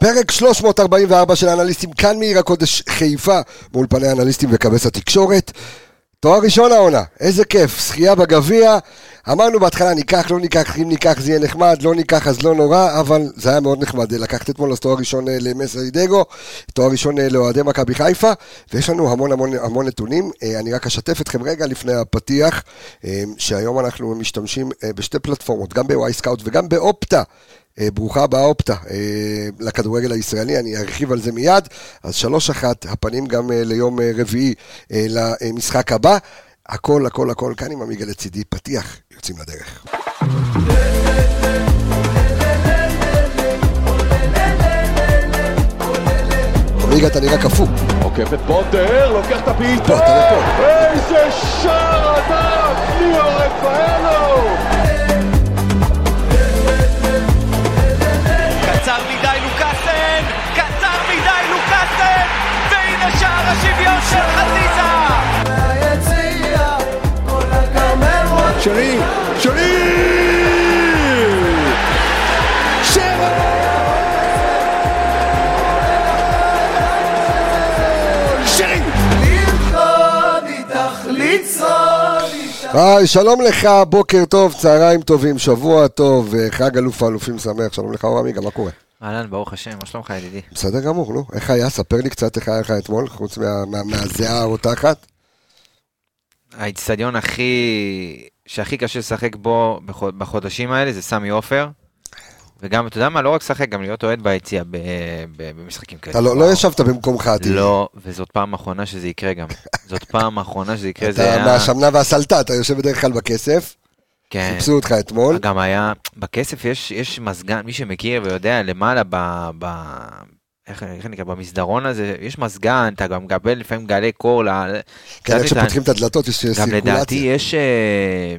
פרק 344 של האנליסטים כאן מעיר הקודש חיפה, מאולפני האנליסטים וכבש התקשורת. תואר ראשון העונה, איזה כיף, זכייה בגביע. אמרנו בהתחלה ניקח, לא ניקח, אם ניקח זה יהיה נחמד, לא ניקח אז לא נורא, אבל זה היה מאוד נחמד לקחת אתמול אז תואר ראשון אה, למסר אידגו, תואר ראשון אה, לאוהדי מכבי חיפה, ויש לנו המון המון המון נתונים. אה, אני רק אשתף אתכם רגע לפני הפתיח, שהיום אנחנו משתמשים בשתי פלטפורמות, גם סקאוט וגם באופטה. אה, ברוכה הבאה אופטה אה, לכדורגל הישראלי, אני ארחיב על זה מיד. אז שלוש אחת, הפנים גם אה, ליום רביעי למשחק הבא. הכל, הכל, הכל כאן עם עמיגה לצידי, פתיח, יוצאים לדרך. עמיגה, אתה נראה קפוא. עוקף את פוטר, לוקח את הבעיטה! איזה שער ענק! ליאור רפאלו! השוויון של חזיזה! שרי, שרי! היי, שלום לך, בוקר טוב, צהריים טובים, שבוע טוב, חג אלוף האלופים שמח, שלום לך אור עמיגה, מה קורה? אהלן, ברוך השם, מה שלומך ידידי? בסדר גמור, נו. איך היה? ספר לי קצת איך היה לך אתמול, חוץ מהזיעה הרותחת. האיצטדיון הכי... שהכי קשה לשחק בו בחודשים האלה זה סמי עופר. וגם, אתה יודע מה, לא רק לשחק, גם להיות אוהד ביציע במשחקים כאלה. אתה לא, לא ישבת במקומך, תראה. לא, וזאת פעם אחרונה שזה יקרה גם. זאת פעם אחרונה שזה יקרה, זה היה... אתה מהשמנה והסלטה, אתה יושב בדרך כלל בכסף. כן. חיפשו אותך אתמול. גם היה, בכסף יש, יש מזגן, מי שמכיר ויודע, למעלה ב... ב איך, איך נקרא, במסדרון הזה, יש מזגן, אתה גם מקבל לפעמים גלי קור. כן, איך שפותחים את הדלתות יש סירקולציה. גם לדעתי יש, אה,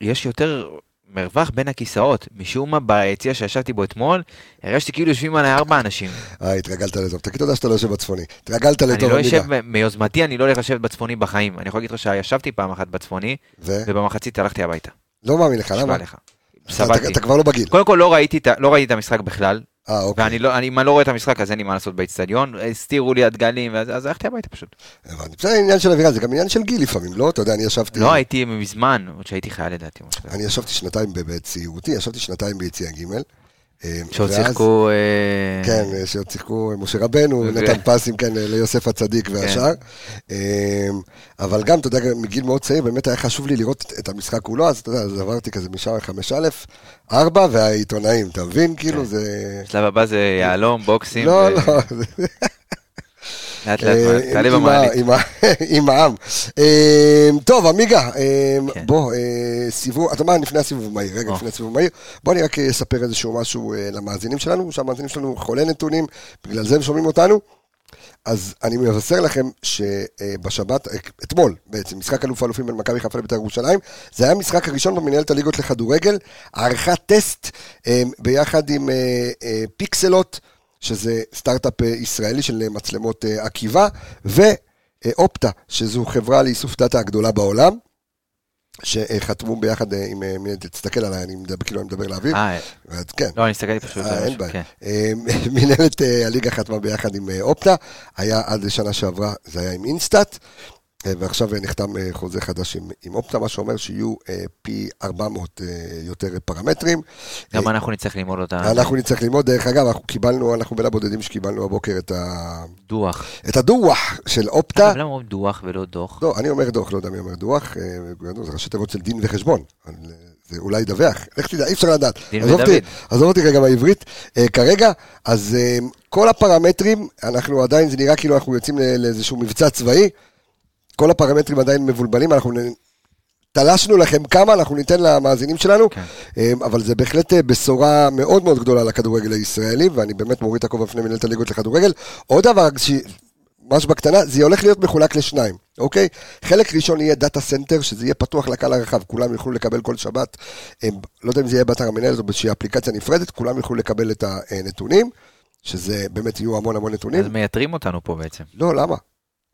יש יותר מרווח בין הכיסאות. משום מה ביציע שישבתי בו אתמול, הרגשתי כאילו יושבים עליי ארבע אנשים. אה, התרגלת לטוב. תגיד תודה שאתה לא יושב בצפוני. התרגלת לטוב. אני לא יושב, מיוזמתי אני לא הולך לשבת בצפוני בחיים. אני יכול להגיד לך שישבתי פעם אחת בצפוני, ובמחצית הלכתי הביתה. לא מאמין לך, למה? סבלתי. אתה כבר לא בגיל. קודם כל לא ראיתי, לא ראיתי את המשחק בכלל. אה, אוקיי. ואני לא, אני, אם אני לא רואה את המשחק אז אין לי מה לעשות באצטדיון, הסתירו לי הדגלים, אז הלכתי הביתה פשוט. הבנתי, בסדר, עניין של אווירה, זה גם עניין של גיל לפעמים, לא? אתה יודע, אני ישבתי... לא, הייתי מזמן, עוד שהייתי חייל לדעתי. אני ישבתי שנתיים בצעירותי, ישבתי שנתיים ביציע ג' שעוד שיחקו... אה, כן, שעוד שיחקו משה רבנו, נתן פסים, כן, ליוסף הצדיק והשאר. כן. אבל גם, אתה יודע, מגיל מאוד צעיר, באמת היה חשוב לי לראות את המשחק כולו, אז אתה יודע, אז עברתי כזה משער 5א, 4, והעיתונאים, אתה מבין? כאילו כן. זה... שלב הבא זה יהלום, בוקסים. לא, לא. לאט לאט, אה, תעלה במעלית. עם העם. אה, טוב, עמיגה, אה, כן. בוא, סיבוב, אתה אומר לפני הסיבוב מהיר, רגע, לפני הסיבוב מהיר, בוא אני רק אספר איזשהו משהו למאזינים שלנו, שהמאזינים שלנו חולי נתונים, בגלל זה הם שומעים אותנו. אז אני מבשר לכם שבשבת, אתמול בעצם, משחק אלוף האלופים בין מכבי חיפה לבית"ר ירושלים, זה היה המשחק הראשון במנהלת הליגות לכדורגל, הערכת טסט ביחד עם פיקסלות. שזה סטארט-אפ אה, ישראלי של אה, מצלמות אה, עקיבה, ואופטה, שזו חברה לאיסוף דאטה הגדולה בעולם. שחתמו ביחד עם, תסתכל עליי, אני מדבר, כאילו אני מדבר לאוויר. אה, כן. לא, אני הסתכלתי פשוט. אין בעיה. כן. מנהלת הליגה חתמה ביחד עם אופטה, היה עד שנה שעברה, זה היה עם אינסטאט, אה, ועכשיו אה, נחתם אה, חוזה חדש עם, עם אופטה, מה שאומר שיהיו פי 400 יותר פרמטרים. גם אנחנו נצטרך ללמוד אותה. אנחנו נצטרך ללמוד, דרך אגב, אנחנו קיבלנו, אנחנו בין הבודדים שקיבלנו הבוקר את ה... דוח. את הדוח של אופטה. למה אומרים דוח ולא דוח? לא, אני אומר דוח, לא יודע מי אומר דוח, זה ראשי תיבות של דין וחשבון. זה אולי ידווח, לך תדע, אי אפשר לדעת. דין ודוד. עזוב אותי רגע בעברית. כרגע, אז כל הפרמטרים, אנחנו עדיין, זה נראה כאילו אנחנו יוצאים לאיזשהו מבצע צבאי. כל הפרמטרים עדיין מבולבלים, אנחנו תלשנו לכם כמה, אנחנו ניתן למאזינים שלנו, כן. אמ, אבל זה בהחלט אה, בשורה מאוד מאוד גדולה לכדורגל הישראלי, ואני באמת מוריד את הכובע בפני מנהלת הליגות לכדורגל. עוד דבר, ממש בקטנה, זה הולך להיות מחולק לשניים, אוקיי? חלק ראשון יהיה data center, שזה יהיה פתוח לקהל הרחב, כולם יוכלו לקבל כל שבת, הם, לא יודע אם זה יהיה באתר המנהלת או באיזושהי אפליקציה נפרדת, כולם יוכלו לקבל את הנתונים, שזה באמת יהיו המון המון נתונים. אז מייתרים אותנו פה בעצם. לא, למה?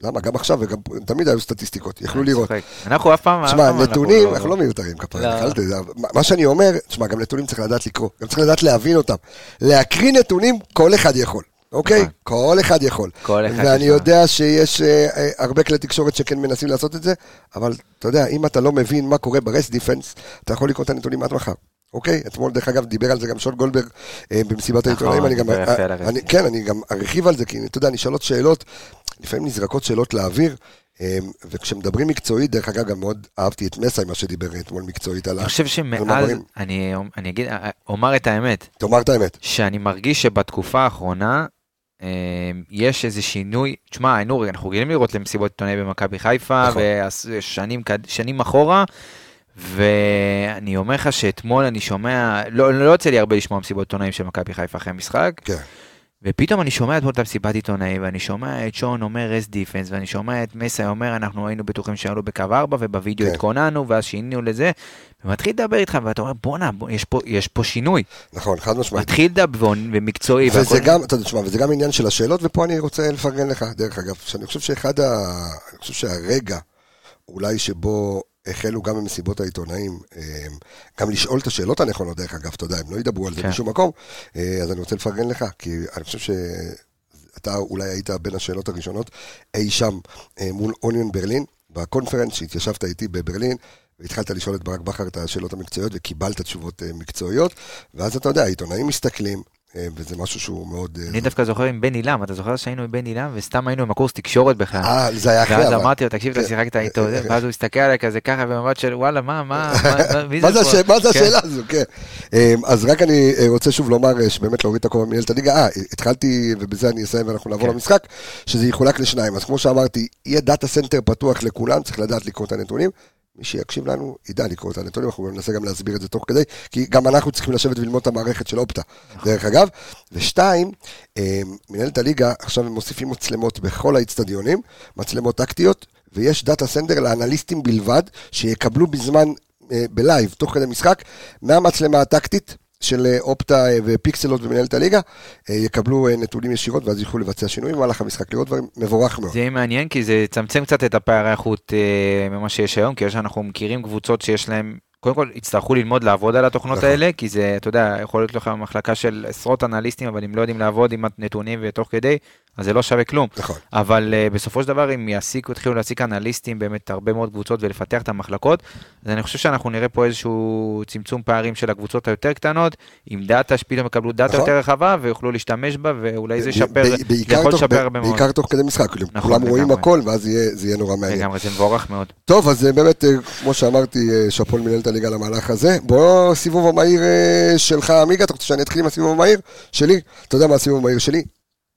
למה? גם עכשיו וגם תמיד היו סטטיסטיקות, יכלו לראות. אנחנו אף פעם... תשמע, פעם נתונים, לא- אנחנו לא מיותרים כפרה, לא. מה- שאני אומר, תשמע, גם נתונים צריך לדעת לקרוא, גם צריך לדעת להבין אותם. להקריא נתונים, כל אחד יכול, אוקיי? נכון. כל אחד יכול. כל אחד ואני. יודע שיש אה, אה, הרבה כלי תקשורת שכן מנסים לעשות את זה, אבל אתה יודע, אם אתה לא מבין מה קורה ברסט דיפנס, אתה יכול לקרוא את הנתונים עד מחר. אוקיי? אתמול, דרך אגב, דיבר על זה גם שון גולדברג אה, במסיבת נכון, העיתונאים. אני גם- דיבר יפה על אה, הרסט. אני- כן, אני גם ארחיב על זה, כי אתה יודע, נשאלות שאלות, לפעמים נזרקות שאלות לאוויר, אה, וכשמדברים מקצועית, דרך אגב, גם מאוד אהבתי את מסאי, מה שדיבר אתמול מקצועית על ה... אני חושב שמאז. אני אני אגיד, אומר את האמת, תאמר את האמת. שאני מרגיש שבתקופה האחרונה אה, יש איזה שינוי, תשמע, היינו, אנחנו רגילים לראות למסיבות עיתונאי במכבי חיפה, נכון. ושנים אחורה, ואני אומר לך שאתמול אני שומע, לא לא יוצא לי הרבה לשמוע מסיבות עיתונאים של מכבי חיפה אחרי המשחק, כן. ופתאום אני שומע אתמול את המסיבת עיתונאים, ואני שומע את שון אומר רס דיפנס, ואני שומע את מסי אומר אנחנו היינו בטוחים שעלו בקו 4, ובווידאו כן. התכוננו, ואז שינינו לזה, ומתחיל לדבר איתך, ואתה אומר בואנה, בוא, יש, פה- יש פה שינוי. נכון, חד משמעית. מתחיל לדבר ומקצועי, וזה והכל- גם, אתה תשמע, וזה גם עניין של השאלות, ופה אני רוצה לפרגן לך, דרך אגב, שאני חושב שאחד ה... אני חושב שהרגע, אולי שבו החלו גם במסיבות העיתונאים, אה, גם לשאול את השאלות הנכונות, דרך אגב, אתה יודע, הם לא ידברו על זה כן. בשום מקום, אה, אז אני רוצה לפרגן לך, כי אני חושב שאתה אולי היית בין השאלות הראשונות אי שם אה, מול אוניון ברלין, בקונפרנס שהתיישבת איתי בברלין, והתחלת לשאול את ברק בכר את השאלות המקצועיות וקיבלת תשובות אה, מקצועיות, ואז אתה יודע, העיתונאים מסתכלים, וזה משהו שהוא מאוד... אה, אני דווקא זוכר עם בן עילם, אתה זוכר שהיינו עם בן עילם, וסתם היינו עם הקורס תקשורת בכלל. אה, זה היה אחרי, ואז אבל. אמרתי לו, תקשיב, אתה. שיחקת איתו, זה", ואז הוא הסתכל עליי כזה ככה במבט של וואלה, מה, מה, מי זה פה?" מה זה כן. השאלה הזו, כן. אה, אז רק אני אה, רוצה שוב לומר אה, שבאמת להוריד את הכובע מנהלת הליגה. אה, התחלתי, ובזה אני אסיים ואנחנו נעבור כן. למשחק, שזה יחולק לשניים. אז כמו שאמרתי, יהיה data center פתוח לכולם, צריך לדעת לקרוא את הנתונים. מי שיקשיב לנו ידע לקרוא את הנתונים, אנחנו ננסה גם להסביר את זה תוך כדי, כי גם אנחנו צריכים לשבת וללמוד את המערכת של אופטה, נכון. דרך אגב. ושתיים, אה, מנהלת הליגה, עכשיו הם מוסיפים מצלמות בכל האיצטדיונים, מצלמות טקטיות, ויש data center לאנליסטים בלבד, שיקבלו בזמן, אה, ב live, תוך כדי משחק, מהמצלמה הטקטית. של אה, אופטה אה, ו Pixellot ומנהלת הליגה, אה, יקבלו נתונים ישירות ואז יוכלו לבצע שינויים במהלך המשחק, לראות דברים מבורך מאוד. זה יהיה מעניין כי זה יצמצם קצת את הפערי אה, ממה שיש היום, כי אנחנו מכירים קבוצות שיש להם, קודם כל יצטרכו ללמוד לעבוד על התוכנות נכון. האלה, כי זה, אתה יודע, יכול להיות לך מחלקה של עשרות אנליסטים, אבל אם לא יודעים לעבוד עם הנתונים ותוך כדי, אז זה לא שווה כלום. נכון. אבל uh, בסופו של דבר, אם יעסיקו, יתחילו להעסיק אנליסטים, באמת הרבה מאוד קבוצות ולפתח את המחלקות, אז אני חושב שאנחנו נראה פה איזשהו צמצום פערים של הקבוצות היותר קטנות, עם דאטה, שפתאום יקבלו דאטה נכון. יותר רחבה, ויוכלו להשתמש בה, ואולי זה ישפר, זה יכול לשפר הרבה מאוד. בעיקר תוך כדי משחק, כאילו, נכון, כולם רואים לגמרי. הכל ואז יהיה- זה יהיה נורא מעניין. לגמרי, זה מבורך מאוד. טוב, אז אה, באמת, אה, כמו שאמרתי, שאפו למנהלת הליגה על המהלך הזה. בוא, סיבוב המהיר שלך, אמיגו, אתה רוצה שאני אתחיל עם הסיבוב המהיר שלי? אתה יודע מה הסיבוב המהיר שלי?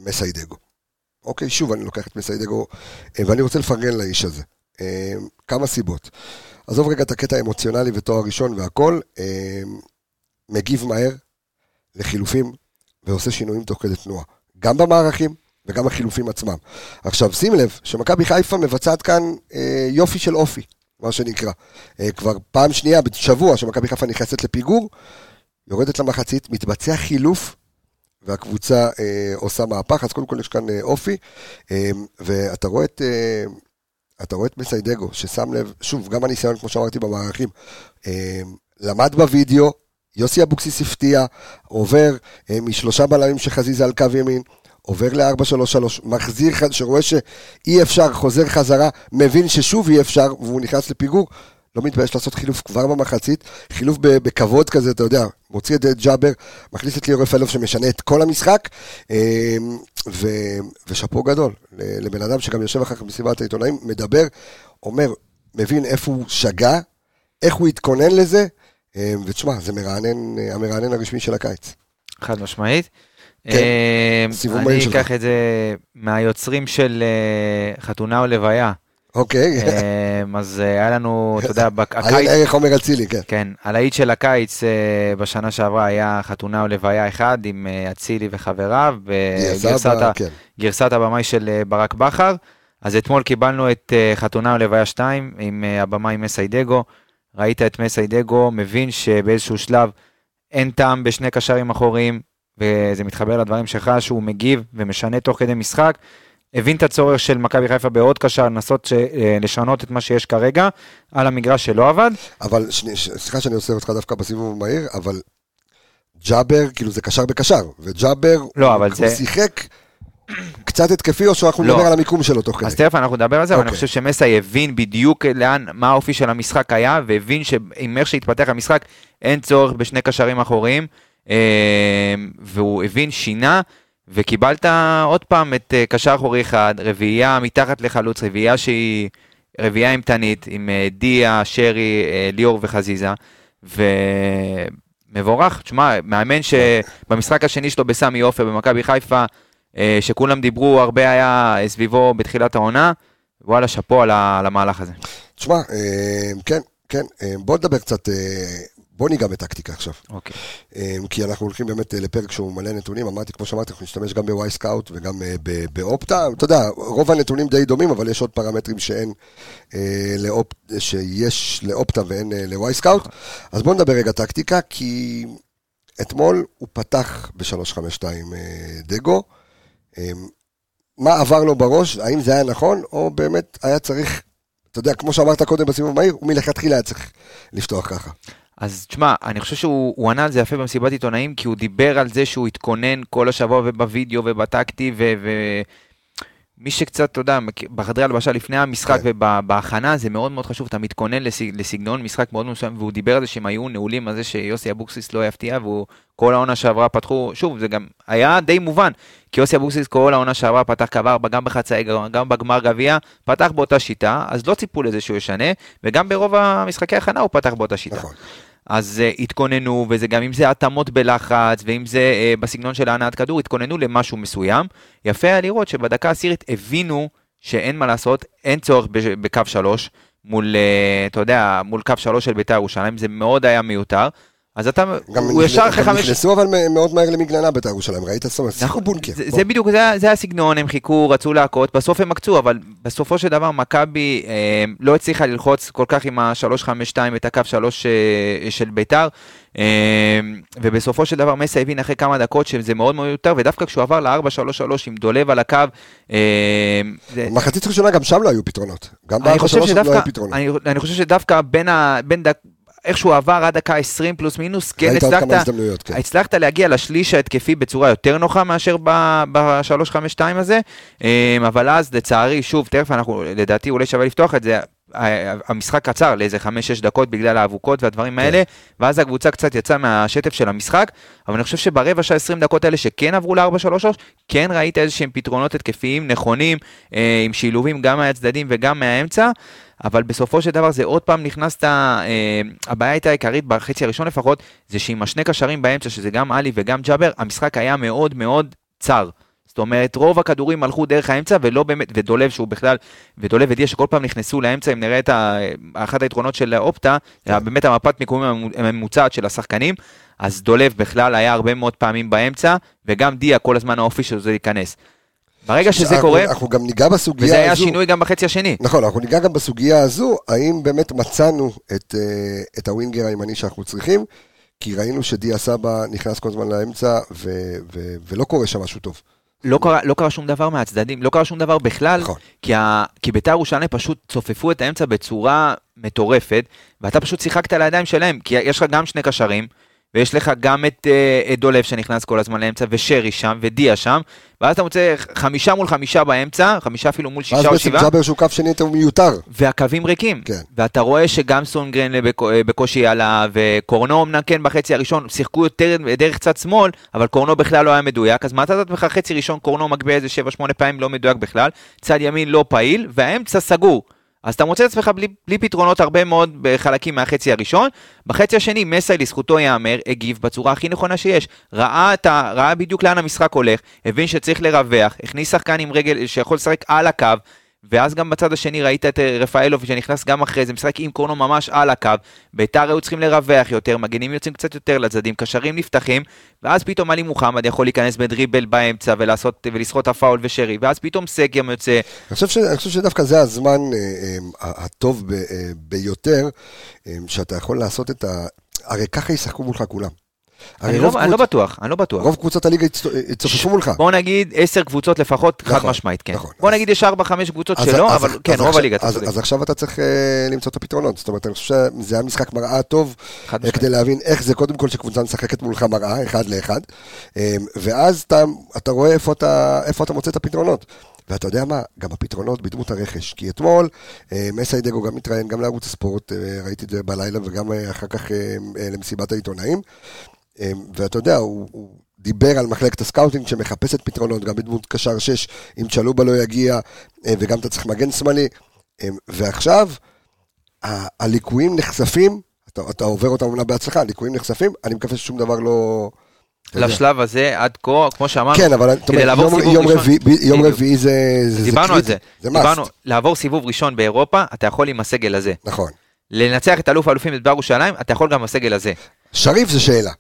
מסאי דגו. אוקיי, שוב אני לוקח את מסאי דגו, אה, ואני רוצה לפרגן לאיש הזה. אה, כמה סיבות. עזוב רגע את הקטע האמוציונלי ותואר ראשון והכל, אה, מגיב מהר לחילופים ועושה שינויים תוך כדי תנועה. גם במערכים וגם החילופים עצמם. עכשיו, שים לב שמכבי חיפה מבצעת כאן יופי של אופי, מה שנקרא. כבר פעם שנייה בשבוע שמכבי חיפה נכנסת לפיגור, יורדת למחצית, מתבצע חילוף, והקבוצה אה, עושה מהפך, אז קודם כל יש כאן אה, אופי, אה, ואתה רואה את... אה, אתה רואה את מסיידגו, ששם לב, שוב, גם הניסיון, כמו שאמרתי, במערכים, אה, למד בווידאו, יוסי אבוקסיס הפתיע, עובר אה, משלושה בלמים שחזיזה על קו ימין, עובר ל-4-3-3, מחזיר, שרואה שאי אפשר, חוזר חזרה, מבין ששוב אי אפשר, והוא נכנס לפיגור, לא מתבייש לעשות חילוף כבר במחצית, חילוף בכבוד כזה, אתה יודע, מוציא את ג'אבר, מכניס את ליאור רפאלוב שמשנה את כל המשחק, ו- ושאפו גדול, לבן אדם שגם יושב אחר כך במסיבת העיתונאים, מדבר, אומר, מבין איפה הוא שגה, איך הוא התכונן לזה, אה, ותשמע, זה מרענן, המרענן הרשמי של הקיץ. חד משמעית. כן, אה, סיבוב מהיר אני שלך. אקח את זה מהיוצרים של אה, חתונה או לוויה. אוקיי, אה, אז אה, היה לנו, אתה יודע, הקיץ, ערך עומר אצילי, כן. כן, הלהיט של הקיץ אה, בשנה שעברה היה חתונה או לוויה אחד עם אה, אצילי וחבריו, בגרסת ב- ה- כן. גרסת הבמאי של ברק בכר. אז אתמול קיבלנו את חתונה או לוויה 2 עם הבמאי מסיידגו. ראית את מסיידגו, מבין שבאיזשהו שלב אין טעם בשני קשרים אחוריים, וזה מתחבר לדברים שלך, שהוא מגיב ומשנה תוך כדי משחק. הבין את הצורך של מכבי חיפה בעוד קשר, לנסות ש- אה, לשנות את מה שיש כרגע, על המגרש שלא עבד. אבל, סליחה שאני עושה אותך דווקא בסיבוב המהיר, אבל ג'אבר, כאילו זה קשר בקשר, וג'אבר, לא, הוא- זה- שיחק קצת התקפי, או שאנחנו לא. נדבר על המיקום שלו תוך אז כדי. תכף אנחנו נדבר על זה, אבל אני אוקיי. חושב שמסי הבין בדיוק לאן, מה האופי של המשחק היה, והבין שעם איך שהתפתח המשחק, אין צורך בשני קשרים אחוריים, אה, והוא הבין, שינה, וקיבלת עוד פעם את אה, קשר אחורי אחד, רביעייה מתחת לחלוץ, רביעייה שהיא רביעייה אימתנית, עם אה, דיה, שרי, אה, ליאור וחזיזה, ומבורך, תשמע, מאמן שבמשחק השני שלו בסמי עופר במכבי חיפה, שכולם דיברו, הרבה היה סביבו בתחילת העונה, וואלה, שאפו על המהלך הזה. תשמע, כן, כן, בוא נדבר קצת, בוא ניגע בטקטיקה עכשיו. אוקיי. אה, כי אנחנו הולכים באמת אה, לפרק שהוא מלא נתונים, אמרתי, כמו שאמרתי, אנחנו נשתמש גם בוואי סקאוט וגם אה, ב Opta, אתה יודע, רוב הנתונים די דומים, אבל יש עוד פרמטרים שאין, אה, לאופ... שיש ל Opta ואין אה, ל Wyscout. אז בואו נדבר רגע טקטיקה, כי אתמול הוא פתח ב-352 אה, דגו. אה, מה עבר לו בראש, האם זה היה נכון, או באמת היה צריך, אתה יודע, כמו שאמרת קודם בסיבוב מהיר, הוא מלכתחילה היה צריך לפתוח ככה. אז תשמע, אני חושב שהוא הוא ענה על זה יפה במסיבת עיתונאים, כי הוא דיבר על זה שהוא התכונן כל השבוע ובווידאו ובטקטי, ו... ו... שקצת, אתה יודע, בחדרי הלבשה לפני המשחק כן. ובהכנה, זה מאוד מאוד חשוב, אתה מתכונן לסג, לסגנון משחק מאוד מסוים, והוא דיבר על זה שהם היו נעולים על זה שיוסי אבוקסיס לא יפתיע, והוא כל העונה שעברה פתחו, שוב, זה גם היה די מובן, כי יוסי אבוקסיס כל העונה שעברה פתח קו ארבע, גם בחצאי גמר, גם בגמר גביע, פתח באותה שיטה, אז לא ציפו לזה שהוא ישנה, וגם ברוב המשחקי הכנה הוא פתח באותה שיטה. נכון. אז uh, התכוננו, וזה גם אם זה התאמות בלחץ, ואם זה uh, בסגנון של ההנעת כדור, התכוננו למשהו מסוים. יפה היה לראות שבדקה העשירית הבינו שאין מה לעשות, אין צורך בקו שלוש, מול, uh, אתה יודע, מול קו שלוש של בית"ר ירושלים, זה מאוד היה מיותר. אז אתה, הוא ישר אחרי חמש... נכנסו אבל מאוד מהר למגננה בית"ר ירושלים, ראית? זאת אומרת, שיחקו נכון, בונקר. זה, בדיוק, זה, היה- הסגנון, הם חיכו, רצו להכות, בסוף הם עקצו, אבל בסופו של דבר מכבי אה, לא הצליחה ללחוץ כל כך עם ה-352 את הקו 3 אה, של ביתר, אה, ובסופו של דבר מסי הבין אחרי כמה דקות שזה מאוד מאוד מיותר, ודווקא כשהוא עבר ל-4-3-3 עם דולב על הקו, זה, מחצית ראשונה גם שם לא היו פתרונות. גם אני בארבע חושב שלוש לא שדווקא, היו פתרונות. אני, חושב שדווקא בין, איך שהוא עבר עד דקה 20 פלוס מינוס, כן הצלחת, כן. הצלחת להגיע לשליש ההתקפי בצורה יותר נוחה מאשר ב-352 הזה, אמ, אבל אז לצערי, שוב, תכף אנחנו, לדעתי אולי שווה לפתוח את זה, המשחק קצר לאיזה 5-6 דקות בגלל האבוקות והדברים האלה, ואז הקבוצה קצת יצאה מהשטף של המשחק, אבל אני חושב שברבע שעה 20 דקות האלה שכן עברו ל-4-3-3, כן ראית איזה שהם פתרונות התקפיים נכונים, אה, עם שילובים גם מהצדדים וגם מהאמצע. אבל בסופו של דבר זה עוד פעם נכנסת, אה, הבעיה הייתה העיקרית בחצי הראשון לפחות, זה שעם השני קשרים באמצע, שזה גם עלי וגם ג'אבר, המשחק היה מאוד מאוד צר. זאת אומרת, רוב הכדורים הלכו דרך האמצע, ולא באמת, ודולב שהוא בכלל, ודולב ודיה שכל פעם נכנסו לאמצע, אם נראה את ה, אחת היתרונות של האופטה, זה באמת המפת מיקומים הממוצעת של השחקנים, אז דולב בכלל היה הרבה מאוד פעמים באמצע, וגם דיה כל הזמן האופי שלו זה להיכנס. ברגע שזה אנחנו- קורה, אנחנו גם ניגע בסוגיה הזו. וזה היה שינוי גם בחצי השני. נכון, אנחנו ניגע גם בסוגיה הזו, האם באמת מצאנו את, אה, את הווינגר הימני שאנחנו צריכים, כי ראינו שדיה סבא נכנס כל הזמן לאמצע, ו, ו, ולא קורה שם משהו טוב. לא קרה, לא קרה שום דבר מהצדדים, לא קרה שום דבר בכלל, נכון. כי, ה, כי בית"ר ירושלים פשוט צופפו את האמצע בצורה מטורפת, ואתה פשוט שיחקת על הידיים שלהם, כי יש לך גם שני קשרים, ויש לך גם את, אה, את דולב שנכנס כל הזמן לאמצע, ושרי שם, ודיה שם, ואז אתה מוצא חמישה מול חמישה באמצע, חמישה אפילו מול ואז שישה או בעצם שבעה, ג'אבר שהוא קו שני יותר מיותר. והקווים ריקים. כן. ואתה רואה שגם סונגרן אה, בקושי עלה, וקורנו אמנם כן בחצי הראשון, שיחקו יותר דרך צד שמאל, אבל קורנו בכלל לא היה מדויק, אז מצאת את עצמך חצי ראשון, קורנו מגביה איזה 7-8 פעמים, לא מדויק בכלל, צד ימין לא פעיל, והאמצע סגור. אז אתה מוצא את עצמך בלי, בלי פתרונות הרבה מאוד בחלקים מהחצי הראשון. בחצי השני, מסי לזכותו ייאמר, הגיב בצורה הכי נכונה שיש. ראה, את ה, ראה בדיוק לאן המשחק הולך, הבין שצריך לרווח, הכניס שחקן עם רגל שיכול לשחק על הקו, ואז גם בצד השני ראית את אה, רפאלוב שנכנס גם אחרי זה, משחק עם קורנו ממש על הקו, ביתר היו צריכים לרווח יותר, מגנים יוצאים קצת יותר לצדדים, קשרים נפתחים, ואז פתאום עלי מוחמד יכול להיכנס בדריבל באמצע ולעשות, ולסחוט הפאול ושרי, ואז פתאום סגר יוצא, אני חושב, ש, אני חושב שדווקא זה הזמן אה, אה, הטוב ביותר, שאתה יכול לעשות את ה... הרי ככה ישחקו מולך כולם. הרי אני לא- אני לא קבוצ- בטוח, אני לא בטוח. רוב קבוצות הליגה יצופפו מולך. בוא נגיד עשר קבוצות לפחות, חד נכון, משמעית, כן. נכון. בוא אז- נגיד יש ארבע, חמש קבוצות אז- שלא, אז- אבל כן, אז רוב עכשיו- הליגה, אתה אז- צודק. אז עכשיו אתה צריך אה, למצוא את הפתרונות. זאת אומרת, אני חושב שזה היה משחק מראה טוב, חד משמעית. כדי להבין איך זה קודם כל שקבוצה משחקת מולך מראה, אחד לאחד, אה, ואז אתה, אתה רואה איפה אתה, איפה אתה מוצא את הפתרונות. ואתה יודע מה, גם הפתרונות בדמות הרכש. כי אתמול, אה, מסאי דגו גם התראיין, גם לערוץ הספורט, אה, ראיתי את זה בלילה, וגם אה, אחר כך למסיבת העיתונאים. ואתה יודע, הוא, הוא דיבר על מחלקת ה scouting שמחפשת פתרונות, גם בדמות קשר 6, אם צ'לובה לא יגיע, וגם אתה צריך מגן שמאלי. ועכשיו, הליקויים נחשפים, אתה, אתה עובר אותם אומנם בהצלחה, הליקויים נחשפים, אני מקווה ששום דבר לא... לשלב הזה, עד כה, כמו שאמרנו, כן, אבל כדי אומרת, לעבור יום, סיבוב יום, ראשון- רביעי, ב- יום. רביעי זה, זה, זה דיברנו על זה, זה דיברנו, לעבור סיבוב ראשון באירופה, אתה יכול עם הסגל הזה. נכון. לנצח את אלוף האלופים בית"ר ירושלים, אתה יכול גם עם הסגל הזה. שריף זה שאלה.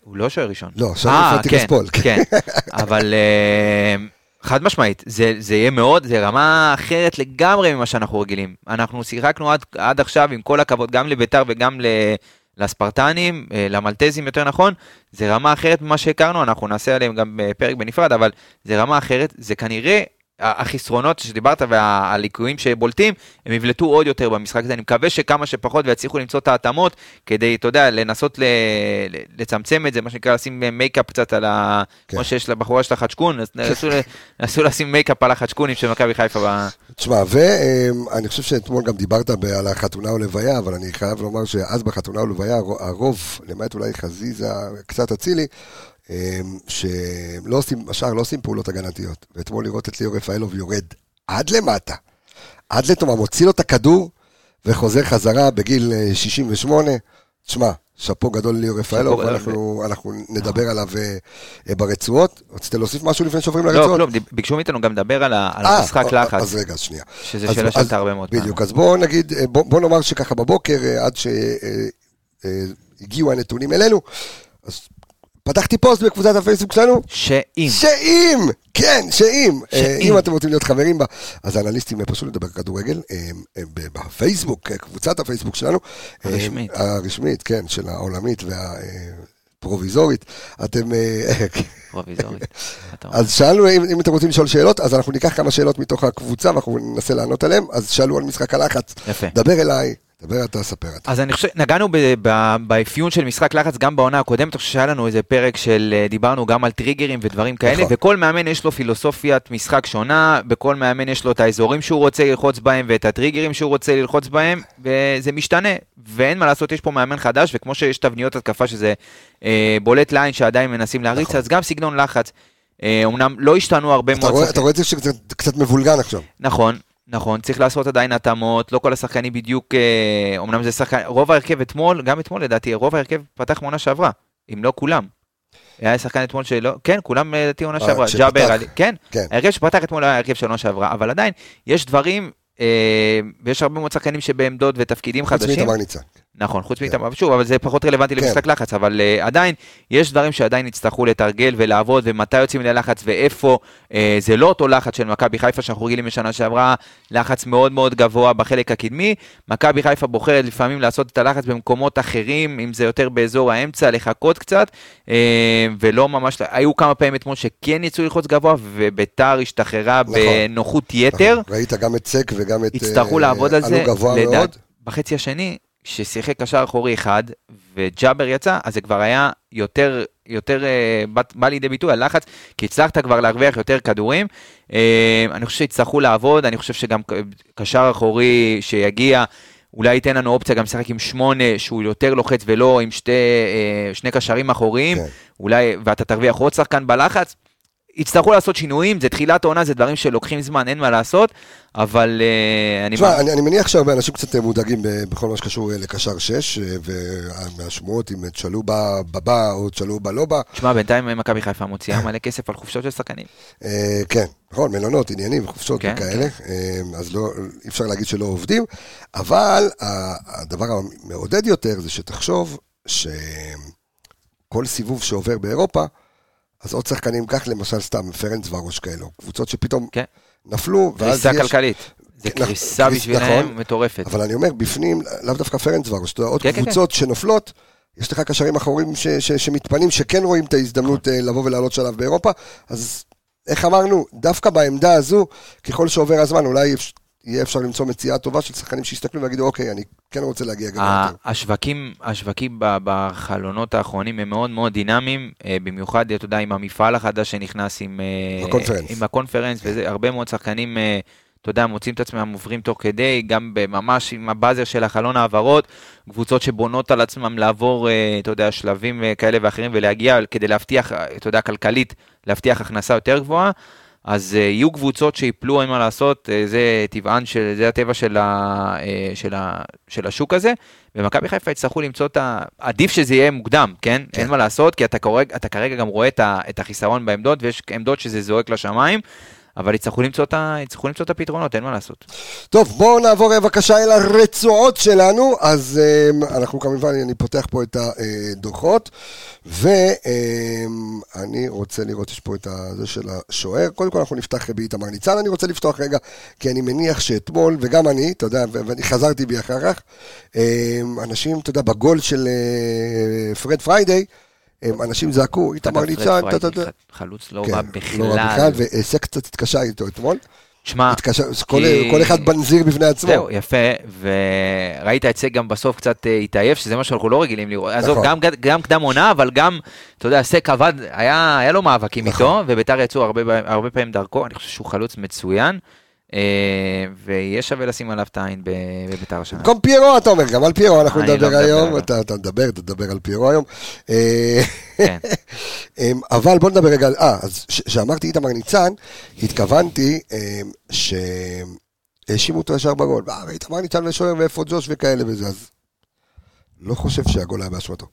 הוא לא שוער ראשון. לא, שריף אה, אתיקס כן, פול. כן, אבל אה, חד משמעית, זה, זה יהיה מאוד, זה רמה אחרת לגמרי ממה שאנחנו רגילים. אנחנו שיחקנו עד, עד עכשיו, עם כל הכבוד, גם לביתר וגם ל... לספרטנים, אה, למלטזים יותר נכון, זה רמה אחרת ממה שהכרנו, אנחנו נעשה עליהם גם אה, פרק בנפרד, אבל זה רמה אחרת, זה כנראה, החסרונות שדיברת והליקויים שבולטים, הם יבלטו עוד יותר במשחק הזה, אני מקווה שכמה שפחות ויצליחו למצוא את ההתאמות, כדי, אתה יודע, לנסות ל... לצמצם את זה, מה שנקרא לשים מייקאפ קצת על ה... כן. כמו שיש לבחורה של החצ'קון, נסו, נסו לשים מייקאפ על החצ'קונים של מכבי חיפה. תשמע, ואני חושב שאתמול גם דיברת על החתונה או לוויה, אבל אני חייב לומר שאז בחתונה או לוויה, הרו- הרוב, למעט אולי חזיזה, קצת אצילי, אמ, שלא עושים, השאר לא עושים פעולות הגנתיות. ואתמול לראות את ליאור רפאלוב יורד עד למטה, עד לתומה, מוציא לו את הכדור וחוזר חזרה בגיל אה, 68. תשמע, שאפו גדול ליאור רפאלוב, גדול. אנחנו, אנחנו נדבר עליו אה, אה, ברצועות. רצית להוסיף משהו לפני שעוברים לא, לרצועות? כלום, דיב- ביקשו מאיתנו גם לדבר על, אה, המשחק לחץ, אז רגע, שנייה. שזה שאלה שעלתה הרבה מאוד. בדיוק, אז בואו נגיד, אה, בוא, בוא נאמר שככה בבוקר, עד שהגיעו הנתונים אלינו, אז פתחתי פוסט בקבוצת הפייסבוק שלנו, שאם, שאם, כן, שאם, אה, שאם. אם אתם רוצים להיות חברים בה, אז האנליסטים פשוט לדבר כדורגל, אה, אה, בפייסבוק, קבוצת הפייסבוק שלנו, הרשמית. הרשמית, כן, של העולמית אתם... אה, פרוביזורית. אתה אומר. אז שאלנו אם, אם אתם רוצים לשאול שאלות, אז אנחנו ניקח כמה שאלות מתוך הקבוצה ואנחנו ננסה לענות עליהן, אז שאלו על משחק הלחץ. יפה. דבר אליי, דבר אתה, ספר אתה. אז אני חושב, נגענו באפיון של משחק לחץ גם בעונה הקודמת, אני חושב שהיה לנו איזה פרק של, אה, דיברנו גם על טריגרים ודברים כאלה, נכון. וכל מאמן יש לו פילוסופיית משחק שונה, בכל מאמן יש לו את האזורים שהוא רוצה ללחוץ בהם ואת הטריגרים שהוא רוצה ללחוץ בהם, וזה משתנה, ואין מה לעשות, יש פה מאמן חדש, וכמו שיש תבניות התקפה שזה אה, בולט לעין שעדיין מנסים להריץ, נכון. אז גם סגנון לחץ. אה, אמנם לא השתנו הרבה מאוד. אתה רואה את זה שקצת קצת מבולגן עכשיו. נכון, נכון, צריך לעשות עדיין התאמות, לא כל השחקנים בדיוק, אה, אומנם זה שחקן, רוב ההרכב אתמול, גם אתמול לדעתי, רוב ההרכב פתח מעונה שעברה, אם לא כולם. היה שחקן אתמול שלא, כן, כולם אה, לדעתי עונה אה, שעברה. ג'אבר, כן, כן. ההרכב שפתח אתמול היה ההרכב של עונה שעברה, אבל עדיין, יש דברים, אה, ויש הרבה מאוד שחקנים שבעמדות ותפקידים חוץ חדשים. מאיתמר ניצן. נכון, חוץ מאיתמר, שוב, אבל זה פחות רלוונטי כן. למשחק לחץ, אבל uh, עדיין, יש דברים שעדיין יצטרכו לתרגל ולעבוד, ומתי יוצאים ללחץ ואיפה, uh, זה לא אותו לחץ של מכבי חיפה שאנחנו רגילים בשנה שעברה, לחץ מאוד מאוד גבוה בחלק הקדמי, מכבי חיפה בוחרת לפעמים לעשות את הלחץ במקומות אחרים, אם זה יותר באזור האמצע, לחכות קצת, uh, ולא ממש, היו כמה פעמים אתמול שכן יצאו ללחוץ גבוה, וביתר השתחררה נכון. בנוחות יתר. נכון. ראית גם את סק וגם את... יצטרכו אה, לעבוד על זה, לדעת-. בחצי השני, כששיחק קשר אחורי אחד, וג'אבר יצא, אז זה כבר היה יותר, יותר אה, בא, בא לידי ביטוי הלחץ, כי הצלחת כבר להרוויח יותר כדורים. אה, אני חושב שיצטרכו לעבוד, אני חושב שגם קשר אחורי שיגיע, אולי ייתן לנו אופציה גם לשחק עם שמונה, שהוא יותר לוחץ ולא עם שתי, אה, שני קשרים אחוריים, כן. אולי, ואתה תרוויח עוד שחקן בלחץ. יצטרכו לעשות שינויים, זה תחילת העונה, זה דברים שלוקחים זמן, אין מה לעשות, אבל אה, אני... תשמע, אני, אני מניח שהרבה אנשים קצת מודאגים בכל מה שקשור אה, לקשר 6, ומהשמועות אם צ'לובה בבא או צ'לובה לא בא. תשמע, בינתיים מכבי חיפה מוציאה מלא כסף על חופשות של שחקנים. אה, כן, נכון, מלונות, עניינים, חופשות כן, וכאלה, אה, אז לא, אי אפשר להגיד שלא עובדים, אבל הדבר המעודד יותר זה שתחשוב שכל סיבוב שעובר באירופה, אז עוד שחקנים, קח למשל סתם פרנצווארוש כאלו, קבוצות שפתאום כן. נפלו, ואז קריסה יש... כלכלית. זה נכון, קריסה קריס- בשבילהם נכון. מטורפת. אבל אני אומר, בפנים, לאו דווקא פרנצווארוש, אתה יודע, עוד כן, כן, קבוצות שנופלות, יש לך קשרים אחורים ש, ש, שמתפנים, שכן רואים את ההזדמנות אה, לבוא ולעלות שלב באירופה, אז איך אמרנו, דווקא בעמדה הזו, ככל שעובר הזמן, אולי יהיה אפשר למצוא מציאה טובה של שחקנים שיסתכלו ויגידו, אוקיי, אני כן רוצה להגיע גם יותר. השווקים, השווקים בחלונות האחרונים הם מאוד מאוד דינמיים, אה, במיוחד, אתה יודע, עם המפעל החדש שנכנס עם... אה, ה Conference. עם ה Conference, וזה, הרבה מאוד שחקנים, אה, אתה יודע, מוצאים את עצמם עוברים תוך כדי, גם ממש עם הבאזר של החלון העברות, קבוצות שבונות על עצמם לעבור, אתה יודע, שלבים כאלה ואחרים ולהגיע כדי להבטיח, אתה יודע, כלכלית, להבטיח הכנסה יותר גבוהה. אז uh, יהיו קבוצות שיפלו, אין מה לעשות, uh, זה טבען, של, זה הטבע של, ה, uh, של, ה, של השוק הזה, ומכבי חיפה יצטרכו למצוא את ה... עדיף שזה יהיה מוקדם, כן? כן. אין מה לעשות, כי אתה, קורג, אתה כרגע גם רואה את, ה, את החיסרון בעמדות, ויש עמדות שזה זועק לשמיים, אבל יצטרכו למצוא, את ה, יצטרכו למצוא את הפתרונות, אין מה לעשות. טוב, בואו נעבור אה, בבקשה אל הרצועות שלנו. אז אה, אנחנו כמובן, אני פותח פה את הדוחות, ואני רוצה לראות, יש פה את זה של השוער. קודם כל אנחנו נפתח באיתמר ניצן, אני רוצה לפתוח רגע, כי אני מניח שאתמול, וגם אני, אתה יודע, ואני חזרתי בי אחר כך, אה, אנשים, אתה יודע, בגול של אה, פרד פריידי, אה, אנשים זעקו, איתמר ניצן. חלוץ לא כן, רע לא בכלל. והיסק קצת התקשה איתו אתמול. שמע, התקשר, כל, כי- כל אחד בנזיר בפני עצמו. זהו, יפה, וראית את זה גם בסוף קצת אה, התעייף, שזה מה שאנחנו לא רגילים לראות. עזוב, נכון. גם, גם קדם עונה, אבל גם, אתה יודע, סק עבד, היה, היה לו מאבקים נכון. איתו, וביתר יצאו הרבה, הרבה פעמים דרכו, אני חושב שהוא חלוץ מצוין, ויהיה שווה לשים עליו את העין בביתר השנה. במקום פיירו אתה אומר, גם על פיירו אנחנו לא נדבר מדבר היום. אתה מדבר, אתה תדבר על פיירו היום. אה, כן. אמ, אבל בוא נדבר רגע אה, אז כשאמרתי איתמר ניצן, התכוונתי אמ, שהאשימו אותו ישר בגול. אה, איתמר ניצן ושוער ואיפה ג'וש וכאלה וזה, אז לא חושב שהגול היה באשמתו.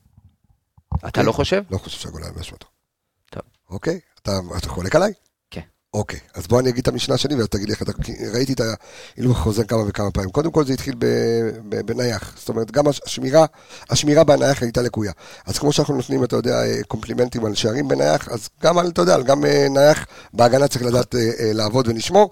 אתה לא חושב? לא חושב שהגול היה באשמתו. טוב. אוקיי? אתה חולק עליי? אוקיי, אז בוא אני אגיד את המשנה שלי ואז תגיד לי איך אתה... ראיתי את ההילוך חוזר כמה וכמה פעמים. קודם כל זה התחיל בנייח. זאת אומרת, גם הש- השמירה, השמירה בנייח הייתה לקויה. אז כמו שאנחנו נותנים, אתה יודע, אה, קומפלימנטים על שערים בנייח, אז גם על, אתה יודע, גם אה, נייח בהגנה צריך לדעת אה, לעבוד ולשמור.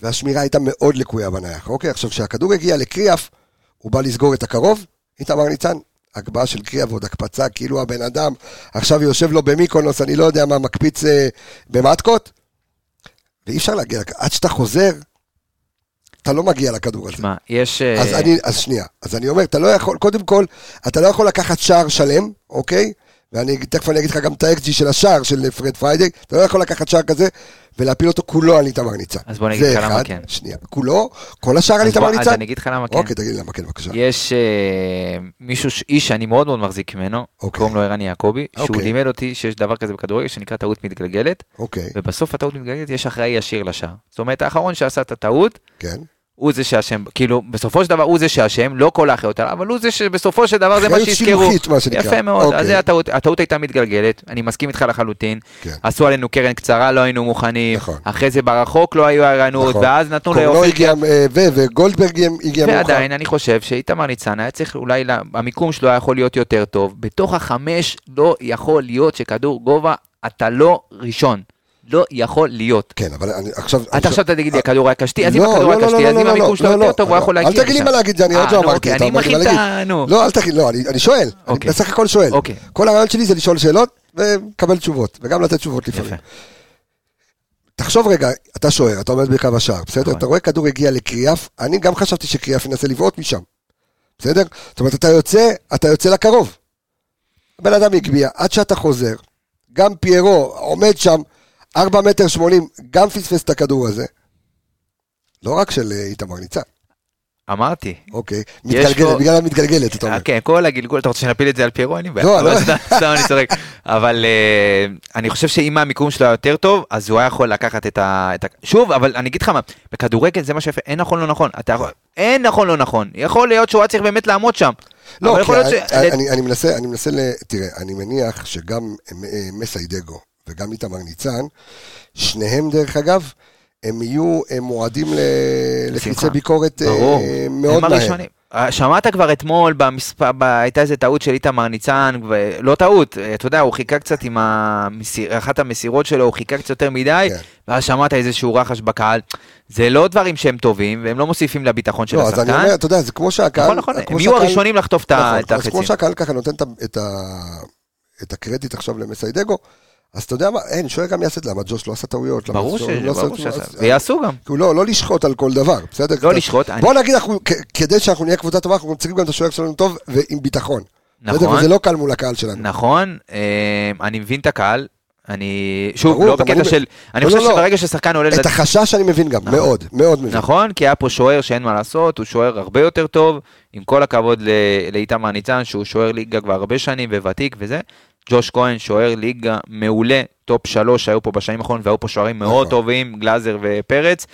והשמירה הייתה מאוד לקויה בנייח. אוקיי, עכשיו כשהכדור הגיע לקריאף, הוא בא לסגור את הקרוב, איתמר ניצן, הגבהה של קריאה ועוד הקפצה, כאילו הבן אדם עכשיו יושב לו במיקונוס, אני לא יודע מה, מקפיץ אה, במטקות, ואי אפשר להגיע, עד שאתה חוזר, אתה לא מגיע לכדור הזה. שמע, יש... אה, אז אני, אז שנייה, אז אני אומר, אתה לא יכול, קודם כל, אתה לא יכול לקחת שער שלם, אוקיי? ואני תכף אני אגיד לך גם את האקג'י של השער של פרד פריידי, אתה לא יכול לקחת שער כזה ולהפיל אותו כולו על איתמר ניצן. אז בוא זה לך למה. כן. שנייה, כולו, כל השער על איתמר בוא- אז ניצן? אני אגיד לך למה כן. אוקיי, תגיד לי למה כן, בבקשה. יש אה, מישהו, איש שאני מאוד מאוד מחזיק ממנו, אוקיי. קוראים לו ערן יעקבי, שהוא אוקיי. לימד אותי שיש דבר כזה בכדורגל שנקרא טעות מתגלגלת, אוקיי, ובסוף הטעות מתגלגלת יש אחראי ישיר לשער. זאת אומרת, האחרון שעשה את הטעות, כן. הוא זה שאשם, כאילו, בסופו של דבר הוא זה שאשם, לא כל האחריות עליו, אבל הוא זה שבסופו של דבר זה מה אחריות שיזכרו. שילוחית, מה שנקרא. יפה מאוד, אוקיי. אז זה הטעות, הטעות הייתה מתגלגלת, אני מסכים איתך לחלוטין. כן. עשו עלינו קרן קצרה, לא היינו מוכנים, נכון. אחרי זה ברחוק לא היו ערנות, נכון. ואז נתנו קורנו לאופק הגיע, אה, ו- וגולדברג הגיע מאוחר. ועדיין אני חושב שאיתמר ניצן היה צריך אולי, לה- המיקום שלו היה יכול להיות יותר טוב. בתוך החמש לא יכול להיות שכדור גובה אתה לא ראשון. לא יכול להיות. כן, אבל אני עכשיו... אתה עכשיו תגיד לי הכדור היה קשתי, אז אם לא, הכדור לא, היה לא, קשתי, אז אם המיקום שלו יותר טוב, הוא יכול להגיע אל תגיד לי מה להגיד, זה אני עוד אה, לא אמרתי. אוקיי, אני מכין את להגיד. ה... נו. לא, אל תגיד, לא, אני שואל. אני אוקיי. בסך הכל שואל. אוקיי. כל הרעיון שלי זה לשאול שאלות ולקבל תשובות, וגם לתת תשובות לפעמים. תחשוב רגע, אתה שוער, אתה עומד בקו השער, בסדר? נכון. אתה רואה כדור הגיע לקריאף, אני גם חשבתי שקריאף ינסה לבעוט משם, בסדר? זאת אומרת, אתה יוצא, אתה יוצא לקרוב. הבן אדם הגביה, עד שאתה חוזר, גם פיירו עומד שם, 4 מטר 80, גם פספס את הכדור הזה. לא רק של אה, איתמר ניצן, אמרתי. אוקיי. מתגלגלת, בגלל המתגלגלת, אתה אומר. כן, כל הגלגול, אתה רוצה שנפיל את זה על פיירו? אין לי בעיה. לא, לא. סתם אני צוחק. אבל אה, אני חושב שאם המיקום שלו היה יותר טוב, אז הוא היה יכול לקחת את ה... שוב, אבל אני אגיד לך מה, בכדורגל זה מה שיפה, אין נכון לא נכון. אין נכון לא נכון. יכול להיות שהוא היה צריך באמת לעמוד שם. לא. אני- מנסה, אני מנסה, ל- תראה, אני מניח שגם אה, מסיידגו וגם איתמר ניצן, שניהם דרך אגב, הם יהיו אה, מועדים ל- לחיצי ביקורת אה, ברור. מאוד הם מהר. אה, שמעת כבר אתמול, במספר, ב... הייתה איזה טעות של איתמר ניצן, ו... לא טעות, אה, אתה יודע, הוא חיכה קצת עם המסיר... אחת המסירות שלו, הוא חיכה קצת יותר מדי, כן. ואז שמעת איזשהו רחש בקהל. זה לא דברים שהם טובים, והם לא מוסיפים לביטחון של לא, אז השחקן. אני אומר, אתה יודע, זה כמו שהקהל... נכון, נכון, הם יהיו שהקהל- הראשונים לחטוף נכון, את אז כמו החצים. שהקהל ככה נותן את ה- את ה- את הקרדיט עכשיו למסיידגו, אז אתה יודע מה, אין, שוער גם יעשה את זה, למה ג'וש לא עשה טעויות? ברור לא שעשה, אז- ויעשו גם. כאילו, לא, לא לשחוט על כל דבר, בסדר? לא לשחוט, אני- בוא נגיד, כדי שאנחנו נהיה קבוצה טובה, אנחנו צריכים גם את השוער שלנו טוב ועם ביטחון. נכון. וזה לא קל מול הקהל שלנו. נכון, אה, אני מבין את הקהל. אני, שוב, ברור, לא בקטע אני- של, אני לא, חושב לא, לא. שברגע ששחקן עולה את החשש אני מבין גם, מאוד, מאוד מבין. נכון, כי היה פה שוער שאין מה לעשות, הוא שוער הרבה יותר טוב, עם כל הכבוד לאיתמר ניצן, שהוא שוער ליגה כבר הרבה שנים וותיק וזה. ג'וש כהן, שוער ליגה מעולה, top שלוש שהיו פה בשנים האחרונות, והיו פה שוערים מאוד נכון. טובים, גלאזר ופרץ.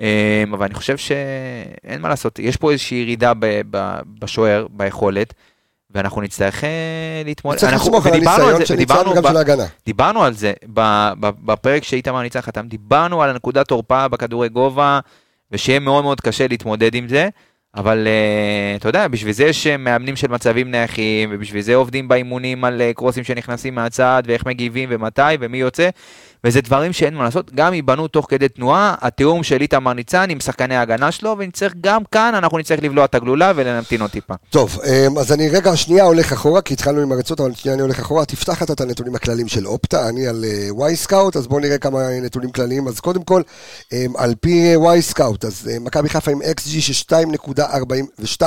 אה, אבל אני חושב שאין מה לעשות, יש פה איזושהי ירידה ב- ב- בשוער, ביכולת, ואנחנו נצטרך אה, להתמודד. צריך לסמוך על הניסיון זה, של ניצן ודיברנו וגם ב- של ההגנה. דיברנו על זה ב- ב- בפרק שאיתמר ניצן חתם, דיברנו על הנקודת תורפה בכדורי גובה, ושיהיה מאוד מאוד קשה להתמודד עם זה, אבל uh, אתה יודע, בשביל זה יש אה, מאמנים של מצבים נייחים, ובשביל זה עובדים באימונים על אה, קרוסים שנכנסים מהצד, ואיך מגיבים ומתי ומי יוצא, וזה דברים שאין מה לעשות, גם ייבנו תוך כדי תנועה, התיאום של איתמר ניצן עם שחקני ההגנה שלו, ונצטרך גם כאן, אנחנו נצטרך לבלוע את הגלולה ולהמתין עוד טיפה. טוב, אמ, אז אני רגע שנייה הולך אחורה, כי התחלנו עם הרצות, אבל שנייה אני הולך אחורה. תפתח את הנתונים הכלליים של אופטה, אני על Wyscout, אז בואו נראה כמה נתונים כלליים. אז קודם כל, אמ, על פי Wyscout, אז אמ, מכבי חיפה עם XG של 2.42,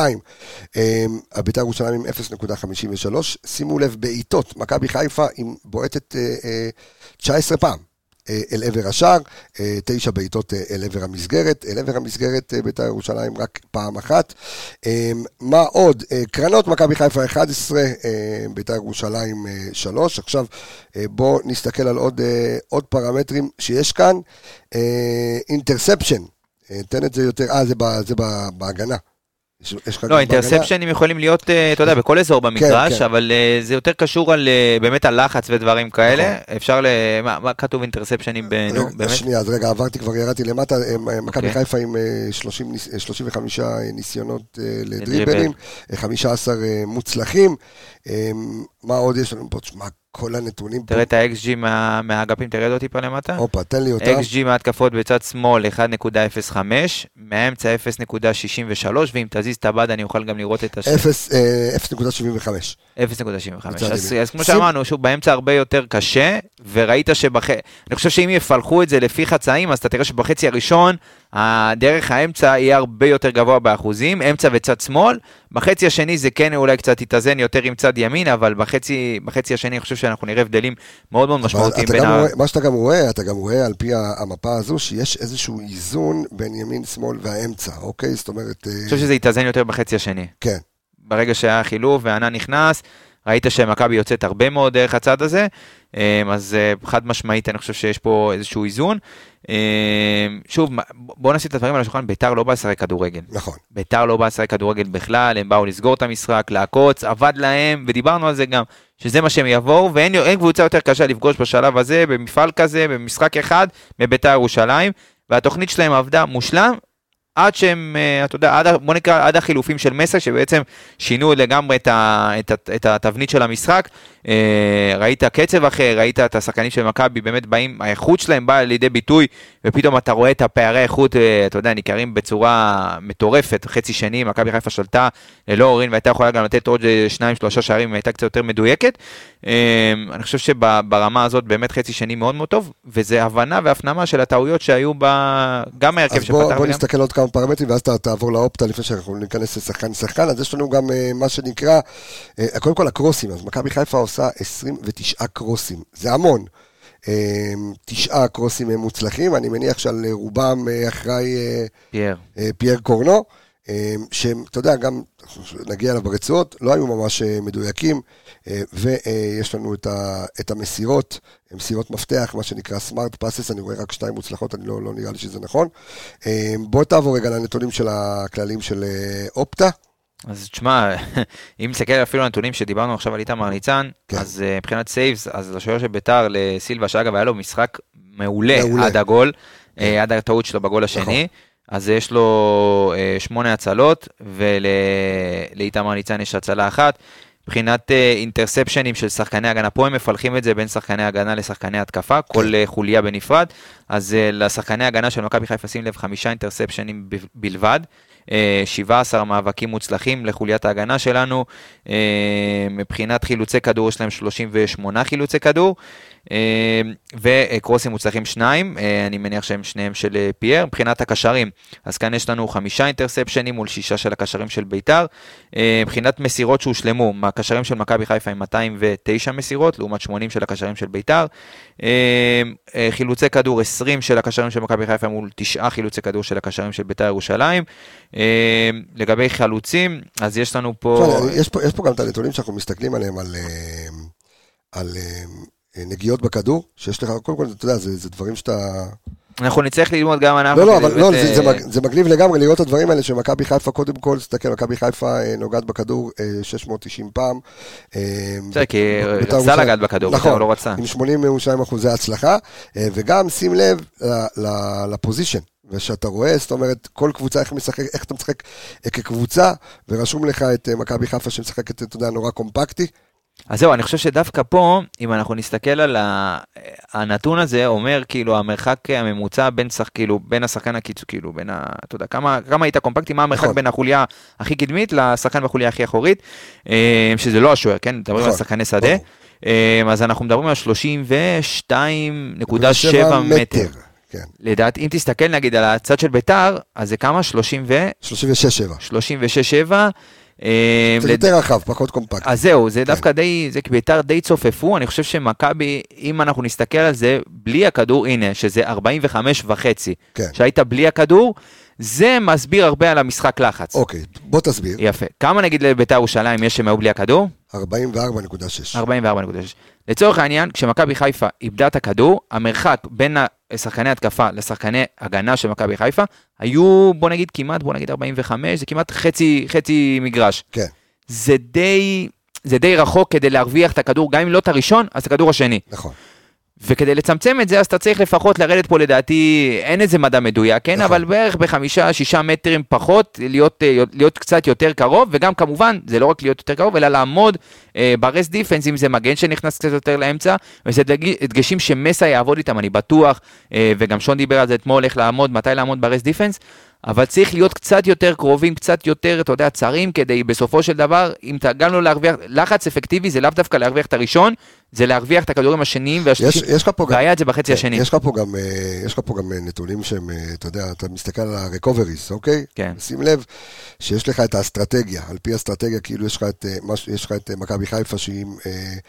אמ, בית"ר ירושלים עם 0.53, שימו לב, בעיטות, מכבי חיפה עם בועטת אה, אה, 19 פעם. אה, אל עבר השער, אה, תשע בעיטות אה, אל עבר המסגרת, אל עבר המסגרת בית"ר ירושלים רק פעם אחת. מה עוד? קרנות מכבי חיפה 11, אה, בית"ר ירושלים 3. עכשיו בואו נסתכל על עוד, עוד פרמטרים שיש כאן. אינטרספשן, תן את זה יותר, אה זה, זה בהגנה. לא? אינטרספשנים יכולים להיות, אה, אתה יודע, בכל אזור במגרש, כן. אבל אה, זה יותר קשור על אה, באמת על לחץ ודברים כאלה. נכון. אפשר ל... מה כתוב אינטרספשנים, ב- נו, רגע, באמת? שנייה, אז רגע, עברתי כבר, ירדתי למטה, מכבי אוקיי. חיפה עם אה, 30 ניס- אה, 35 ניסיונות לדריבל. לדריבלים, אה, 15 אה, מוצלחים. מה עוד יש לנו פה? תשמע, כל הנתונים פה. תראה את ה-XG מה- מהאגפים, תרד עוד טיפה למטה. הופה, תן לי אותה. XG מהתקפות בצד שמאל 1.05, מהאמצע 0.63, ואם תזיז את הבד אני אוכל גם לראות את השם. אפס, אה, 0.75. 0.75. בצד אז. אז כמו שאמרנו, שוב, באמצע הרבה יותר קשה, וראית שבח... אני חושב שאם יפלחו את זה לפי חצאים, אז אתה תראה שבחצי הראשון, הדרך האמצע יהיה הרבה יותר גבוה באחוזים, אמצע וצד שמאל. בחצי השני זה כן אולי קצת יתאזן יותר עם צד ימין, אבל בחצי, בחצי השני אני חושב שאנחנו נראה הבדלים מאוד מאוד משמעותיים בין ה... רואה, מה שאתה גם רואה, אתה גם רואה על פי המפה הזו, שיש איזשהו איזון בין ימין, שמאל והאמצע, אוקיי? זאת אומרת, אה, אני חושב שזה יתאזן יותר בחצי השני. כן. ברגע שהיה חילוף וענן נכנס, ראית שמכבי יוצאת הרבה מאוד דרך הצד הזה, אה, אז אה, חד משמעית אני חושב שיש פה איזשהו איזון. אה, שוב, בואו נשים את הדברים על השולחן, ביתר לא בא לשחק כדורגל. נכון. ביתר לא בא לשחק כדורגל בכלל, הם באו לסגור את המשחק, לעקוץ, עבד להם, ודיברנו על זה גם, שזה מה שהם יבואו, ואין אין קבוצה יותר קשה לפגוש בשלב הזה, במפעל כזה, במשחק אחד, מביתר ירושלים, והתוכנית שלהם עבדה מושלם, עד שהם, אה, אתה יודע, עד, בוא נקרא, עד החילופים של מסק, שבעצם שינו לגמרי את, ה, את, את התבנית של המשחק. אה, ראית קצב אחר, ראית את השחקנים של מכבי באמת באים, האיכות שלהם באה לידי ביטוי, ופתאום אתה רואה את הפערי איכות, אה, אתה יודע, ניכרים בצורה מטורפת. חצי שני, מכבי חיפה שלטה ללא אורין, והייתה יכולה גם לתת עוד שניים, שלושה שערים, הייתה קצת יותר מדויקת. אני חושב שברמה הזאת באמת חצי שני מאוד מאוד טוב, וזה הבנה והפנמה של הטעויות שהיו ב... גם מהרכב אז בוא, שפתח בוא. נסתכל עוד כמה פרמטרים, ואז תעבור לאופטה לפני שאנחנו ניכנס לשחקן שחקן. אז יש לנו גם אה, מה שנקרא, אה, קודם כל הקרוסים. אז מכבי חיפה עושה 29 קרוסים, זה המון. אה, תשעה קרוסים מוצלחים, אני מניח שעל רובם אחראי פייר. פייר קורנו, שהם, אתה יודע, גם נגיע אליו ברצועות, לא היו ממש אה, מדויקים, אה, ויש לנו את, ה, את המסירות, מסירות מפתח, מה שנקרא smart passes, אני רואה רק שתיים מוצלחות, אני לא, לא נראה לי שזה נכון. אה, בוא תעבור רגע לנתונים של הכללים של אה, Opta. אז תשמע, אם נסתכל אפילו על הנתונים שדיברנו עכשיו על איתמר ניצן, כן. אז מבחינת saves, אז לשוער של בית"ר, לסילבה, שאגב היה לו משחק מעולה, מעולה. עד הגול, אה, עד הטעות שלו בגול השני. נכון. אז יש לו אה, שמונה הצלות, ולאיתמר ניצן יש הצלה אחת. מבחינת אה, אינטרספשנים של שחקני הגנה, פה הם מפלחים את זה בין שחקני הגנה לשחקני התקפה, כל אה, חוליה בנפרד. אז אה, לשחקני הגנה של מכבי חיפה, שים לב, חמישה אינטרספשנים בלבד. אה, 17 מאבקים מוצלחים לחוליית ההגנה שלנו. מבחינת חילוצי כדור יש להם 38 חילוצי כדור. אה, וקרוסים מוצלחים שניים, אה, אני מניח שהם שניהם של אה, פייר. מבחינת הקשרים, אז כאן יש לנו חמישה אינטרספשנים מול שישה של הקשרים של ביתר. אה, מבחינת מסירות שהושלמו, מהקשרים של מכבי חיפה עם 209 מסירות, לעומת 80 של הקשרים של ביתר. אה, חילוצי כדור 20 של הקשרים של מכבי חיפה מול 9 חילוצי כדור של הקשרים של ביתר ירושלים. אה, לגבי חלוצים, אז יש לנו פה... תשמע, יש פה- יש פה גם את הנתונים שאנחנו מסתכלים עליהם, על, על נגיעות בכדור, שיש לך, קודם כל, אתה יודע, זה, זה דברים שאתה... אנחנו נצטרך ללמוד גם אנחנו. לא, לא, אבל לא, זה, זה, אה, זה מגניב לגמרי לראות את הדברים האלה שמכבי חיפה, קודם כל, תסתכל, מכבי חיפה אה, נוגעת בכדור אה, 690 פעם. אה, בסדר, כי בית"ר רצה לגעת בכדור, נכון, בית"ר לא רצה. עם 82 אחוזי הצלחה, אה, וגם שים לב לפוזיישן. ושאתה רואה, זאת אומרת, כל קבוצה, איך, משחק, איך אתה משחק אה, כקבוצה, ורשום לך את אה, מכבי חיפה שמשחקת, אתה יודע, נורא קומפקטי. אז זהו, אני חושב שדווקא פה, אם אנחנו נסתכל על ה... הנתון הזה, אומר כאילו המרחק הממוצע בין שח... כאילו, בין השחקן הקיצור, כאילו, בין ה... אתה יודע, כמה, כמה היית קומפקטי, מה המרחק נכון. בין החוליה הכי קדמית לשחקן בחוליה הכי אחורית, אה, שזה לא השוער, כן? מדברים על נכון, שחקני שדה. אה, אז אנחנו מדברים על 32.7 מטר. כן, לדעת, אם תסתכל נגיד על הצד של ביתר, אז זה כמה? 30 ו... 36-7. 36-7. אה, זה יותר רחב, פחות קומפקטי. אז זהו, זה דווקא די, זה ביתר די צופפו, אני חושב שמכבי, אם אנחנו נסתכל על זה, בלי הכדור, הנה, שזה 45 וחצי, כן. שהיית בלי הכדור, זה מסביר הרבה על המשחק לחץ. אוקיי, בוא תסביר. יפה. כמה נגיד לביתר ירושלים יש שהם היו בלי הכדור? 44.6. 44.6. לצורך העניין, כשמכבי חיפה איבדה את הכדור, המרחק בין שחקני התקפה לשחקני הגנה של מכבי חיפה, היו, בוא נגיד, כמעט, בוא נגיד 45, זה כמעט חצי, חצי מגרש. כן, זה די, זה די רחוק כדי להרוויח את הכדור, גם אם לא את הראשון, אז את הכדור השני. נכון. וכדי לצמצם את זה, אז אתה צריך לפחות לרדת פה לדעתי, אין איזה מדע מדויק, כן? נכון. אבל בערך בחמישה, שישה מטרים פחות, להיות, אה, להיות קצת יותר קרוב, וגם כמובן, זה לא רק להיות יותר קרוב, אלא לעמוד אה, ב rest defence, אם זה מגן שנכנס קצת יותר לאמצע, וזה דג- דגשים שמסאי יעבוד איתם, אני בטוח, אה, וגם שון דיבר על זה אתמול, איך לעמוד, מתי לעמוד ב rest defence, אבל צריך להיות קצת יותר קרובים, קצת יותר, אתה יודע, צרים, כדי בסופו של דבר, אם אתה גם לא להרוויח, לחץ אפקטיבי זה לאו דווקא להרוויח את הראשון, זה להרוויח את הכדורים השניים יש, והשלישיים. והיה את זה בחצי כן, השני. יש לך פה גם, אה, יש לך פה גם אה, נתונים שהם, אה, אתה יודע, אתה מסתכל על ה-recoveries, אוקיי? כן. שים לב שיש לך את האסטרטגיה, על פי האסטרטגיה, כאילו יש לך את, יש לך את מכבי חיפה שהיא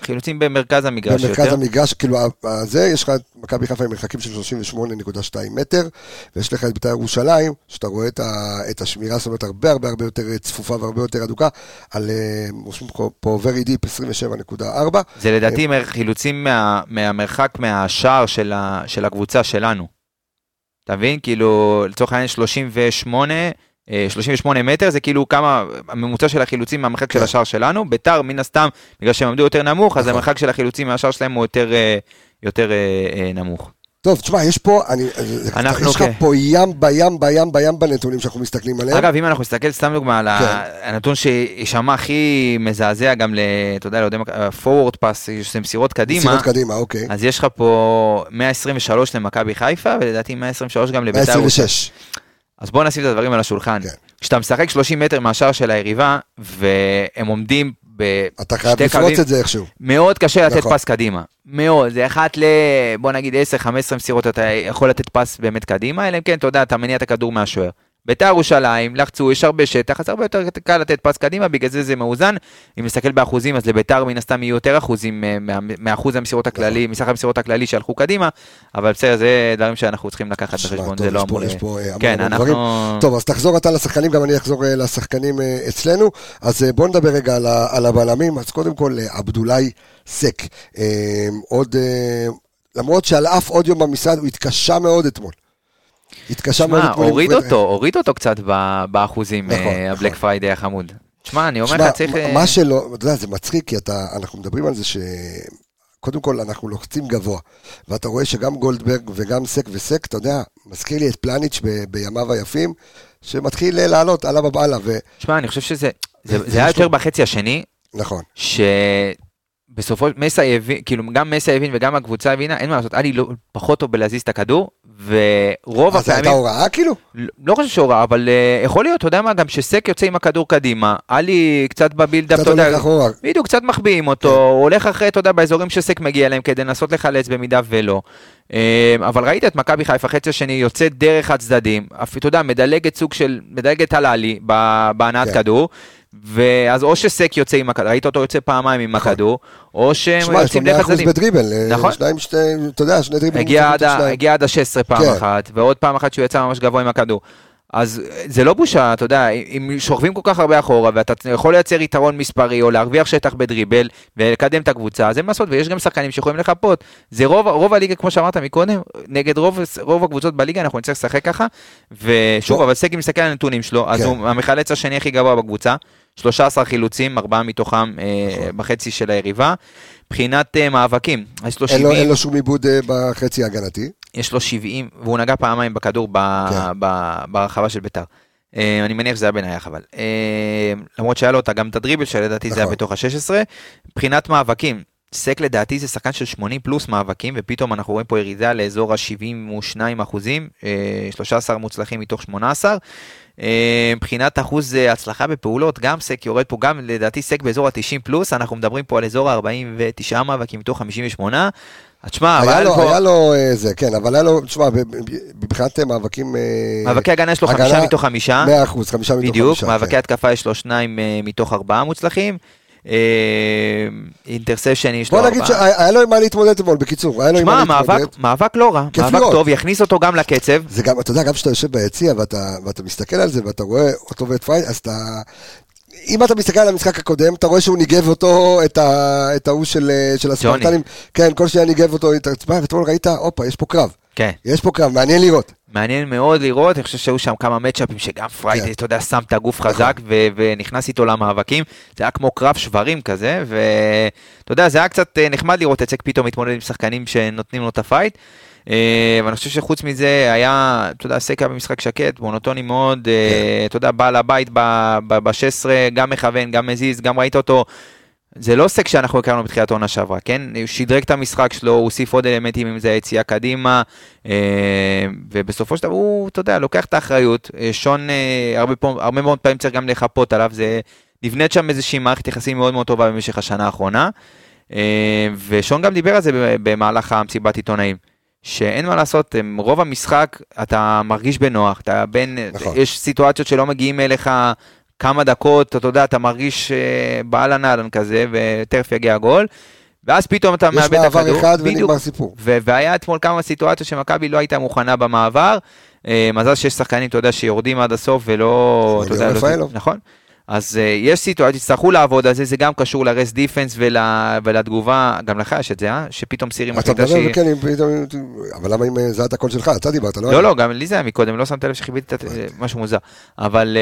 חילוצים במרכז המגרש במרכז יותר. המגרש, כאילו, זה, יש לך את מכבי חיפה עם מרחקים של 38.2 מטר, ויש לך את בית"ר ירושלים, שאתה רואה את, ה, את השמירה, זאת אומרת, הרבה הרבה הרבה יותר אה, צפופה והרבה יותר אדוקה, על, אה, רושם פה- פה very deep 27.4. זה לדעתי חילוצים מה, מהמרחק מהשער של, ה, של הקבוצה שלנו. אתה מבין? כאילו, לצורך העניין 38, אה, 38 מטר זה כאילו כמה, הממוצע של החילוצים מהמרחק של כן. השער שלנו. ביתר, מן הסתם, בגלל שהם עמדו יותר נמוך, אז נכון. המרחק של החילוצים מהשער שלהם הוא יותר, אה, יותר אה, אה, נמוך. טוב, תשמע, יש פה, אני, אנחנו יש לך כן. פה ים בים בים בים בנתונים שאנחנו מסתכלים עליהם. אגב, אם אנחנו נסתכל סתם דוגמה על כן. הנתון שישמע הכי מזעזע גם, ל- אתה יודע, לאוהדי מכבי- forward pass, שזה מסירות קדימה, מסירות קדימה, אוקיי. אז יש לך פה 123 למכבי חיפה, ולדעתי 123 גם לביתר ירושלים. 126. אז בואו נשים את הדברים על השולחן. כן. כשאתה משחק 30 מטר מהשער של היריבה, והם עומדים אתה חייב לפרוץ קווים, את זה איכשהו. מאוד קשה לתת נכון. פס קדימה. מאוד, זה אחת ל... בוא נגיד 10-15 מסירות אתה יכול לתת פס באמת קדימה, אלא אם כן, אתה יודע, אתה מניע את הכדור מהשוער. ביתר ירושלים, לחצו, יש הרבה שטח, אז הרבה יותר קל לתת פס קדימה, בגלל זה זה מאוזן. אם נסתכל באחוזים, אז לביתר מן הסתם יהיו יותר אחוזים אה, מאחוז המסירות הכללי. מסך המסירות הכללי שהלכו קדימה, אבל בסדר, זה דברים שאנחנו צריכים לקחת בחשבון, זה לא אמור... אה, כן, אנחנו... טוב, אז תחזור אתה לשחקנים, גם אני אחזור אה, לשחקנים אצלנו. אז בואו נדבר רגע על הבלמים. אז קודם כל, עבדולאי סק. עוד, למרות שעל אף עוד יום במשרד, הוא התקשה מאוד אתמול. התקשה מאוד. עם הוריד אותו, הוריד אותו קצת באחוזים, נכון, אה, נכון. הבלק פריידי החמוד. תשמע, אני אומר לך, צריך... אה, מה שלא, אתה יודע, זה מצחיק, כי אנחנו מדברים על זה ש... קודם כל אנחנו לוחצים גבוה, ואתה רואה שגם גולדברג וגם סק וסק, אתה יודע, מזכיר לי את פלניץ' ב- בימיו היפים, שמתחיל אה, לעלות עליו הבעלה, ו... שמע, אני חושב שזה, זה, זה היה יותר בחצי השני, נכון. שבסופו, מסה הבין, כאילו גם מסה הבין וגם הקבוצה הבינה, אין מה לעשות, היה לי לא, פחות טוב בלהזיז את הכדור, ורוב אז זו הייתה הפעמים, הוראה כאילו? לא, לא חושב שהוראה, אבל uh, יכול להיות, אתה יודע מה, גם שסק יוצא עם הכדור קדימה, עלי קצת בבילדאפ, קצת אתה יודע, הולך אחורה. בדיוק, קצת מחביאים אותו, כן. הוא הולך אחרי, אתה יודע, באזורים שסק מגיע אליהם כדי לנסות לחלץ במידה ולא. אה, אבל ראית את מכבי חיפה, חצי השני יוצא דרך הצדדים, אתה יודע, מדלגת סוג של, מדלגת על עלי בהנעת כן. כדור, ואז או שסק יוצא עם הכדור, ראית אותו יוצא פעמיים עם נכון. הכדור, או שהם שמע, יש לו יוצאים דרך 100% הצדדים. בדריבל. אה, נכון. שניים, שתי, אתה יודע, שני דריבלים. הגיע עד, של ה- שניים. הגיע עד ה-16 פעם כן. אחת, ועוד פעם אחת שהוא יצא ממש גבוה עם הכדור. אז אה, זה לא בושה, אתה יודע, אם שוכבים כל כך הרבה אחורה, ואתה יכול לייצר יתרון מספרי, או להרוויח שטח בדריבל, ולקדם את הקבוצה, אז אין מה לעשות, ויש גם שחקנים שיכולים לחפות. זה רוב, רוב הליגה, כמו שאמרת מקודם, נגד רוב, רוב הקבוצות בליגה אנחנו נצטרך לשחק ככה, ושוב. אבל סגי מסתכל על הנתונים שלו, אז כן. הוא המחלץ השני הכי גבוה בקבוצה, 13 חילוצים, ארבעה מתוכם אה, נכון. בחצי של היריבה. מבחינת אה, מאבקים, יש לו אין לו- 70, אין לו שום עיבוד אה, בחצי ההגנתי. יש לו 70, והוא נגע פעמיים בכדור ב, כן. ב, ברחבה של ביתר. אני מניח שזה היה בנייח אבל. למרות שהיה לו אותה גם את הדריבל שלדעתי זה היה נכון. בתוך ה-16. מבחינת מאבקים, סק לדעתי זה שחקן של 80 פלוס מאבקים, ופתאום אנחנו רואים פה ירידה לאזור ה-72 אחוזים, אה, 13 מוצלחים מתוך 18. אה, מבחינת אחוז אה, הצלחה בפעולות, גם סק יורד פה, גם לדעתי סק באזור ה-90 פלוס, אנחנו מדברים פה על אזור ה-49 מאבקים מתוך 58. אז תשמע, אבל היה לו, פה... היה לו אה, זה, כן, אבל היה לו, תשמע, מבחינת אה, מאבקים... אה, מאבקי הגנה יש לו הגנה- חמישה מתוך חמישה, 100 אחוז, חמישה מתוך בדיוק, חמישה. מאבקי כן. התקפה יש לו שניים אה, מתוך ארבעה מוצלחים, אה, אינטרסשן יש לו בוא נגיד ארבעה. שהיה לו עם מה להתמודד אתמול, בקיצור, היה לו עם שמע, מה להתמודד. מאבק, מאבק לא רע, מאבק. טוב, יכניס אותו גם לקצב, זה גם, אתה יודע, גם כשאתה יושב ביציע ואתה, מסתכל על זה ואתה רואה אותו ואת פריי, אז אתה... אם אתה מסתכל על המשחק הקודם, אתה רואה שהוא ניגב אותו, את, ההוא של, אה, הספרטנים. כן, כל שניה ניגב אותו, ואתמול ראית, הופה, יש פה קרב. כן. יש פה קרב, מעניין לראות. מעניין מאוד לראות, אני חושב שהיו שם כמה מצ'אפים שגם פריידי, כן. אתה יודע, שם את הגוף חזק ו- ונכנס איתו למאבקים, זה היה כמו קרב שברים כזה, ואתה יודע, זה היה קצת אה, נחמד לראות את סק פתאום מתמודד עם שחקנים שנותנים לו את ה fight. אה, ואני חושב שחוץ מזה היה, אתה יודע, סק היה במשחק שקט, מונוטוני מאוד, אה, אתה יודע, בעל הבית ב-16, גם מכוון, גם מזיז, גם ראית אותו. זה לא סק שאנחנו הכרנו בתחילת העונה שעברה, כן? הוא שדרג את המשחק שלו, הוא הוסיף עוד אלמנטים, אם זה היציאה קדימה, אה, ובסופו של דבר הוא, אתה יודע, לוקח את האחריות. אה, שון, אה, הרבה, הרבה מאוד פעמים צריך גם לחפות עליו, זה נבנית שם איזושהי מערכת יחסים מאוד מאוד טובה במשך השנה האחרונה. ושון גם דיבר על זה במהלך המסיבת עיתונאים. שאין מה לעשות, רוב המשחק אתה מרגיש בנוח, אתה בין, נכון. יש סיטואציות שלא מגיעים אליך כמה דקות, אתה יודע, אתה מרגיש אה, באהלן אהלן כזה, ותכף יגיע הגול, ואז פתאום אתה יש מאבד את הכדור. מעבר אחד. ונגמר סיפור. ו- והיה אתמול כמה סיטואציות שמכבי לא הייתה מוכנה במעבר. אה, מזל שיש שחקנים, אתה יודע, שיורדים עד הסוף ולא... אתה יודע, לא-. נכון. אז אה, יש סיטואציות, יצטרכו לעבוד על זה, זה גם קשור לרס דיפנס ול, ולתגובה, גם לך יש את זה, אה? שפתאום סירי אתה מחליטה מדבר, פתאום- אבל למה אם זה את הקול שלך? אתה דיברת, לא? לא. לא, גם לי זה היה מקודם, לא שמת לב שחיביתי את ה- משהו מוזר. אבל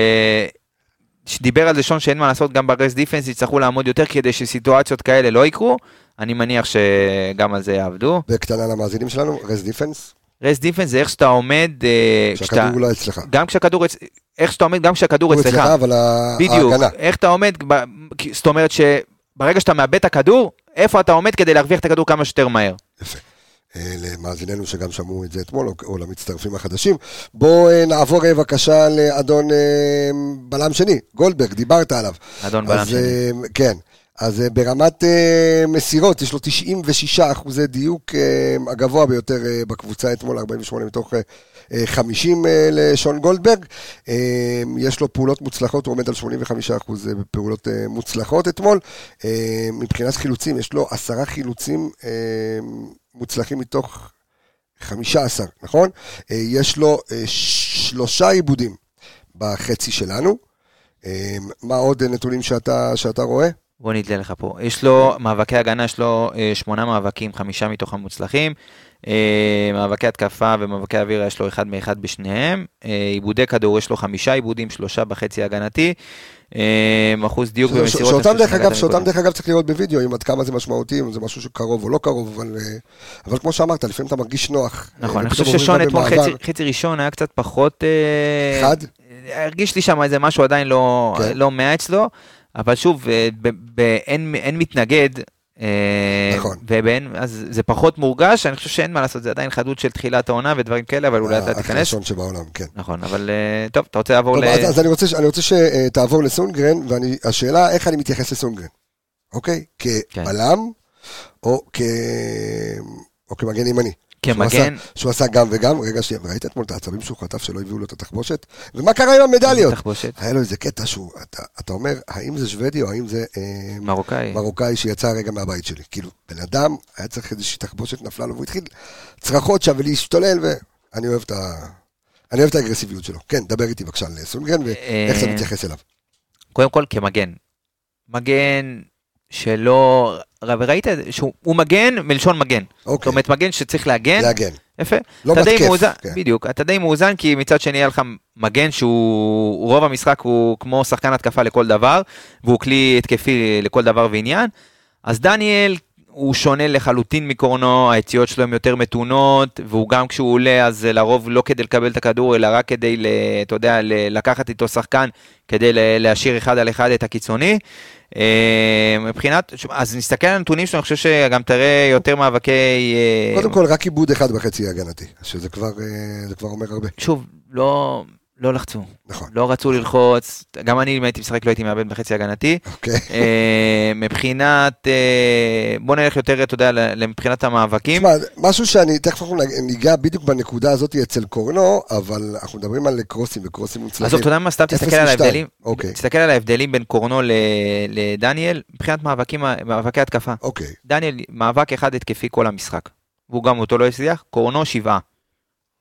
שדיבר על זה שון שאין מה לעשות, גם ב rest defence יצטרכו לעמוד יותר כדי שסיטואציות כאלה לא יקרו. אני מניח שגם על זה יעבדו. בקטנה למאזינים שלנו, rest defence, rest defence זה איך שאתה עומד, אה, כשאתה- שהכדור לא אצלך. גם כשהכדור, אצ- איך שאתה עומד, גם כשהכדור הוא אצלך. אצלך, אבל בדיוק, ההגנה. איך אתה עומד, זאת אומרת שברגע שאתה מאבד את הכדור, איפה אתה עומד כדי להרוויח את הכדור כמה שיותר מהר. יפה. אה, למאזיננו שגם שמעו את זה אתמול, או- למצטרפים החדשים. בואו אה, נעבור אה, בבקשה לאדון בלם שני, גולדברג, דיברת עליו. אדון בלם אז, שני. כן. אז ברמת מסירות, יש לו 96 אחוזי דיוק, הגבוה ביותר בקבוצה אתמול, 48 מתוך 50 אה, לשון גולדברג. אה, יש לו פעולות מוצלחות, הוא עומד על 85 אחוז בפעולות אה, מוצלחות אתמול. אה, מבחינת חילוצים, יש לו עשרה חילוצים אה, מוצלחים מתוך 15, נכון? אה, יש לו אה, שלושה עיבודים בחצי שלנו. אה, מה עוד נתונים שאתה, שאתה רואה? בוא נתלה לך פה. יש לו מאבקי הגנה, יש לו אה, שמונה מאבקים, חמישה מתוכם מוצלחים. אה, מאבקי התקפה ומאבקי אוויר יש לו אחד מאחד בשניהם. אה, עיבודי כדור יש לו חמישה עיבודים, שלושה בחצי הגנתי. אה, אחוז דיוק במסירות. שאותם דרך אגב, שאותם. דרך אגב צריך לראות בווידאו, אם עד כמה זה משמעותי, אם זה משהו שקרוב או לא קרוב, אבל, אה, אבל כמו שאמרת, לפעמים אתה מרגיש נוח. נכון, אה, אני חושב ששון אתמול חצי- חצי ראשון היה קצת פחות... אה, חד? הרגיש לי שם איזה משהו עדיין לא, כן. לא מאה אצלו, אבל שוב, אה, אין מתנגד. אה, נכון. ובאין, אז זה פחות מורגש, אני חושב שאין מה לעשות, זה עדיין חדות של תחילת העונה ודברים כאלה, אבל אולי אתה הכי תיכנס. ראשון שבעולם, כן. נכון, אבל אה, טוב, אתה רוצה לעבור ל... אז, אני רוצה, שתעבור לסונגרן, והשאלה איך אני מתייחס לסונגרן, אוקיי? כן. כבלם או, כ... או כמגן ימני. כמגן, שהוא עשה, שהוא עשה גם וגם, רגע שנייה, ראית אתמול את העצבים שהוא חטף שלא הביאו לו את התחבושת? ומה קרה עם המדליות? היה לו איזה קטע שהוא, אתה, אתה אומר, האם זה שוודי או האם זה אה, מרוקאי. מרוקאי שיצא רגע מהבית שלי? כאילו, בן אדם היה צריך איזושהי תחבושת נפלה לו, והוא התחיל צרחות שם ולהשתולל, ואני אוהב את ה... אני אוהב את האגרסיביות שלו. כן, דבר איתי בבקשה על סונגרן, ואיך אתה אה, מתייחס אליו. קודם כל כמגן. מגן שלא... וראית שהוא הוא מגן מלשון מגן. זאת אוקיי, אומרת, מגן שצריך להגן, להגן. יפה. לא מתקף. מאוזן, כן. בדיוק, אתה די מאוזן כי מצד שני היה לך מגן שהוא, רוב המשחק הוא כמו שחקן התקפה לכל דבר, והוא כלי התקפי לכל דבר ועניין. אז דניאל הוא שונה לחלוטין מקורנו, היציאות שלו הן יותר מתונות, והוא גם כשהוא עולה אז זה לרוב לא כדי לקבל את הכדור, אלא רק כדי, אתה יודע, לקחת איתו שחקן כדי להשאיר אחד על אחד את הקיצוני. אה, מבחינת, אז נסתכל על הנתונים שלו, אני חושב שגם תראה יותר מאבקי... אה, קודם כל, רק עיבוד אחד בחצי הגנתי, שזה כבר, אה, כבר אומר הרבה. שוב, לא, לא לחצו, נכון, לא רצו ללחוץ, גם אני אם הייתי משחק לא הייתי מאבד בחצי הגנתי. אוקיי. אה, מבחינת, אה, בוא נלך יותר, אתה יודע, מבחינת המאבקים. תשמע, משהו שאני, תכף אנחנו ניגע בדיוק בנקודה הזאת אצל קורנו, אבל אנחנו מדברים על קרוסים וקרוסים מוצלחים. עזוב, אתה יודע מה, סתם תסתכל על. ההבדלים, אוקיי. תסתכל על ההבדלים בין קורנו ל- לדניאל, מבחינת מאבקים, מאבקי התקפה. אוקיי, דניאל, מאבק אחד התקפי כל המשחק. והוא גם אותו לא הצליח, קורנו שבעה.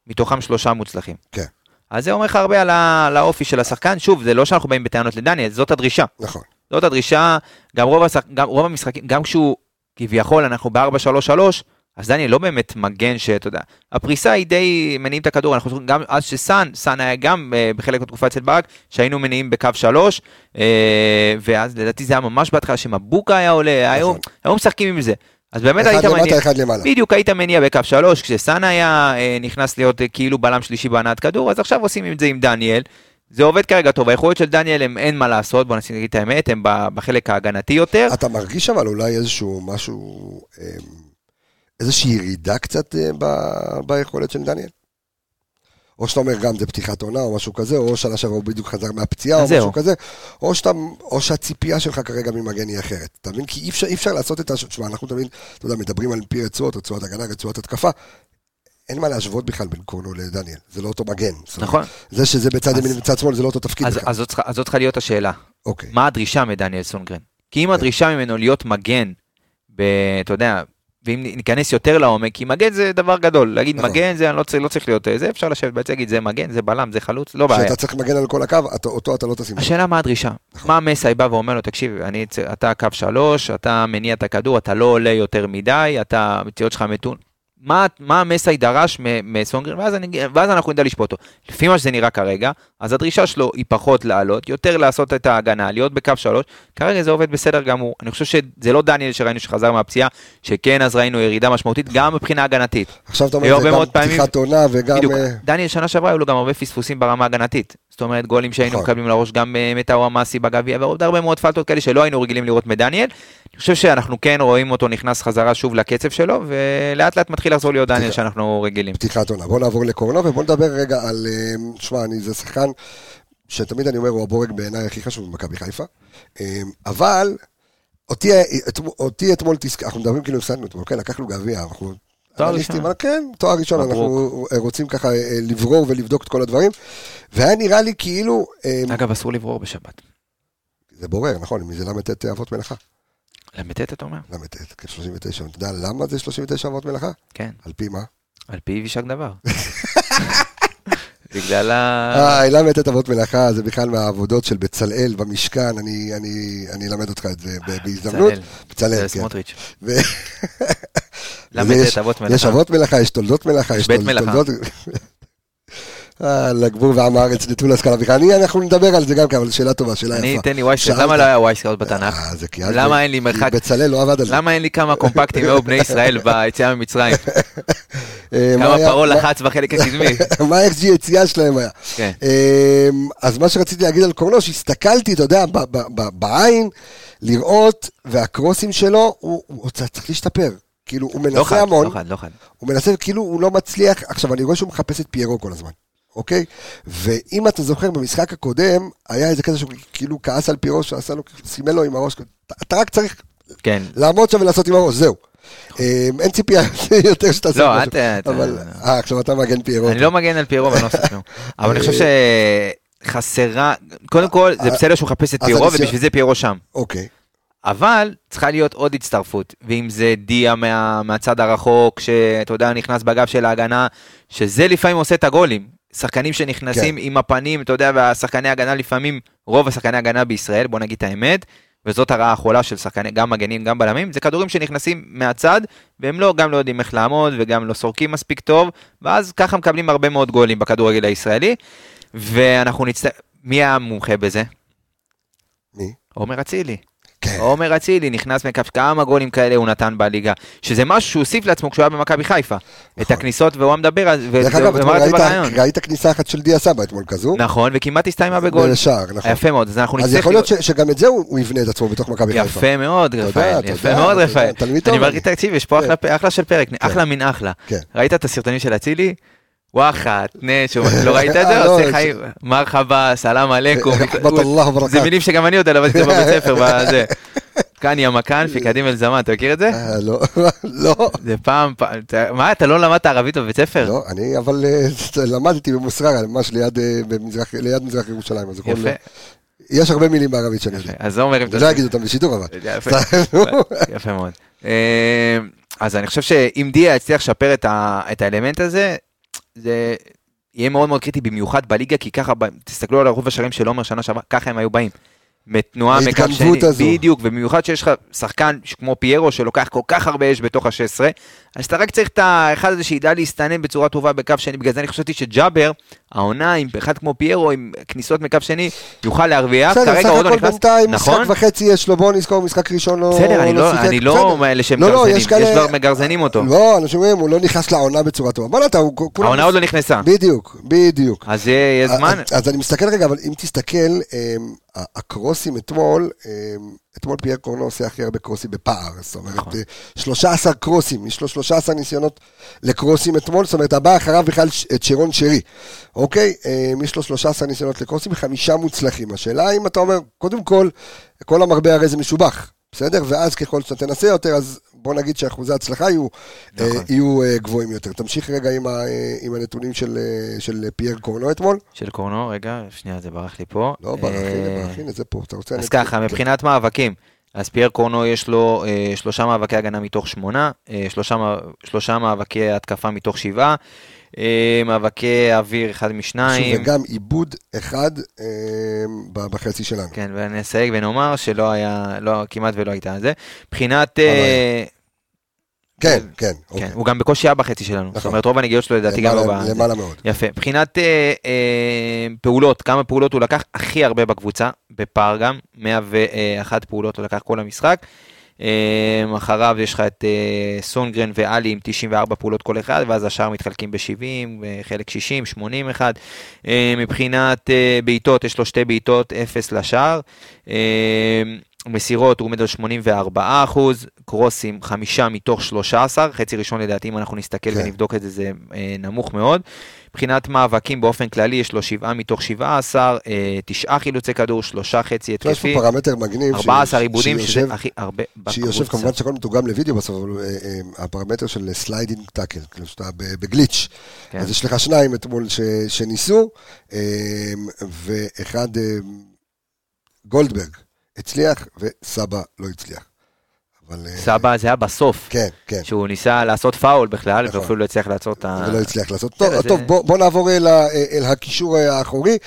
מתוכם שלושה מוצלחים. כן. אז זה אומר לך הרבה על ה- על האופי של השחקן. שוב, זה לא שאנחנו באים בטענות לדניאל, זאת הדרישה. נכון. זאת הדרישה, גם רוב, השח... גם רוב המשחקים, גם כשהוא כביכול אנחנו ב-4-3-3, אז דניאל לא באמת מגן שאתה יודע, הפריסה היא די מניעים את הכדור, אנחנו גם אז שסאן, סאן היה גם אה, בחלק מהתקופה אצל ברק, שהיינו מניעים בקו 3, אה, ואז לדעתי זה היה ממש בהתחלה שמבוקה היה עולה, נכון. היו משחקים עם זה. אז באמת אחד היית למטה, מניע, אחד למעלה. בדיוק היית מניע בקו 3, כשסאן היה אה, נכנס להיות אה, כאילו בלם שלישי בהנעת כדור, אז עכשיו עושים את זה עם דניאל. זה עובד כרגע טוב, היכולות של דניאל הם אין מה לעשות, בוא נגיד את האמת, הם בחלק ההגנתי יותר. אתה מרגיש אבל אולי איזשהו משהו, אמ, איזושהי ירידה קצת אה, ב- ביכולת של דניאל? או שאתה אומר גם זה פתיחת עונה או משהו כזה, או שנה שעברה הוא בדיוק חזר מהפציעה או זהו. משהו כזה, או, שאתה, או שהציפייה שלך כרגע ממגן היא אחרת. אתה מבין? כי אי אפשר, אי אפשר לעשות את ה... תשמע, אנחנו תמיד, אתה יודע, מדברים על פי רצועות, רצועת הגנה, רצועת התקפה. אין מה להשוות בכלל בין קורנו לדניאל, זה לא אותו מגן. נכון. זה שזה בצד ימין ובצד שמאל זה לא אותו תפקיד אז, בכלל. אז, אז זאת צריכה להיות השאלה, אוקיי. מה הדרישה מדניאל סונגרן? כי כן. אם הדרישה ממנו להיות מגן, ב, אתה יודע, ואם ניכנס יותר לעומק, כי מגן זה דבר גדול, להגיד נכון. מגן זה לא, צריך- לא צריך להיות, זה אפשר לשבת בעצם להגיד זה מגן, זה בלם, זה חלוץ, לא בעיה. כשאתה צריך למגן על כל הקו, אתה- אותו אתה לא תשים. השאלה מה הדרישה, נכון. מה מסאי בא ואומר לו, תקשיב, אני, אתה קו שלוש, אתה מניע את הכדור, אתה לא עולה יותר מדי, אתה, המציאות שלך מתון. מה, מה מסאי דרש מסונגרן, ואז, אני, ואז אנחנו נדע לשפוט אותו. לפי מה שזה נראה כרגע, אז הדרישה שלו היא פחות לעלות, יותר לעשות את ההגנה, להיות בקו שלוש, כרגע זה עובד בסדר גמור. אני חושב שזה לא דניאל שראינו שחזר מהפציעה, שכן אז ראינו ירידה משמעותית, גם מבחינה הגנתית. עכשיו אתה אומר, זה גם פתיחת עונה וגם... בדיוק, אה, דניאל שנה שעברה היו לו גם הרבה פספוסים ברמה ההגנתית. זאת אומרת, גולים שהיינו נכון. מקבלים לראש גם אה, מטאו המאסי בגביע, ועוד הרבה מאוד פלטות כאלה שלא היינו רגילים לראות מדניאל. אני חושב שאנחנו כן רואים אותו נכנס חזרה שוב לקצב שלו, ולאט לאט מתחיל לחזור להיות דניאל. שאנחנו רגילים. פתיחת עונה. בוא נעבור לקורנו ובוא נדבר רגע על... אה, שמע, אני זה שחקן שתמיד אני אומר, הוא הבורג בעיניי הכי חשוב במכבי חיפה. אה, אבל אותי, אתמול- אותי אתמול תזכ... אנחנו מדברים כאילו הפסדנו אתמול, כן, לקחנו גביע, אנחנו... תואר ראשון. כן, תואר ראשון. אנחנו רוצים ככה אה, לברור ולבדוק את כל הדברים. והיה נראה לי כאילו... אה, אגב, אסור לברור בשבת. זה בורר, נכון, מי זה ל"ט אבות מלאכה. ל"ט אתה אומר? ל"ט, כן, 39. אתה יודע למה זה 39 אבות מלאכה? כן, על פי מה? על פי יישק דבר. בגלל ה... אה, את אבות מלאכה, זה בכלל מהעבודות של בצלאל במשכן, אני, אני, אני אלמד אותך את זה בהזדמנות. בצלאל. בצלאל, זה כן. סמוטריץ'. ויש- את אבות מלאכה. יש אבות מלאכה, יש תולדות מלאכה, יש בית מלאכה. אה, לבור ועם הארץ נטול השכלה בכלל. אני, אנחנו נדבר על זה גם כן, אבל שאלה טובה, שאלה אני, יפה. תן לי Wyscout, למה לא היה Wyscout בתנ"ך? אה, אז- למה אין לי מרחק? בצלאל לא עבד על זה. למה אין לי כמה קומפקטיים היו בני ישראל ביציאה ממצרים? אה, מה כמה פרעה לחץ בחלק הקדמי? מה ה-XG יציאה שלהם היה. כן. אמ, אז מה שרציתי להגיד על קורנו, הסתכלתי, אתה יודע, בעין, לראות, והקרוסים שלו, הוא צריך להשתפר. כאילו, הוא לא מנסה חד, המון, לא חד, לא חד. הוא מנסה, כאילו, הוא לא מצליח, עכשיו, אני רואה שהוא מחפש את פיירו כל הזמן, אוקיי? ואם אתה זוכר, במשחק הקודם, היה איזה קטע שהוא כאילו כעס על פיירו, שעשה לו, סימן לו עם הראש, אתה- אתה רק צריך כן. לעמוד שם ולעשות עם הראש, זהו. אמ, אין ציפייה יותר שתעשה לא, משהו. אתה- אתה- אבל, אה, עכשיו אתה מגן פיירו. אני לא מגן על פיירו ואני לא עושה כלום. אבל אני חושב שחסרה, קודם כל, זה אה, בסדר שהוא מחפש את פיירו ובשביל זה פיירו שם. אוקיי. אבל צריכה להיות עוד הצטרפות, ואם זה דיה מה, מהצד הרחוק, שאתה יודע, נכנס בגב של ההגנה, שזה לפעמים עושה את הגולים. שחקנים שנכנסים כן. עם הפנים, אתה יודע, והשחקני הגנה לפעמים, רוב השחקני הגנה בישראל, בוא נגיד את האמת, וזאת הרעה החולה של שחקני, גם מגנים, גם בלמים, זה כדורים שנכנסים מהצד, והם לא, גם לא יודעים איך לעמוד, וגם לא סורקים מספיק טוב, ואז ככה מקבלים הרבה מאוד גולים בכדורגל הישראלי, ואנחנו נצטרך, מי המומחה בזה? מי? עומר אצילי. כן. עומר אצילי נכנס מקו, כמה גולים כאלה הוא נתן בליגה, שזה משהו שהוא הוסיף לעצמו כשהוא היה במכבי חיפה. את נכון. הכניסות והוא היה מדבר דרך אגב, את ראית-. ראית כניסה אחת של דיה סבא אתמול כזו? נכון, וכמעט הסתיימה בגול. בשער, נכון. יפה מאוד, אז אנחנו אז נצטרך... יכול להיות ש- שגם את זה הוא הוא יבנה את עצמו בתוך מכבי חיפה. יפה מאוד, רפאל, יפה מאוד רפאל. אני. מרגיש, תקשיב, יש פה אחלה פ- אחלה של פרק, כן. אחלה מן אחלה. כן. ראית את הסרטונים של אצילי? וואחת, נש, לא ראית את זה? אה, לא, עושה חיים, מרחבה, סלאם עליכום. וברקת. זה מילים שגם אני יודע לבד בבית ספר, בזה. כאן יא מכאן, פיקדים אל זמן, אתה מכיר את זה? אה, לא, לא. זה פעם, אתה- מה, אתה לא למדת ערבית בבית ספר? לא, אני אבל אה, למדתי במוסררה, ממש ליד אה, מזרח ירושלים. אז יפה, יש הרבה מילים בערבית שאני יודע. אז עומר, אם אני לא אגיד אותם בשידור אבל. יפה. מאוד. אה, אז אני חושב שאם דיה יצליח לשפר את האלמנט הזה, זה יהיה מאוד מאוד קריטי, במיוחד בליגה, כי ככה, תסתכלו על רוב השערים של עומר שנה שעברה, ככה הם היו באים. מתנועה מקו שני, הזו. בדיוק, ובמיוחד שיש לך שחקן כמו פיירו שלוקח כל כך הרבה אש בתוך ה-16, אז אתה רק צריך את האחד הזה שידע להסתנן בצורה טובה בקו שני, בגלל זה אני חשבתי שג'אבר, העונה עם אחד כמו פיירו, עם כניסות מקו שני, יוכל להרוויח, בסדר, כרגע עוד לא הכל נכנס, בינתיים נכון? משחק וחצי יש לו, בוא נזכור, משחק ראשון לא בסדר, אני לא, שיחק, אני לא בסדר. שהם לא, לא, מגרזנים, יש יש כבר מגרזנים אותו. לא, אנשים אומרים, הוא לא נכנס לעונה בצורה טובה. בוא נתן, הוא כולם... העונה עוד לא נכנסה, בדיוק, בדיוק. אז יהיה זמן. אז, אני מסתכל רגע, אבל אם תסתכל, אמ, הקרוסים אתמול, אמ, אתמול פייר קורנו עושה הכי הרבה קרוסים בפער, זאת אומרת, נכון. אה, 13 קרוסים, יש לו 13 ניסיונות לקרוסים אתמול, זאת אומרת, הבא אחריו בכלל את שרון שרי, אוקיי? אמ, יש לו 13 ניסיונות לקרוסים, חמישה מוצלחים. השאלה אם אתה אומר, קודם כל, כל המרבה הרי זה משובח. בסדר? ואז ככל שאתה תנסה יותר, אז בוא נגיד שאחוזי ההצלחה יהיו, נכון. אה, יהיו אה, גבוהים יותר. תמשיך רגע עם, ה, אה, עם הנתונים של, אה, של פייר קורנו אתמול. של קורנו, רגע, שנייה, זה ברח לי פה. לא, ברח, אה, הנה, ברח, הנה, זה פה, אתה רוצה... אז ככה, מבחינת מאבקים, אז פייר קורנו יש לו אה, שלושה מאבקי הגנה מתוך שמונה, אה, שלושה שלושה מאבקי התקפה מתוך שבעה, מאבקי אוויר אחד שוב, משניים. וגם עיבוד אחד אה, בחצי שלנו. כן, ונסייג ונאמר שלא היה, לא, כמעט ולא הייתה זה. מבחינת... אה, כן, כן, כן, אוקיי. הוא גם בקושי היה בחצי שלנו. זאת נכון. אומרת, רוב הנגיעות שלו לדעתי גם לא... בזה. למעלה מאוד. יפה. מבחינת אה, אה, פעולות, כמה פעולות הוא לקח הכי הרבה בקבוצה, בפער גם, 101 פעולות הוא לקח כל המשחק. אה, אחריו יש לך את אה, סונגרן ואלי עם 94 פעולות כל אחד, ואז השאר מתחלקים ב-70, חלק 60, 81. אה, מבחינת אה, בעיטות, יש לו שתי בעיטות, 0 לשאר. אה, מסירות הוא עומד על 84 אחוז, קרוסים חמישה מתוך 13, חצי ראשון לדעתי אם אנחנו נסתכל כן. ונבדוק את זה זה אה, נמוך מאוד. מבחינת מאבקים באופן כללי יש לו שבעה מתוך 17, אה, תשעה חילוצי כדור, שלושה חציי שפה התקפי, פרמטר מגניב. 14 ש- איבודים שזה הכי הרבה בקבוצה. שיושב כמובן שהכל מתורגם לוידאו בסוף, אבל אה, אה, הפרמטר של sliding tackle, כאילו שאתה בגליץ'. כן. אז יש לך שניים אתמול שניסו, אה, ואחד, אה, גולדברג הצליח וסבא לא הצליח. אבל... אה, סבא זה היה בסוף, כן, כן. שהוא ניסה לעשות פאול בכלל, נכון. ואפילו לא הצליח לעצור את ה... ולא הצליח לעשות. טוב, בסדר, טוב זה- בוא, בוא נעבור אל, ה- אל הקישור האחורי.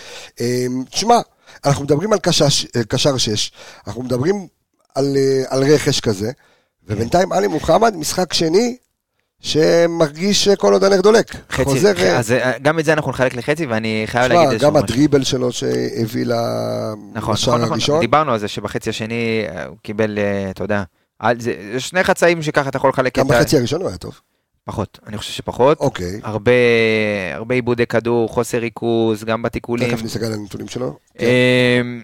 אה, תשמע, אנחנו מדברים על קשש, אה, קשר 6, אנחנו מדברים על, אה, על רכש כזה, ובינתיים עלי מוחמד, משחק שני, שמרגיש כל עוד הנר דולק. חצי, חוזר, אה, אז אה, גם את זה אנחנו נחלק לחצי, ואני חייב תשמע, להגיד איזשהו גם משהו. הדריבל שלו שהביא נכון, לשער נכון, נכון, הראשון. דיברנו על זה שבחצי השני אה, הוא קיבל, אה, אתה יודע, זה, שני חצאים שככה אתה יכול לחלק גם את ה... בחצי הראשון הוא היה טוב. פחות, אני חושב שפחות. אוקיי, הרבה, הרבה עיבודי כדור, חוסר ריכוז, גם בתיקולים. תכף נסתכל על הנתונים שלו. אמ,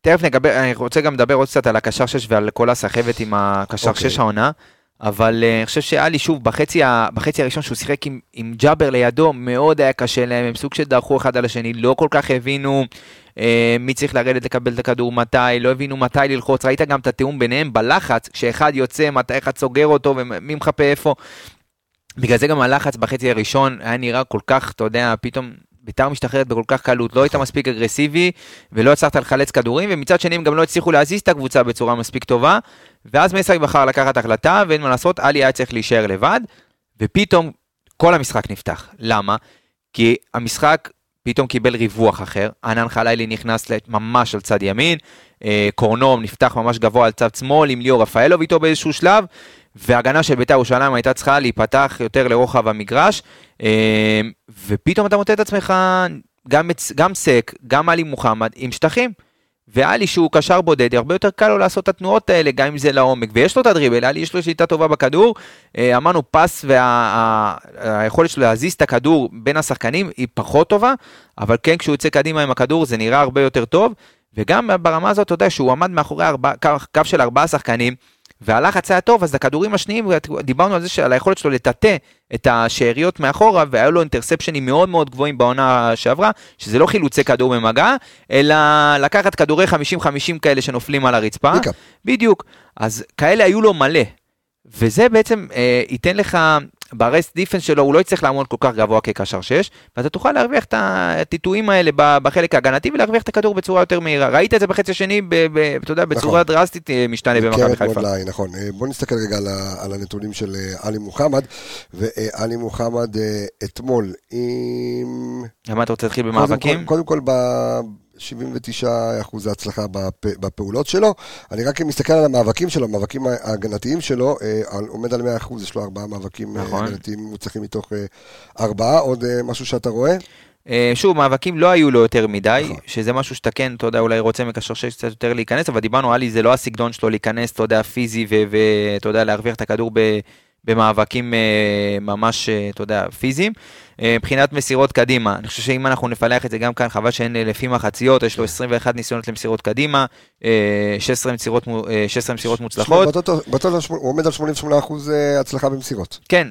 תכף נדבר, אני רוצה גם לדבר עוד קצת על הקשר 6 ועל כל הסחבת עם הקשר אוקיי. 6 העונה, אבל אה, אני חושב שאלי שוב, בחצי, ה- בחצי הראשון שהוא שיחק עם, עם ג'אבר לידו, מאוד היה קשה להם, הם סוג של דרכו אחד על השני, לא כל כך הבינו אה, מי צריך לרדת לקבל את הכדור, מתי, לא הבינו מתי ללחוץ, ראית גם את התיאום ביניהם בלחץ, כשאחד יוצא, מתי אחד סוגר אותו ומי מחפה איפה. בגלל זה גם הלחץ בחצי הראשון היה נראה כל כך, אתה יודע, פתאום ביתר משתחררת בכל כך קלות, לא היית מספיק אגרסיבי ולא הצלחת לחלץ כדורים, ומצד שני הם גם לא הצליחו להזיז את הקבוצה בצורה מספיק טובה, ואז מסי בחר לקחת החלטה, ואין מה לעשות, עלי היה צריך להישאר לבד, ופתאום כל המשחק נפתח. למה? כי המשחק פתאום קיבל ריווח אחר, ענן חלילי נכנס ממש על צד ימין, אה, קורנום נפתח ממש גבוה על צד שמאל עם ליאור רפאלוב איתו באיזשהו שלב, וההגנה של בית"ר ירושלים הייתה צריכה להיפתח יותר לרוחב המגרש, אה, ופתאום אתה מוצא את עצמך גם, גם סק, גם עלי מוחמד עם שטחים. ועלי שהוא קשר בודד, הרבה יותר קל לו לעשות את התנועות האלה, גם אם זה לעומק, ויש לו את הדריבל, עלי יש לו שליטה טובה בכדור, אה, אמרנו פס והיכולת שלו להזיז את הכדור בין השחקנים היא פחות טובה, אבל כן כשהוא יוצא קדימה עם הכדור זה נראה הרבה יותר טוב, וגם ברמה הזאת, אתה יודע, שהוא עמד מאחורי ארבע, קו של ארבעה שחקנים, והלחץ היה טוב, אז הכדורים השניים, דיברנו על זה, על היכולת שלו לטאטא את השאריות מאחורה, והיו לו אינטרספשנים מאוד מאוד גבוהים בעונה שעברה, שזה לא חילוצי כדור במגע, אלא לקחת כדורי 50-50 כאלה שנופלים על הרצפה. בדיוק. אז כאלה היו לו מלא. וזה בעצם אה, ייתן לך, ברסט דיפנס שלו הוא לא יצטרך לעמוד כל כך גבוה כקשר 6, ואתה תוכל להרוויח את הטיטויים האלה ב- בחלק ההגנתי ולהרוויח את הכדור בצורה יותר מהירה. ראית את זה בחצי השני, ב- ב- אתה יודע, בצורה נכון. דרסטית אה, משתנה במכבי חיפה. לעין, נכון. אה, בוא נסתכל רגע על על הנתונים של אה, עלי מוחמד, ועלי מוחמד אתמול עם... למה אתה רוצה להתחיל במאבקים? קודם כל, קודם כל ב-79 אחוז ההצלחה בפ- בפעולות שלו. אני רק מסתכל על המאבקים שלו, המאבקים ההגנתיים שלו, אה, עומד על 100 אחוז, יש לו ארבעה מאבקים אה, נכון. הגנתיים מוצלחים מתוך אה, ארבעה. עוד משהו שאתה רואה? אה, שוב, מאבקים לא היו לו יותר מדי, נכון. שזה משהו שאתה כן, אתה יודע, אולי רוצה מקשר שש קצת יותר להיכנס, אבל דיברנו, עלי זה לא הסגנון שלו להיכנס, אתה יודע, פיזי, ואתה יודע, להרוויח את הכדור ב- במאבקים ממש, אתה יודע, פיזיים. אה, מבחינת מסירות קדימה, אני חושב שאם אנחנו נפלח את זה גם כאן, חבל שאין אה, לפי מחציות, יש לו 21 ניסיונות למסירות קדימה, אה, 16 מסירות מו- אה, 16 מסירות מוצלחות. בטוטו- הוא עומד על 88 אחוז הצלחה במסירות. כן,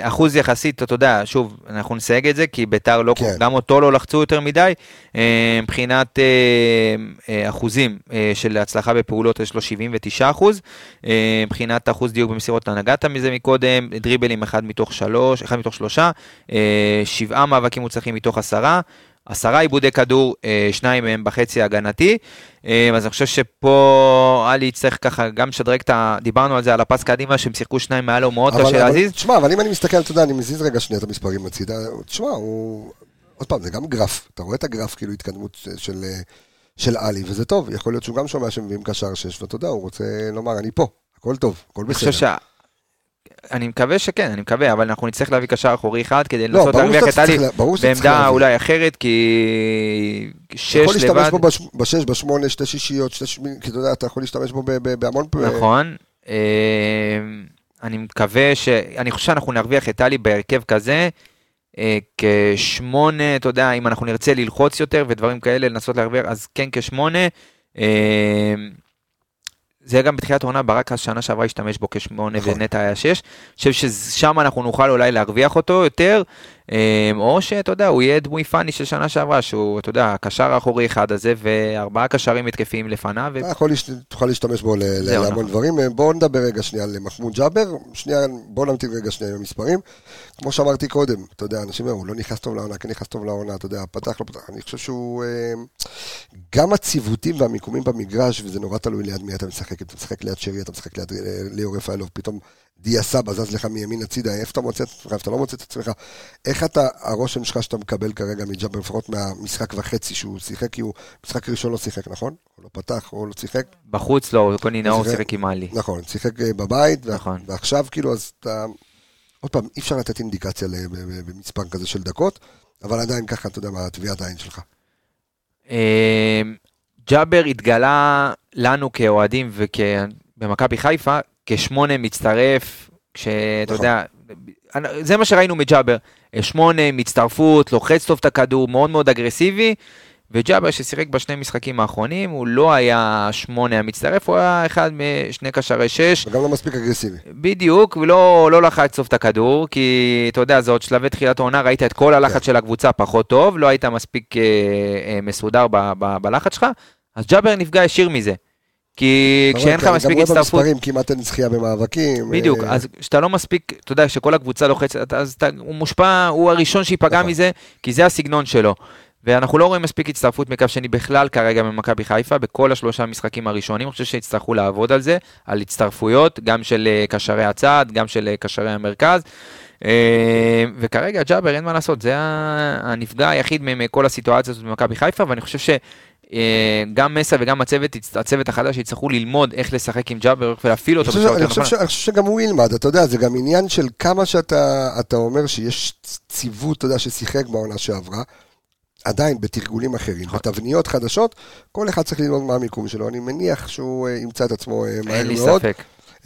אחוז יחסית, אתה יודע, שוב, אנחנו נסייג את זה, כי ביתר לא, כן. גם אותו לא לחצו יותר מדי. מבחינת אחוזים של הצלחה בפעולות, יש לו 79 אחוז. מבחינת אחוז דיוק במסירות, אתה נגעת מזה מקודם, דריבלים אחד מתוך שלוש, אחד מתוך שלושה, אה, שבעה מאבקים מוצלחים מתוך עשרה. עשרה עיבודי כדור, אה, שניים מהם בחצי ההגנתי. אה, אז אני חושב שפה עלי יצטרך ככה גם לשדרג את ה... דיברנו על זה, על הפס קדימה, שהם שיחקו שניים מעל, הוא מאוד קשה להזיז. תשמע, אבל אם אני מסתכל, אתה יודע, אני מזיז רגע שנייה את המספרים הצידה, תשמע, הוא... עוד פעם, זה גם גרף, אתה רואה את הגרף, כאילו התקדמות של, אה, של עלי, וזה טוב, יכול להיות שהוא גם שומע שמביאים קשר שש, ואתה יודע, הוא רוצה לומר, אני פה, הכל טוב, הכל אני חושב בסדר. אני מקווה שכן, אני מקווה, אבל אנחנו נצטרך להביא קשר אחורי אחד כדי לא, לנסות להרוויח את עלי לה- צריך בעמדה. אולי אחרת, כי שש אתה יכול להשתמש לבד, בו בש- בשש, בשמונה, שתי שישיות, שתי שמיניות, כי אתה יודע, אתה יכול להשתמש בו בהמון פעמים. נכון. אה, אני מקווה ש... אני חושב שאנחנו נרוויח את עלי בהרכב כזה, אה, כשמונה, אתה יודע, אם אנחנו נרצה ללחוץ יותר ודברים כאלה, לנסות להרוויח, אז כן כשמונה. זה גם בתחילת העונה, ברק השנה שעברה השתמש בו כשמונה נכון. ונטע היה שש. אני חושב ששם אנחנו נוכל אולי להרוויח אותו יותר, או שאתה יודע, הוא יהיה דמוי פאני של שנה שעברה, שהוא, אתה יודע, הקשר האחורי אחד הזה, וארבעה קשרים התקפיים לפניו, ו- אתה יכול, תוכל להשתמש בו להמון. דברים. אה, בואו נדבר רגע שנייה על מחמוד ג'אבר, שנייה, בואו נמתין רגע שנייה עם המספרים. כמו שאמרתי קודם, אתה יודע, אנשים אומרים, הוא לא נכנס טוב לעונה, כן נכנס טוב לעונה, אתה יודע, פתח, לא פתח, אני חושב שהוא... אה, גם הציוותים והמיקומים במגרש, וזה נורא תלוי ליד מי אתה משחק, אתה משחק ליד שרי, אתה משחק ליד אה, ליאור רפאלוב, פתאום דיה סבא זז לך מימין הצידה, איפה אתה מוצא את עצמך, איפה אתה לא מוצא את עצמך. איך אתה, הרושם שלך שאתה מקבל כרגע מג'אבר, לפחות מהמשחק וחצי שהוא שיחק, כי הוא משחק ראשון לא שיחק, נכון? הוא לא פתח, הוא לא שיחק. בחוץ לא, קוני נאור שיחק- עם עלי. נכון, שיחק אה, בבית, נכון. ועכשיו כאילו, אז אתה... עוד פעם, אי אפשר לתת אינדיקציה במספר כזה של דקות, אבל עדיין ככה, אתה יודע, מה טביעת העין שלך. אה, ג'אבר התגלה לנו כאוהדים ובמכבי חיפה כשמונה מצטרף, כשאתה נכון. יודע, זה מה שראינו מג'אבר, שמונה, מצטרפות, לוחץ טוב את הכדור, מאוד מאוד אגרסיבי, וג'אבר ששיחק בשני משחקים האחרונים, הוא לא היה שמונה המצטרף, הוא היה אחד משני קשרי שש, וגם לא מספיק אגרסיבי. בדיוק, ולא לא לחץ טוב את הכדור, כי אתה יודע, זה עוד שלבי תחילת העונה, ראית את כל הלחץ כן. של הקבוצה פחות טוב, לא היית מספיק אה, אה, מסודר ב, ב, בלחץ שלך, אז ג'אבר נפגע ישיר מזה. כי כשאין לך מספיק גם רואה הצטרפות, במספרים, כמעט אין זכייה במאבקים. בדיוק, אה, אז כשאתה לא מספיק, אתה יודע, שכל הקבוצה לוחצת, אז אתה, הוא מושפע, הוא הראשון שייפגע נכון. מזה, כי זה הסגנון שלו. ואנחנו לא רואים מספיק הצטרפות מקו שני בכלל כרגע במכבי חיפה, בכל השלושה המשחקים הראשונים, אני חושב שיצטרכו לעבוד על זה, על הצטרפויות, גם של אה, קשרי הצד, גם של אה, קשרי המרכז. וכרגע ג'אבר, אין מה לעשות, זה הנפגע היחיד מכל הסיטואציה הזאת במכבי חיפה, ואני חושב שגם מסה וגם הצוות, הצוות החדש יצטרכו ללמוד איך לשחק עם ג'אבר ולהפעיל אותו בצורה אני יותר נכונה. אני חושב שגם הוא ילמד, אתה יודע, זה גם עניין של כמה שאתה אתה אומר שיש ציוות, אתה יודע, ששיחק בעונה שעברה, עדיין בתרגולים אחרים, נכון. בתבניות חדשות, כל אחד צריך ללמוד מה המיקום שלו, אני מניח שהוא אה, ימצא את עצמו אה, מהר אין לי מאוד, ספק.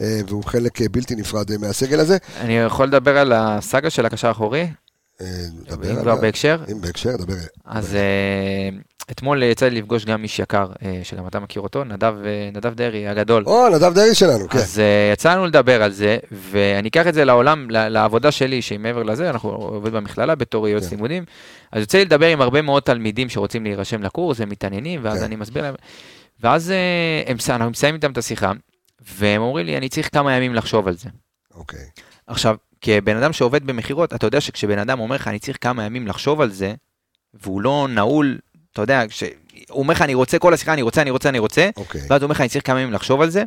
אה, והוא חלק אה, בלתי נפרד אה, מהסגל הזה. אני יכול לדבר על הסאגה של הקשר האחורי? אה, דבר אם על כבר ה- בהקשר? אם בהקשר, דבר. אז אה, אתמול יצא לי לפגוש גם איש יקר, אה, שגם אתה מכיר אותו, נדב, אה, נדב דרעי הגדול. או, נדב דרעי שלנו, כן. אז יצא לנו לדבר על זה, ואני אקח את זה לעולם, לעבודה שלי, שהיא מעבר לזה, אנחנו עובד במכללה בתור יועץ כן. לימודים, אז יוצא לי לדבר עם הרבה מאוד תלמידים שרוצים להירשם לקורס, הם מתעניינים, ואז כן. אני מסביר להם, ואז הם, אנחנו מסיימים איתם את השיחה, והם אומרים לי, אני צריך כמה ימים לחשוב על זה. אוקיי. עכשיו, כבן אדם שעובד במכירות, אתה יודע שכשבן אדם אומר לך, אני צריך כמה ימים לחשוב על זה, והוא לא נעול, אתה יודע, כש... הוא אומר לך, אני רוצה כל השיחה, אני רוצה, אני רוצה, אני רוצה, אוקיי. ואז הוא אומר לך, אני צריך כמה ימים לחשוב על זה.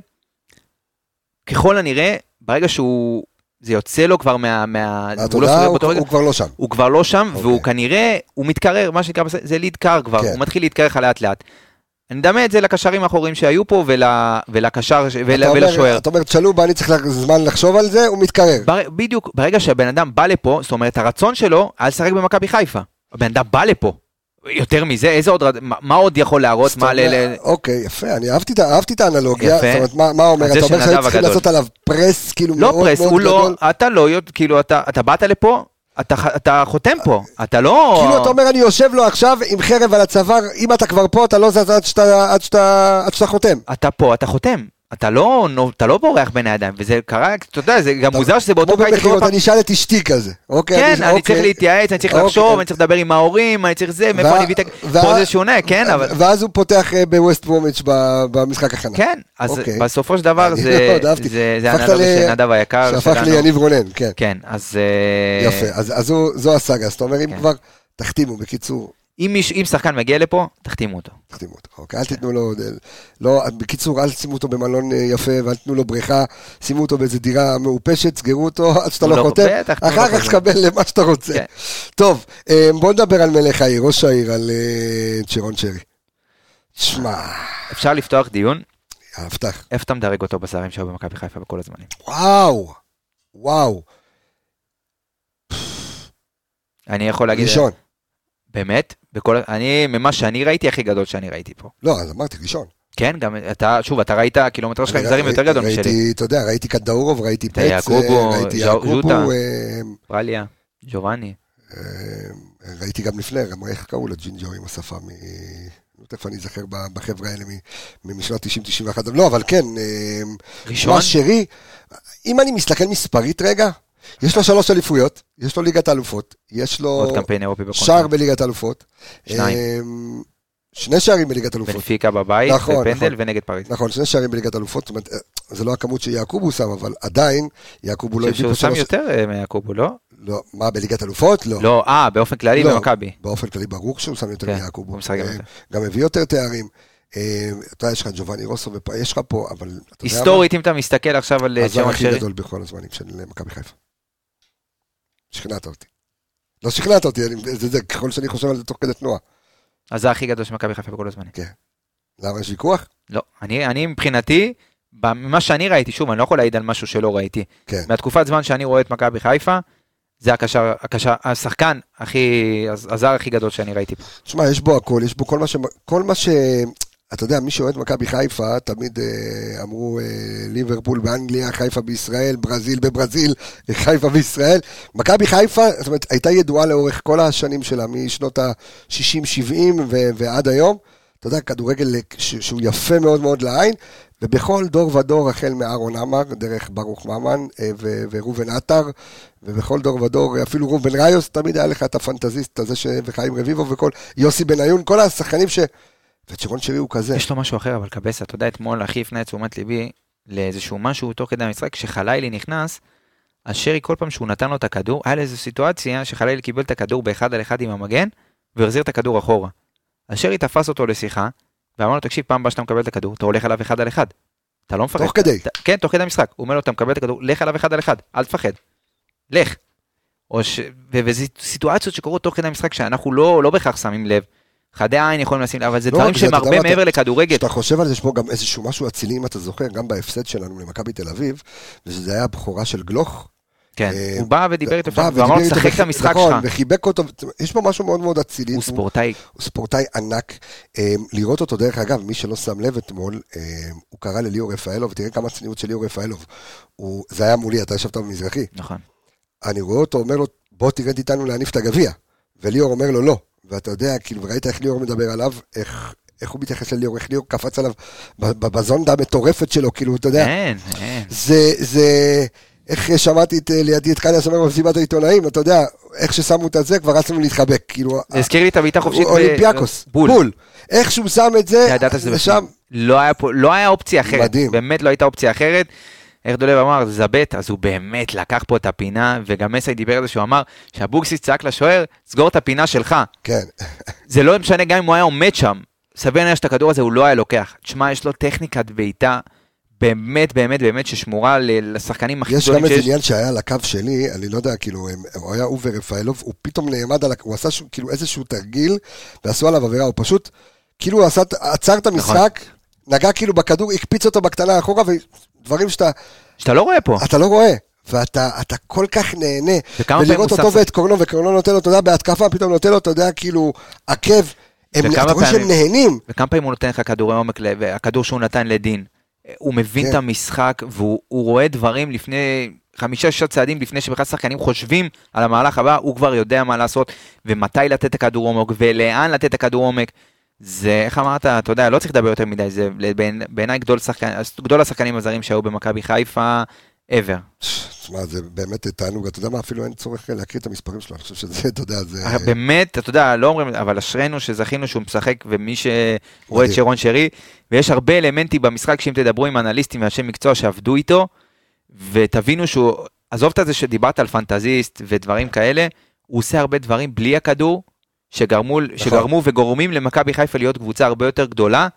ככל הנראה, ברגע שהוא, זה יוצא לו כבר מה... מה הוא לא התודעה, סוגר הוא באותו רגע, הוא כבר לא שם. הוא כבר לא שם, אוקיי. והוא כנראה, הוא מתקרר, מה שנקרא, זה ליד קר כבר, כן. הוא מתחיל להתקרר לך לאט לאט. אני מדמה את זה לקשרים האחוריים שהיו פה, ול, ולקשר, ש- ול, אתה אומר- ולשוער. אתה אומר, צ'לובה, אני צריך זמן לחשוב על זה, הוא מתקרר. בר, בדיוק, ברגע שהבן אדם בא לפה, זאת אומרת, הרצון שלו היה לשחק במכבי חיפה. הבן אדם בא לפה. יותר מזה, איזה עוד, מה, מה עוד יכול להראות? מה ל... אוקיי, יפה, אני אהבתי את ה- אהבתי את האנלוגיה. יפה. זאת אומרת, מה- מה אומר? אתה אומר שהיו צריכים. לעשות עליו פרס, כאילו, לא מאוד פרס, מאוד לא, גדול. אתה לא, כאילו, אתה, אתה באת לפה, אתה, חותם פה, אתה לא... כאילו אתה אומר, אני יושב לו עכשיו עם חרב על הצוואר, אם אתה כבר פה, אתה לא זז עד שאתה- עד שאתה עד שאתה חותם. אתה פה, אתה חותם. אתה לא, אתה לא בורח בין הידיים, וזה קרה, אתה יודע, זה גם מוזר שזה באותו כמו קיץ. קורה אני אשאל את אשתי כזה. אוקיי, כן, אני אוקיי. צריך להתייעץ, אני צריך אוקיי. לחשוב, אני צריך לדבר עם ההורים, אני צריך זה, מאיפה אני מביא את פה זה שונה, כן, אבל... ואז הוא פותח אה, בווסט ברומיץ' במשחק הכנה. כן, אז אוקיי. בסופו של דבר זה מאוד אהבתי. זה- זה הפכת האנלוגיה ל- של נדב היקר שהפך שלנו. ליניב רונן, כן. כן, אז... אה, יפה, אז זו- הסאגה, אז אתה אומר, אם כן. כבר, תחתימו, בקיצור, אם מיש- אם שחקן מגיע לפה, תחתימו אותו. תחתימו אותו. אוקיי, אל תיתנו לו, לא, בקיצור, אל שימו אותו במלון אה, יפה, ואל תיתנו לו בריכה, שימו אותו באיזה דירה מעופשת, סגרו אותו עד שאתה לא לו- חותם, אחר כך. תקבל למה שאתה רוצה. כן. טוב, אה, בוא נדבר על מלך העיר, ראש העיר, על אה, צ'רון שרי. שמע, אפשר לפתוח דיון, הבטח. איפה אתה מדרג אותו בשערים שהיו במכבי חיפה בכל הזמנים? וואו, וואו, אני יכול להגיד... ראשון. באמת? בכל... אני, ממה שאני ראיתי, הכי גדול שאני ראיתי פה. לא, אז אמרתי ראשון. כן, גם אתה, שוב, אתה ראית קילומטר שלך עם זרים יותר גדול משלי. ראיתי, אתה יודע, ראיתי קדאורוב, ראיתי פץ, יעקובו, ראיתי יעקובו. אה, פרליה, ג'ובאני. אה, ראיתי גם לפני, גם איך קראו לג'ינג'ו עם השפה מ... תכף אני אזכר בחבר'ה האלה מ- ממשנת 90-91, לא, אבל כן, אה, ראשון? שרי, אם אני מסתכל מספרית רגע, יש לו שלוש אליפויות, יש לו ליגת האלופות, יש לו שער. בליגת האלופות, שניים. אה, שני שערים בליגת האלופות, בנפיקה בבית, נכון, בפנדל נכון. ונגד פריז. נכון, שני שערים בליגת האלופות, זאת אומרת, אה, זה לא הכמות שיעקובו שם, אבל עדיין, יעקובו לא אני חושב הביא שהוא פה שם שלוש... יותר אה, מיעקובו, לא? לא, מה, בליגת אלופות? לא. לא, אה, באופן כללי לא, במכבי. באופן כללי ברור שהוא שם יותר כן, מיעקוב. הוא משחק אה, יותר. גם הביא יותר תארים. אתה יודע, יש לך ג'ובאני רוסו, ויש לך פה, אבל... היסטורית, אם אתה מסתכל עכשיו על הזר שרון הכי גדול בכל הזמנים של מכבי חיפה. שכנעת אותי. לא שכנעת אותי, אני- זה, זה, ככל שאני חושב על זה תוך כדי תנועה. הזר הכי גדול של מכבי חיפה בכל הזמנים. למה יש ויכוח? לא, אני, אני מבחינתי, ממה שאני ראיתי, שוב, אני לא יכול להעיד על משהו שלא ראיתי. כן. מהתקופת זמן שאני רואה את מכבי חיפה, זה הקשר, הקשר, השחקן הכי, הזר הכי גדול שאני ראיתי פה. תשמע, יש בו הכל, יש בו כל מה ש... כל מה ש... אתה יודע, מי שאוהד מכבי חיפה, תמיד אה, אמרו אה, ליברפול באנגליה, חיפה בישראל, ברזיל בברזיל, חיפה בישראל. מכבי חיפה, זאת אומרת, הייתה ידועה לאורך כל השנים שלה, משנות ה-60-70 ו- ועד היום. אתה יודע, כדורגל ש- שהוא יפה מאוד מאוד לעין, ובכל דור ודור, החל מאהרון עמר, דרך ברוך ממן אה, ו- וראובן עטר, ובכל דור ודור, אפילו ראובן ראיוס, תמיד היה לך את הפנטזיסט הזה, ש... וחיים רביבו וכל, יוסי בניון, כל השחקנים ש... וצ'רון שרי הוא כזה. יש לו משהו אחר, אבל קבסה, אתה יודע, אתמול הכי הפנה את תשומת ליבי לאיזשהו משהו תוך כדי המשחק, כשחלילי נכנס, אז שרי כל פעם שהוא נתן לו את הכדור, היה לו איזו סיטואציה שחלילי קיבל את הכדור באחד על אחד עם המגן, והחזיר את הכדור אחורה. אז שרי תפס אותו לשיחה, ואמר לו, תקשיב, פעם הבאה שאתה מקבל את הכדור, אתה הולך עליו אחד על אחד. אתה לא מפחד. תוך כדי. אתה- כן, תוך כדי המשחק. הוא אומר לו, אתה מקבל את הכדור, לך עליו אחד על אחד, אל תפחד. לך. ש... וזה סיטואציות שקורות תוך כדי המשחק שאנחנו לא, לא בהכרח שמים לב. חדי עין יכולים לשים אבל זה לא דברים שהם הרבה מה, אתה- מעבר לכדורגל. כשאתה חושב על זה, יש פה גם איזשהו משהו אצילי, אם אתה זוכר, גם בהפסד שלנו למכבי תל אביב, ושזה היה הבכורה של גלוך. כן, אה, הוא בא ודיבר איתו ודיבר ואמר לו, איתו שחק את המשחק נכון, שלך. וחיבק אותו, יש פה משהו מאוד מאוד אצילי. הוא ספורטאי. הוא ספורטאי ענק. אה, לראות אותו, דרך אגב, מי שלא שם לב אתמול, אה, הוא קרא לליאור רפאלוב, ותראה כמה צניעות של ליאור רפאלוב. הוא- זה היה מולי, אתה ישבת במזרחי. נכון. אני רואה אותו, אומר לו, בוא תרד איתנו להניף את הגביע. וליאור אומר לו, לא. ואתה יודע, כאילו, ראית איך ליאור מדבר עליו, איך, איך הוא מתייחס לליאור, איך ליאור קפץ עליו בזונדה המטורפת שלו, כאילו, אתה יודע, אין, אין. זה, זה, איך שמעתי את, אה, לידי את קניה אומר במסיבת העיתונאים, אתה יודע, איך ששמו את זה, כבר רצנו להתחבק, כאילו, זה הזכיר לי את הבעיטה חופשית. ב- אולימפיאקוס, בול. בול. איך שהוא שם את זה, ידעת שזה בפנים. לא היה פה, לא היה אופציה אחרת. מדהים. באמת לא הייתה אופציה אחרת. איך דולב אמר, זבט, אז הוא באמת לקח פה את הפינה, וגם מסי דיבר על זה שהוא אמר שאבוקסיס צעק לשוער, סגור את הפינה שלך. כן, זה לא משנה גם אם הוא היה עומד שם. סביר להניח שאת הכדור הזה הוא לא היה לוקח. תשמע, יש לו טכניקת בעיטה באמת, באמת, באמת ששמורה לשחקנים הכי יש גדולים גם איזה שיש. עניין שהיה על הקו שלי, אני לא יודע, כאילו, הם- הוא היה הוא ורפאלוב, הוא פתאום נעמד על, הוא עשה שהוא- כאילו איזשהו תרגיל, ועשו עליו עבירה, הוא פשוט, כאילו הוא עשה, עצר את המשחק, נגע כאילו בכדור, הקפיץ אותו בקטנה אחורה, ודברים שאתה, שאתה לא רואה פה. אתה לא רואה. ואתה אתה כל כך נהנה, ולראות אותו ואת קורנו, וקורנו נותן לו, אתה יודע, בהתקפה פתאום נותן לו, אתה יודע, כאילו, עקב, הם, אתה רואה שהם נהנים. וכמה פעמים הוא נותן לך כדורי עומק, והכדור שהוא נתן לדין. הוא מבין כן. את המשחק, והוא הוא רואה דברים לפני, חמישה-שישה צעדים לפני שבכלל שחקנים חושבים על המהלך הבא, הוא כבר יודע מה לעשות, ומתי לתת את הכדור עומק, ולאן לתת את הכדור עומק. זה, איך אמרת, אתה יודע, לא צריך לדבר יותר מדי, זה בעיני- בעיניי גדול, שחקן, גדול השחקנים הזרים שהיו במכבי חיפה, ever. תשמע, זה באמת תענוג, אתה יודע מה, אפילו אין צורך להקריא את המספרים שלו, אני חושב שזה, אתה יודע, זה... אה, באמת, אתה יודע, לא אומרים, אבל אשרינו שזכינו שהוא משחק, ומי שרואה את. שרון שרי, ויש הרבה אלמנטים במשחק שאם תדברו עם אנליסטים ואנשי מקצוע שעבדו איתו, ותבינו שהוא, עזוב את זה שדיברת על פנטזיסט ודברים כאלה, הוא עושה הרבה דברים בלי הכדור, שגרמו, נכון. שגרמו וגורמים למכבי חיפה להיות קבוצה הרבה יותר גדולה,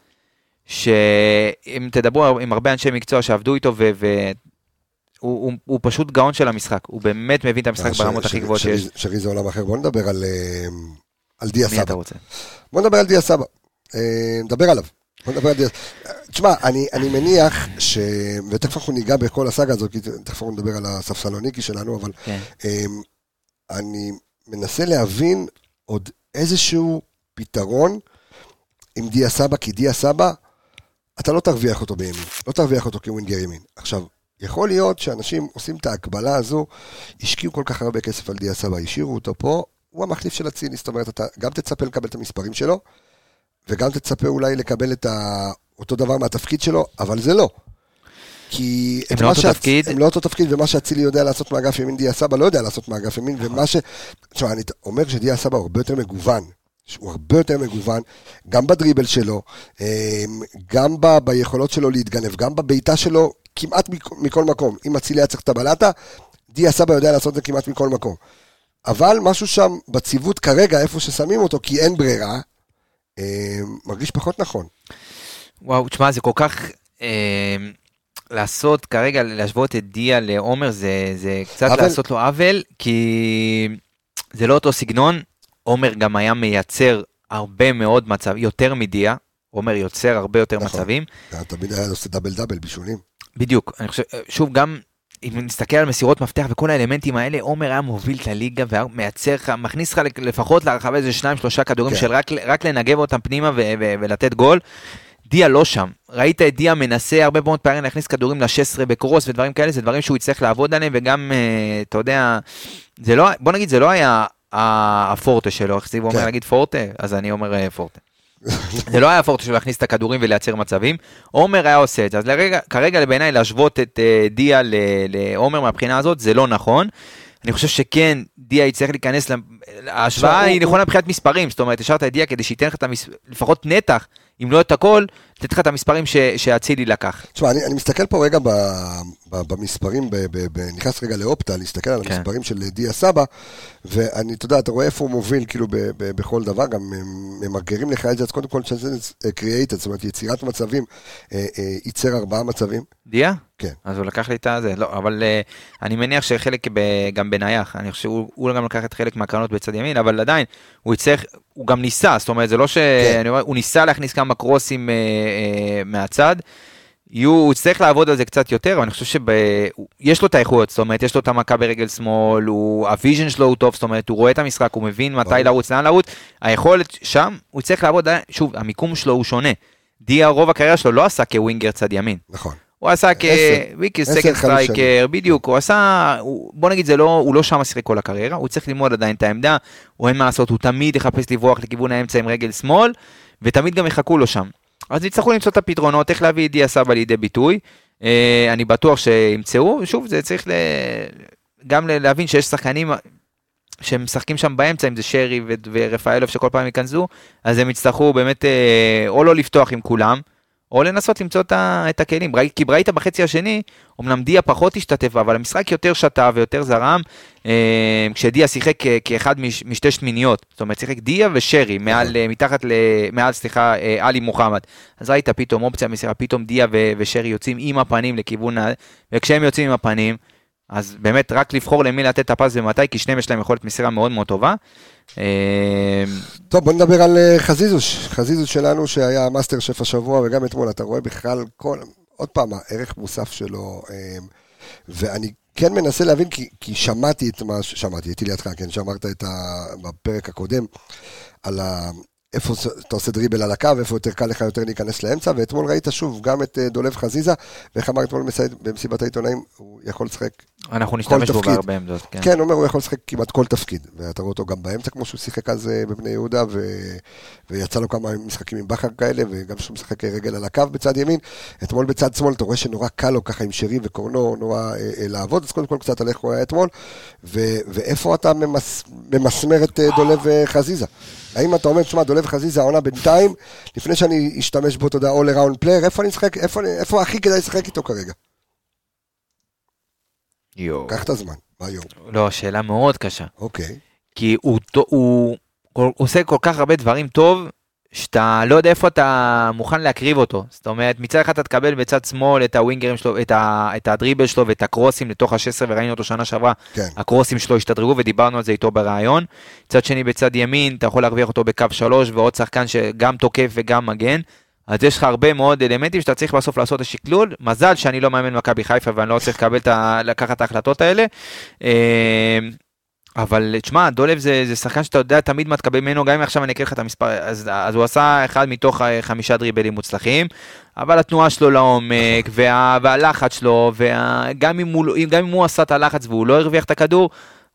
שאם תדברו עם הרבה אנשי מקצוע שעבדו איתו, ו... ו... הוא, הוא, הוא פשוט גאון של המשחק, הוא באמת מבין את המשחק ש- ברמות ש- הכי גבוהות שיש. שרי זה עולם אחר, בוא נדבר על, אה, על דיה סבא. רוצה? בוא נדבר על דיה סבא. אה, נדבר עליו. בוא נדבר על דיה תשמע, אני, אני מניח ש... ותכף אנחנו ניגע בכל הסאגה הזאת, כי תכף אנחנו נדבר על הספסלוניקי שלנו, אבל כן. אה, אני מנסה להבין עוד איזשהו פתרון עם דיה סבא, כי דיה סבא, אתה לא תרוויח אותו בימין, לא תרוויח אותו כווינגר ימין. עכשיו, יכול להיות שאנשים עושים את ההקבלה הזו, השקיעו כל כך הרבה כסף על דיה סבא, השאירו אותו פה, הוא המחליף של אצילי, זאת אומרת, אתה גם תצפה לקבל את המספרים שלו, וגם תצפה אולי לקבל את ה... אותו דבר מהתפקיד שלו, אבל זה לא. כי... הם לא אותו תפקיד. הם לא אותו תפקיד, ומה שאצילי יודע לעשות מאגף ימין, דיה סבא לא יודע לעשות מאגף ימין, נכון. ומה ש... תשמע, אני אומר שדיה סבא הוא הרבה יותר מגוון. הוא הרבה יותר מגוון, גם בדריבל שלו, אמ, גם ב- ביכולות שלו להתגנב, גם בבעיטה שלו, כמעט מכ- מכל מקום. אם אצילי היה צריך את הבלטה, דיה סבא יודע לעשות את זה כמעט מכל מקום. אבל משהו שם בציוות כרגע, איפה ששמים אותו, כי אין ברירה, אה, מרגיש פחות נכון. וואו, תשמע, זה כל כך... לעשות כרגע, להשוות את דיה לעומר, זה, זה קצת עוול. לעשות לו עוול, כי זה לא אותו סגנון. עומר גם היה מייצר הרבה מאוד מצב, יותר מדיה. עומר יוצר הרבה יותר נכון. מצבים. אתה תמיד היה עושה דאבל דאבל בישולים. בדיוק, אני חושב, שוב, גם אם נסתכל על מסירות מפתח וכל האלמנטים האלה, עומר היה מוביל את הליגה והיה מייצר לך, מכניס לך לפחות להרחבה איזה שניים שלושה כדורים כן. של רק, רק לנגב אותם פנימה ו- ו- ולתת גול. דיה לא שם, ראית את דיה מנסה הרבה מאוד פעמים להכניס כדורים ל-16 בקרוס ודברים כאלה, זה דברים שהוא יצטרך לעבוד עליהם וגם, אה, אתה יודע, זה לא, בוא נגיד, זה לא היה הפורטה שלו, איך זיו אומר כן. להגיד פורטה? אז אני אומר אה, פורטה. זה לא היה הפורטה שלו להכניס את הכדורים ולייצר מצבים, עומר היה עושה את זה, אז לרגע, כרגע בעיניי להשוות את אה, דיה לעומר מהבחינה הזאת זה לא נכון. אני חושב שכן, דיה יצטרך להיכנס, ההשוואה היא נכונה מבחינת מספרים, זאת אומרת, השארת את דיה כדי שייתן לך את המס... לפחות נתח, אם לא את הכל, לתת לך את המספרים שאצילי לקח. תשמע, אני, אני מסתכל פה רגע ב, ב, במספרים, ב, ב, ב, נכנס רגע לאופטה, להסתכל על כן. המספרים של דיה סבא, ואני, אתה יודע, אתה רואה איפה הוא מוביל, כאילו, ב, ב, בכל דבר, גם ממגרים לך את זה, אז קודם כל, שזה קריאייטד, זאת אומרת, יצירת מצבים, אה, אה, ייצר ארבעה מצבים, דיה? כן. אז הוא לקח לי את הזה, לא, אבל uh, אני מניח שחלק ב, גם בנייח, אני חושב שהוא הוא גם לקח את חלק מהקרנות בצד ימין, אבל עדיין, הוא יצטרך, הוא גם ניסה, זאת אומרת, זה לא ש... כן. אומר, הוא ניסה להכניס כמה קרוסים uh, uh, מהצד. יהיו, הוא יצטרך לעבוד על זה קצת יותר, אבל אני חושב שיש לו את האיכויות, זאת אומרת, יש לו את המכה ברגל שמאל, הוא, ה vision שלו הוא טוב, זאת אומרת, הוא רואה את המשחק, הוא מבין מתי. לרוץ, לאן לרוץ, היכולת שם, הוא יצטרך לעבוד, שוב, המיקום שלו הוא שונה. דיה, רוב הקריירה שלו לא עשה כווינגר צד ימין. נכון. הוא עשה. כ weak... second striker, בדיוק, הוא עשה, הוא- בוא נגיד, זה לא, הוא לא שם שיחק כל הקריירה, הוא צריך ללמוד עדיין את העמדה, הוא אין מה לעשות, הוא תמיד יחפש לברוח לכיוון האמצע עם רגל שמאל, ותמיד גם יחכו לו שם. אז יצטרכו למצוא את הפתרונות, איך להביא את דיה סבא לידי ביטוי. אה, אני בטוח שימצאו, שוב, זה צריך ל... גם ל- להבין שיש שחקנים שהם משחקים שם באמצע, אם זה שרי ו- ורפאלוב שכל פעם ייכנסו, אז הם יצטרכו באמת אה, או לא לפתוח עם כולם, או לנסות למצוא את, הכלים. כי ראית בחצי השני, אמנם דיה פחות השתתף, אבל המשחק יותר שתה ויותר זרם, אה, כשדיה שיחק כ- כאחד מש, משתי שמיניות, זאת אומרת שיחק דיה ושרי, מעל, אה, מתחת ל... מעל, סליחה, אה, עלי מוחמד. אז ראית פתאום אופציה מסירה, פתאום דיה ושרי יוצאים עם הפנים לכיוון ה... וכשהם יוצאים עם הפנים, אז באמת רק לבחור למי לתת את הפס ומתי, כי שניהם יש להם יכולת מסירה מאוד מאוד טובה. אה, טוב, בוא נדבר על אה, חזיזוש. חזיזוש שלנו שהיה מאסטר שף השבוע, וגם אתמול, אתה רואה בכלל כל, עוד פעם, הערך מוסף שלו, אה, ואני כן מנסה להבין, כי, כי שמעתי את מה ששמעתי, הייתי לידך, כן, שאמרת את ה... בפרק הקודם, על ה... איפה אתה עושה דריבל על הקו, איפה יותר קל לך יותר להיכנס לאמצע, ואתמול ראית שוב גם את אה, דולב חזיזה, ואיך אמר אתמול במסיבת העיתונאים, הוא יכול לשחק אנחנו נשתמש בו. בהרבה עמדות. כן. כן, אומר, הוא יכול לשחק כמעט כל תפקיד. ואתה רואה אותו גם באמצע, כמו שהוא שיחק אז אה, בבני יהודה, ו... ויצא לו כמה משחקים עם בכר כאלה, וגם שהוא משחק רגל על הקו בצד ימין. אתמול בצד שמאל, אתה רואה שנורא קל לו ככה עם שרי וקורנו, נורא אה, אה, לעבוד, אז קודם כל קצת על איך הוא היה אתמול. ו... ואיפה אתה ממס... ממסמר את אה, דולב אה, חזיזה? האם אתה אומר, תשמע, דולב חזיזה העונה בינתיים, לפני שאני אשתמש בו, אתה יודע, all around player, איפה אני אשחק, איפה, איפה הכי כדאי לשחק איתו כרגע? יואו. קח את הזמן, מה היום? לא, שאלה מאוד קשה. אוקיי. כי הוא, הוא, הוא, הוא עושה כל כך הרבה דברים טוב, שאתה לא יודע איפה אתה מוכן להקריב אותו. זאת אומרת, מצד אחד אתה תקבל בצד שמאל את הווינגרים שלו, את, ה, את הדריבל שלו ואת הקרוסים לתוך ה-16, וראינו אותו שנה שעברה, כן. הקרוסים שלו השתדרגו ודיברנו על זה איתו בריאיון. מצד שני, בצד ימין, אתה יכול להרוויח אותו בקו 3 ועוד שחקן שגם תוקף וגם מגן. אז יש לך הרבה מאוד אלמנטים שאתה צריך בסוף לעשות את השקלול. מזל שאני לא מאמן מכבי חיפה ואני לא צריך את ה... לקחת את ההחלטות האלה. אה, אבל תשמע, דולב זה, זה שחקן שאתה יודע תמיד מה תקבל ממנו, גם אם עכשיו אני אקריא לך את המספר, אז, אז הוא עשה אחד מתוך אה, חמישה דריבלים מוצלחים, אבל התנועה שלו לעומק, וה, והלחץ שלו, וגם אם, לא- אם הוא עשה את הלחץ והוא לא הרוויח את הכדור,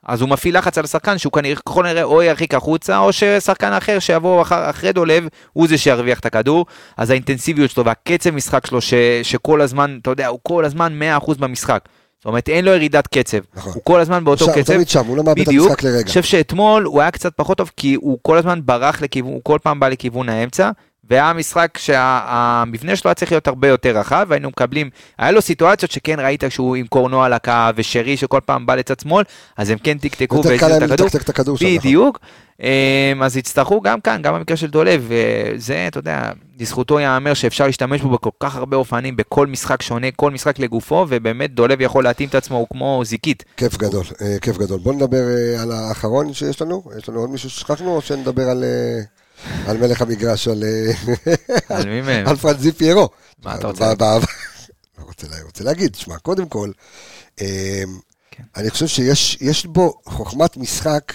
אז הוא מפעיל לחץ על השחקן שהוא כנראה ככל הנראה או ירחיק החוצה, או ששחקן אחר שיבוא אחר, אחרי דולב, הוא זה שירוויח את הכדור. אז האינטנסיביות שלו והקצב משחק שלו, ש, שכל הזמן, אתה יודע, הוא כל הזמן 100% במשחק. זאת אומרת, אין לו ירידת קצב. נכון. הוא כל הזמן באותו שם, הוא קצב. תמיד שם, הוא לא מאבד את בדיוק. המשחק לרגע. אני חושב שאתמול הוא היה קצת פחות טוב, כי הוא כל הזמן ברח לכיוון, הוא כל פעם בא לכיוון האמצע, והיה משחק שהמבנה שלו היה צריך להיות הרבה יותר רחב, והיינו מקבלים, היה לו סיטואציות שכן ראית שהוא עם קורנו על הקו, ושרי שכל פעם בא לצד שמאל, אז הם כן תקתקו לתקתק את הכדור. נכון. בדיוק. אמ, אז יצטרכו גם כאן, גם במקרה של דולב, וזה, אתה יודע, לזכותו ייאמר שאפשר להשתמש בו בכל כך הרבה אופנים, בכל משחק שונה, כל משחק לגופו, ובאמת דולב יכול להתאים את עצמו, הוא כמו זיקית. כיף גדול, אה, כיף גדול. בוא נדבר אה, על האחרון שיש לנו. יש לנו עוד מישהו ששכחנו, או שנדבר על... על מלך המגרש, על... אה, על מי מהם? על פרנזי פיירו. מה אתה רוצה? לא רוצה לה- רוצה להגיד, שמע, קודם כל, אה, כן. אני חושב שיש יש בו חוכמת משחק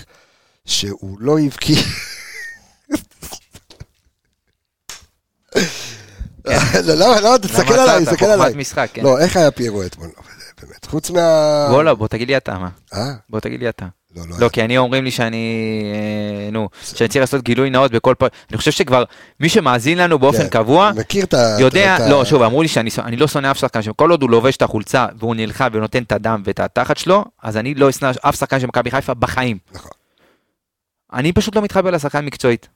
שהוא לא הבקיע. לא, לא, לא, תסתכל למה עליי, עצרת? תסתכל עליי. משחק, כן. לא, איך היה פיירו אתמול? באמת, חוץ מה... בוא לא, בוא תגיד לי אתה, מה? אה? בוא תגיד לי אתה. לא, לא. לא, כי אני אומרים לי שאני, אה, נו, שאני צריך לעשות גילוי נאות בכל פעם, אני חושב שכבר מי שמאזין לנו באופן כן. קבוע, מכיר את ה... יודע, לא, שוב, אמרו לי שאני אני לא שונא אף שחקן, שכל עוד הוא לובש את החולצה והוא נלחם ונותן את הדם ואת התחת שלו, אז אני לא אשנא אף שחקן של מכבי חיפה בחיים. נכון. אני פשוט לא מתחבר לשחקן מקצועית.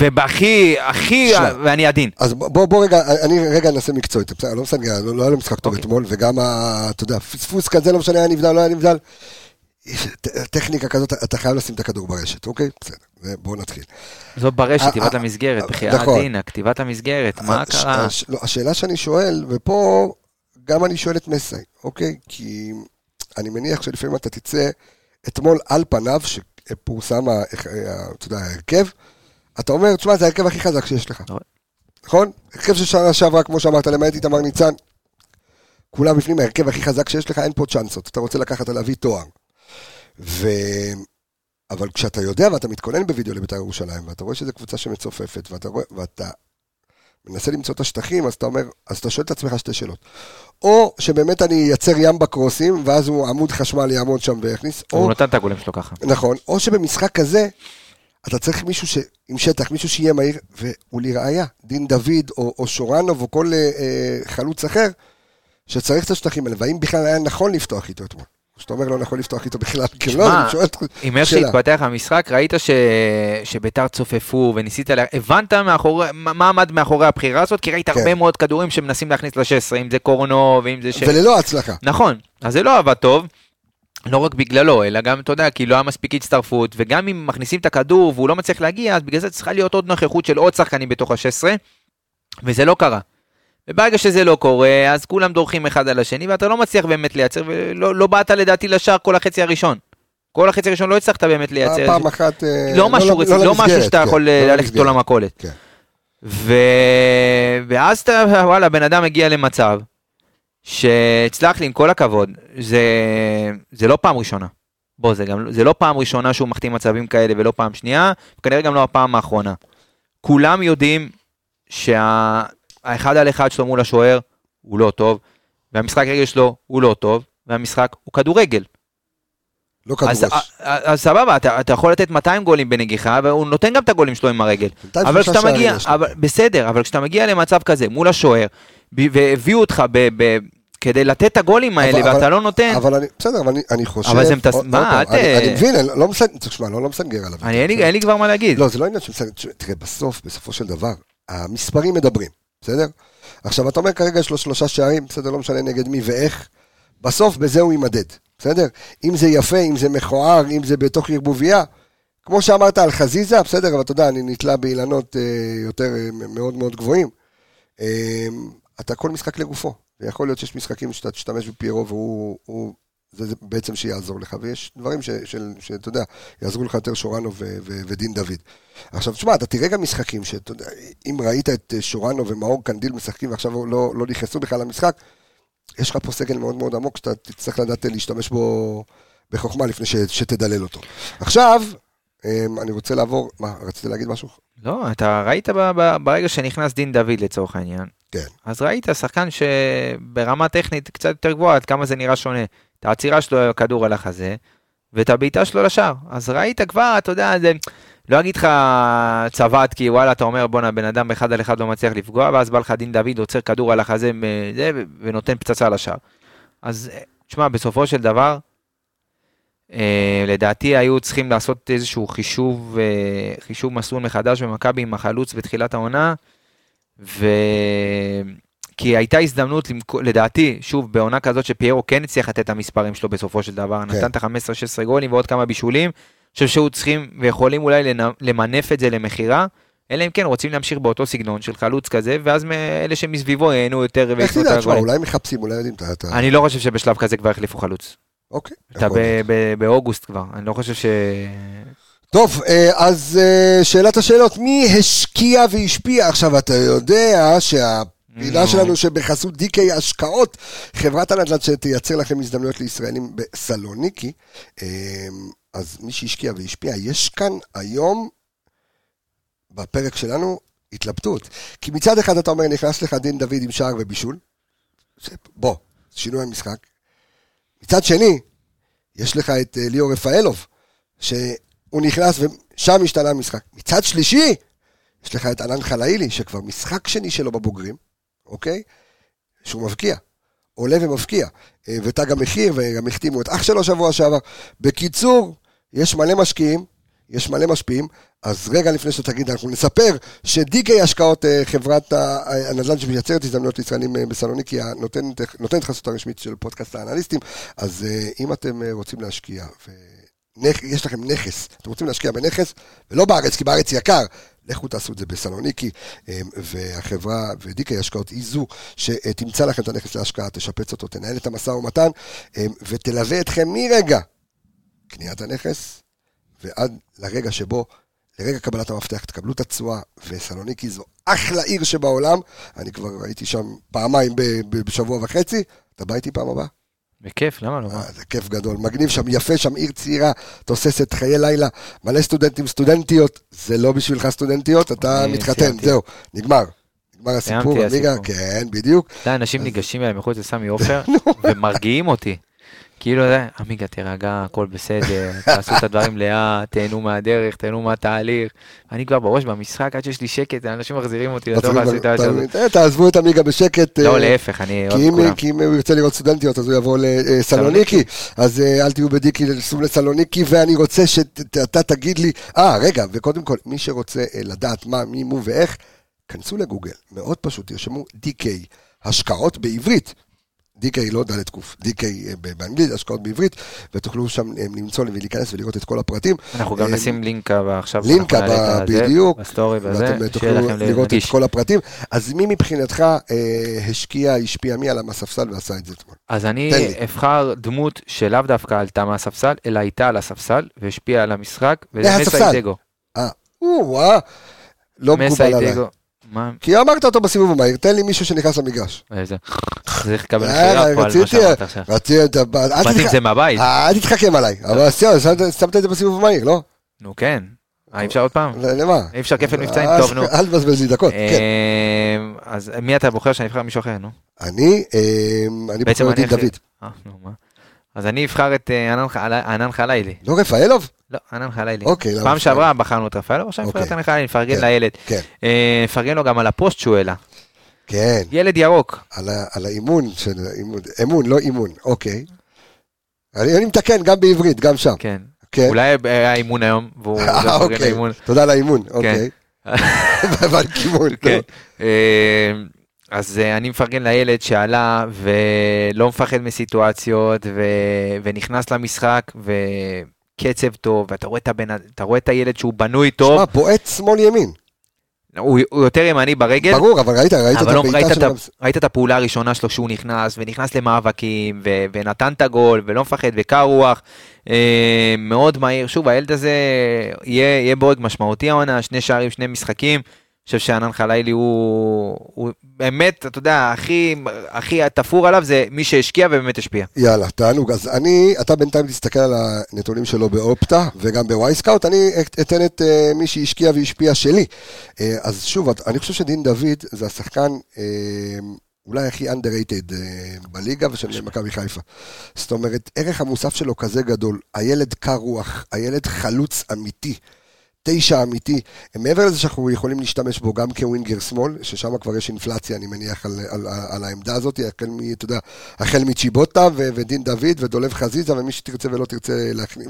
ובהכי, הכי. ואני עדין. אז בוא, בוא, רגע, אני רגע אנסה מקצועית, בסדר, לא מסנגר, לא, לא היה לו משחק טוב אוקיי. אתמול, וגם, אתה יודע, פספוס כזה, לא משנה, היה נבדל, לא היה נבדל. טכניקה כזאת, אתה חייב לשים את הכדור ברשת, אוקיי? בסדר, בואו נתחיל. זו ברשת, אה, כתיבת אה, המסגרת, אה, בחייאת נכון. דינה, כתיבת המסגרת, מה קרה? לא, השאלה שאני שואל, ופה גם אני שואל את מסי, אוקיי? כי אני מניח שלפעמים אתה תצא, אתמול על פניו, שפורסם, אתה יודע, ההרכב, אתה אומר, תשמע, זה ההרכב הכי חזק שיש לך. נכון. נכון? הרכב של שנה שעברה, כמו שאמרת, למעט איתמר ניצן, כולם בפנים, ההרכב הכי חזק שיש לך, אין פה צ'אנסות. אתה רוצה לקחת, להביא תואר. ו... אבל כשאתה יודע ואתה מתכונן בווידאו לבית"ר ירושלים, ואתה רואה שזו קבוצה שמצופפת, ואתה, רואה, ואתה מנסה למצוא את השטחים, אז אתה אומר, אז אתה שואל את עצמך שתי שאלות. או שבאמת אני אייצר ים בקרוסים, ואז הוא עמוד חשמל יעמוד שם ויכניס, או, הוא נותן את הגולים שלו ככה. נכון, או שבמשחק כזה, אתה צריך מישהו ש... עם שטח, מישהו שיהיה מהיר, ולראיה, דין דוד או, או שורנוב או כל אה, אה, חלוץ אחר, שצריך את השטחים האלה, והאם בכלל היה נכון לפתוח איתו אתמול? שאתה אומר לא נכון לפתוח איתו בכלל, כי לא, אני שואל אותך עם איך שאלה. שהתפתח המשחק, ראית ש... שביתר צופפו וניסית, לה... הבנת מאחורי... מה מה עמד מאחורי הבחירה הזאת? כי ראית כן. הרבה מאוד כדורים שמנסים להכניס ל-16, אם זה קורנו ואם זה ש... וללא הצלחה. נכון, אז זה לא עבד טוב. לא רק בגללו, אלא גם, אתה יודע, כי לא היה מספיק הצטרפות, וגם אם מכניסים את הכדור והוא לא מצליח להגיע, אז בגלל זה צריכה להיות עוד נוכחות של עוד שחקנים בתוך ה-16, וזה לא קרה. וברגע שזה לא קורה, אז כולם דורכים אחד על השני, ואתה לא מצליח באמת לייצר, ולא לא באת לדעתי לשער כל החצי הראשון. כל החצי הראשון לא הצלחת באמת לייצר. פעם אחת... אה, לא משהו רציני, לא משהו למסגרת, שאתה כן, יכול לא ללכת. איתו למכולת. כן. ו... ואז אתה, וואלה, בן אדם מגיע למצב שהצלח לי, עם כל הכבוד, זה, זה לא פעם ראשונה. בוא, זה גם, זה לא פעם ראשונה שהוא מחטיא מצבים כאלה ולא פעם שנייה, וכנראה גם לא הפעם האחרונה. כולם יודעים שהאחד על אחד שלו מול השוער הוא לא טוב, והמשחק רגל שלו הוא לא טוב, והמשחק הוא כדורגל. לא כדורש. אז, אז סבבה, אתה, אתה יכול לתת 200 גולים בנגיחה, והוא נותן גם את הגולים שלו עם הרגל. אבל כשאתה מגיע. אבל, בסדר, אבל כשאתה מגיע למצב כזה מול השוער, ב- והביאו אותך ב, ב, כדי לתת את הגולים האלה, אבל- ואתה לא נותן, אבל אני, בסדר, אבל אני, אני חושב... אבל זה מתס- מה, פעם, את, אני, אני מבין, אני לא מסנגר, תשמע, לא, לא מסנגר עליו. אני, אין, לי, אין לי כבר מה להגיד. לא, זה לא עניין של מסנגר, תשמע, תראה, בסוף, בסופו של דבר, המספרים מדברים, בסדר? עכשיו, אתה אומר כרגע יש לו שלושה שערים, בסדר, לא משנה נגד מי ואיך, בסוף בזה הוא יימדד, בסדר? אם זה יפה, אם זה מכוער, אם זה בתוך ערבוביה, כמו שאמרת על חזיזה, בסדר, אבל אתה יודע, אני נתלה באילנות אה, יותר אה, מאוד מאוד גבוהים. אה, אתה כל משחק לגופו, ויכול להיות שיש משחקים שאתה תשתמש בפיירו והוא... הוא, זה, זה בעצם שיעזור לך, ויש דברים שאתה יודע, יעזרו לך יותר שורנו ו- ו- ודין דוד. עכשיו, תשמע, אתה תראה גם משחקים שאתה יודע, אם ראית את אה, שורנו ומאור קנדיל משחקים ועכשיו לא, לא נכנסו בכלל למשחק, יש לך פה סגל מאוד מאוד עמוק שאתה תצטרך לדעת להשתמש בו בחוכמה לפני ש- שתדלל אותו. עכשיו, אמ, אני רוצה לעבור, מה, רצית להגיד משהו? לא, אתה ראית ב, ב, ברגע שנכנס דין דוד לצורך העניין, כן. אז ראית שחקן שברמה טכנית קצת יותר גבוהה, עד כמה זה נראה שונה. את העצירה שלו, הכדור על החזה, ואת הבעיטה שלו לשער. אז ראית כבר, אתה יודע, זה... לא אגיד לך צבט, כי וואלה, אתה אומר, בואנה, בן אדם אחד על אחד לא מצליח לפגוע, ואז בא לך דין דוד, עוצר כדור על החזה, זה, ונותן פצצה לשער. אז, אה, תשמע, בסופו של דבר, לדעתי היו צריכים לעשות איזשהו חישוב, אה, חישוב מסלול מחדש במכבי עם החלוץ בתחילת העונה, ו... כי הייתה הזדמנות, למכ- לדעתי, שוב, בעונה כזאת שפיירו כן הצליח לתת את המספרים שלו בסופו של דבר, כן. נתן את ה-15-16 גולים ועוד כמה בישולים, אני חושב שהיו צריכים ויכולים אולי למנף את זה למכירה, אלא אם כן רוצים להמשיך באותו סגנון של חלוץ כזה, ואז אלה שמסביבו ייהנו יותר איך וייתנו תדע, יותר תשמע, גולים. אולי מחפשים, אולי יודעים, אתה... אתה- אני לא חושב שבשלב כזה כבר החליפו חלוץ. אוקיי. אתה באוגוסט כבר, אני לא חושב ש... טוב, אה, אז אה, שאלת השאלות, מי השקיע והשפיע? עכשיו, אתה יודע שהפינה נו. שלנו שבחסות דיקי השקעות, חברת הנדל"ן שתייצר לכם הזדמנויות לישראלים בסלוניקי, אה, אז מי שהשקיע והשפיע, יש כאן היום, בפרק שלנו, התלבטות. כי מצד אחד אתה אומר, נכנס לך דין דוד עם שער ובישול, בוא, שינוי המשחק. מצד שני, יש לך את אה, ליאור רפאלוב, שהוא נכנס ושם השתנה המשחק. מצד שלישי, יש לך את ענן חלאילי, שכבר משחק שני שלו בבוגרים, אוקיי? שהוא מבקיע. עולה ומבקיע. אה, ותג המחיר, וגם החתימו את אח שלו שבוע שעבר. בקיצור, יש מלא משקיעים, יש מלא משפיעים, אז רגע לפני שתגיד, אנחנו נספר שדיקי השקעות, אה, חברת הנדל"ן שמייצרת הזדמנויות לישראלים אה, בסלוניקי, נותנת חסות הרשמית של פודקאסט האנליסטים, אז אה, אם אתם אה, רוצים להשקיע, ויש לכם נכס, אתם רוצים להשקיע בנכס, ולא בארץ, כי בארץ יקר, לכו תעשו את זה בסלוניקי, אה, והחברה, ודיקי השקעות היא זו שתמצא לכם את הנכס להשקעה, תשפץ אותו, תנהל את המשא ומתן, אה, ותלווה אתכם מרגע קניית הנכס ועד לרגע שבו, לרגע קבלת המפתח, תקבלו את התשואה, וסלוניקי זו אחלה עיר שבעולם, אני כבר הייתי שם פעמיים בשבוע וחצי, אתה בא איתי פעם הבאה? בכיף, למה לא? אה, זה כיף גדול, מגניב שם, יפה שם, עיר צעירה, תוססת, חיי לילה, מלא סטודנטים, סטודנטיות, זה לא בשבילך סטודנטיות, אתה מתחתן. זהו, נגמר. נגמר הסיפור, הסיפור. כן, בדיוק. אתה אנשים ניגשים אליי מחוץ לסמי עופר ומרגיעים אותי. כאילו, זה, עמיגה, תירגע, הכל בסדר, תעשו את הדברים לאט, תהנו מהדרך, תהנו מהתהליך. אני כבר בראש במשחק, עד שיש לי שקט, אנשים מחזירים אותי לתוך הסיטואציה הזאת. אתה- תעזבו את עמיגה בשקט. לא, אה, להפך, אני אוהב כולם. כי אם הוא ירצה לראות סטודנטיות, אז הוא יבוא לסלוניקי, אז אה, אל תהיו בדיקי, סעו לסלוניקי, ואני רוצה שאתה תגיד לי, אה, רגע, וקודם כל, מי שרוצה אה, לדעת מה, מי, מו ואיך, כנסו לגוגל, מאוד פשוט, תרשמו DK, השקעות בעברית. DK לא ד' ק', DK באנגלית, השקעות בעברית, ותוכלו שם אה, למצוא ולהיכנס ולראות את כל הפרטים. אנחנו גם אה, נשים לינקה עכשיו, לינק אנחנו נעלה את ב- בדיוק, בסטורי וזה, ואתם אה, שיהיה תוכלו לכם לראות את. כל הפרטים. אז מי מבחינתך אה, השקיע, השפיע, מי עלה מהספסל ועשה את זה אתמול? אז אני. אבחר דמות שלאו דווקא עלתה מהספסל, אלא הייתה על הספסל והשפיעה על המשחק, וזה. מסאי דגו. אה, או-אה, לא מקובל עליי. מה? כי אמרת אותו בסיבוב המהיר, תן לי מישהו שנכנס למגרש. איזה? צריך לקבל אה, מכירה פה על מה שאמרת עכשיו. רציתי, באתי עם זה מהבית. אה, אל תתחכם עליי, אבל זהו, שמת- את זה בסיבוב המהיר, לא? נו כן. אה, אי אפשר עוד פעם? למה? אי אפשר כפל מבצעים? אה, טוב, נו. אל תבזבז לי דקות, כן. אה, אז מי אתה בוחר שאני אבחר מישהו אחר, נו? אני, אה, אני בוחר הכי- דוד. אה? אז אני אבחר את אה, ענן חלילי. לא רפאלוב? לא, ענן חלילי. אוקיי, למה פעם רפאלוב? שעברה בחרנו את רפאלו, עכשיו את אוקיי. ענן חלילי, נפרגן כן. לילד. כן, אה, נפרגן לו גם על הפוסט שהוא העלה. כן, ילד ירוק. על ה- על האימון של אימון, אמון, לא אימון, אוקיי. אני אני מתקן גם בעברית, גם שם. כן. כן. אולי היה אימון היום, והוא אה, לא מפרגן אוקיי, לאימון. תודה על האימון, אוקיי. אבל כיוון, כן. טוב. אה, אז אה, אני מפרגן לילד שעלה ולא מפחד מסיטואציות ו- ונכנס למשחק וקצב טוב ואתה רואה את הבן, רואה את הילד שהוא בנוי טוב, שמע, בועט שמאל ימין. הוא, הוא יותר ימני ברגל, ברור, אבל ראית, ראית את אבל לא, ראית, הבעיטה את, של... ה- ראית את הפעולה הראשונה שלו שהוא נכנס ונכנס למאבקים ו- ונתן את הגול ולא מפחד וקר רוח, אה, מאוד מהיר, שוב הילד הזה יהיה, יהיה בורג משמעותי העונה, שני שערים, שני משחקים. חושב שענן חלילי הוא, הוא באמת, אתה יודע, הכי, הכי תפור עליו זה מי שהשקיע ובאמת השפיע. יאללה, תענוג. אז אני, אתה בינתיים תסתכל על הנתונים שלו באופטה וגם בווייסקאוט, אני אתן את uh, מי שהשקיע והשפיע שלי. Uh, אז שוב, אני חושב שדין דוד זה השחקן uh, אולי הכי underrated uh, בליגה ושל מכבי חיפה. זאת אומרת, ערך המוסף שלו כזה גדול, הילד קר רוח, הילד חלוץ אמיתי. תשע אמיתי, מעבר לזה שאנחנו יכולים להשתמש בו גם כווינגר שמאל, ששם כבר יש אינפלציה, אני מניח, על, על, על העמדה הזאת, החל, מ, יודע, החל מצ'יבוטה ו, ודין דוד ודולב חזיזה, ומי שתרצה ולא תרצה להכניס,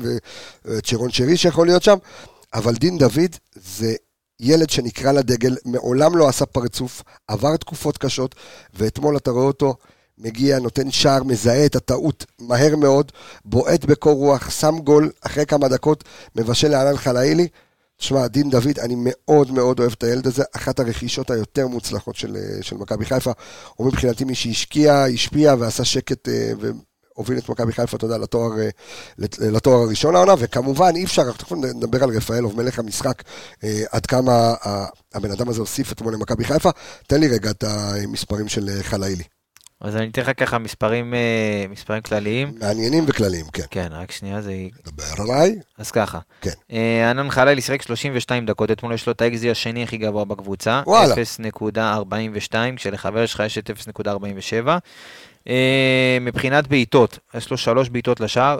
וצ'רון שרי שיכול להיות שם, אבל דין דוד זה ילד שנקרא לדגל, מעולם לא עשה פרצוף, עבר תקופות קשות, ואתמול אתה רואה אותו מגיע, נותן שער, מזהה את הטעות מהר מאוד, בועט בקור רוח, שם גול אחרי כמה דקות, מבשל לענן חלאילי. תשמע, דין דוד, אני מאוד מאוד אוהב את הילד הזה, אחת הרכישות היותר מוצלחות של, של מכבי חיפה. הוא מבחינתי מי שהשקיע, השפיע ועשה שקט אה, והוביל את מכבי חיפה, אתה יודע, לתואר, אה, לתואר הראשון העונה, וכמובן אי אפשר, תכף נדבר על רפאלוב, מלך המשחק, אה, עד כמה הבן אדם הזה הוסיף אתמול למכבי חיפה. תן לי רגע את המספרים של חלאילי. אז אני אתן לך ככה מספרים, אה, מספרים כלליים. מעניינים וכלליים, כן. כן, רק שנייה זה... דבר עליי. אז ככה. כן. אה, ענן חלילי שיחק 32 דקות, אתמול יש לו את האקזי השני הכי גבוה בקבוצה. וואלה. 0.42, כשלחבר שלך יש את 0.47. אה, מבחינת בעיטות, יש לו שלוש בעיטות לשער,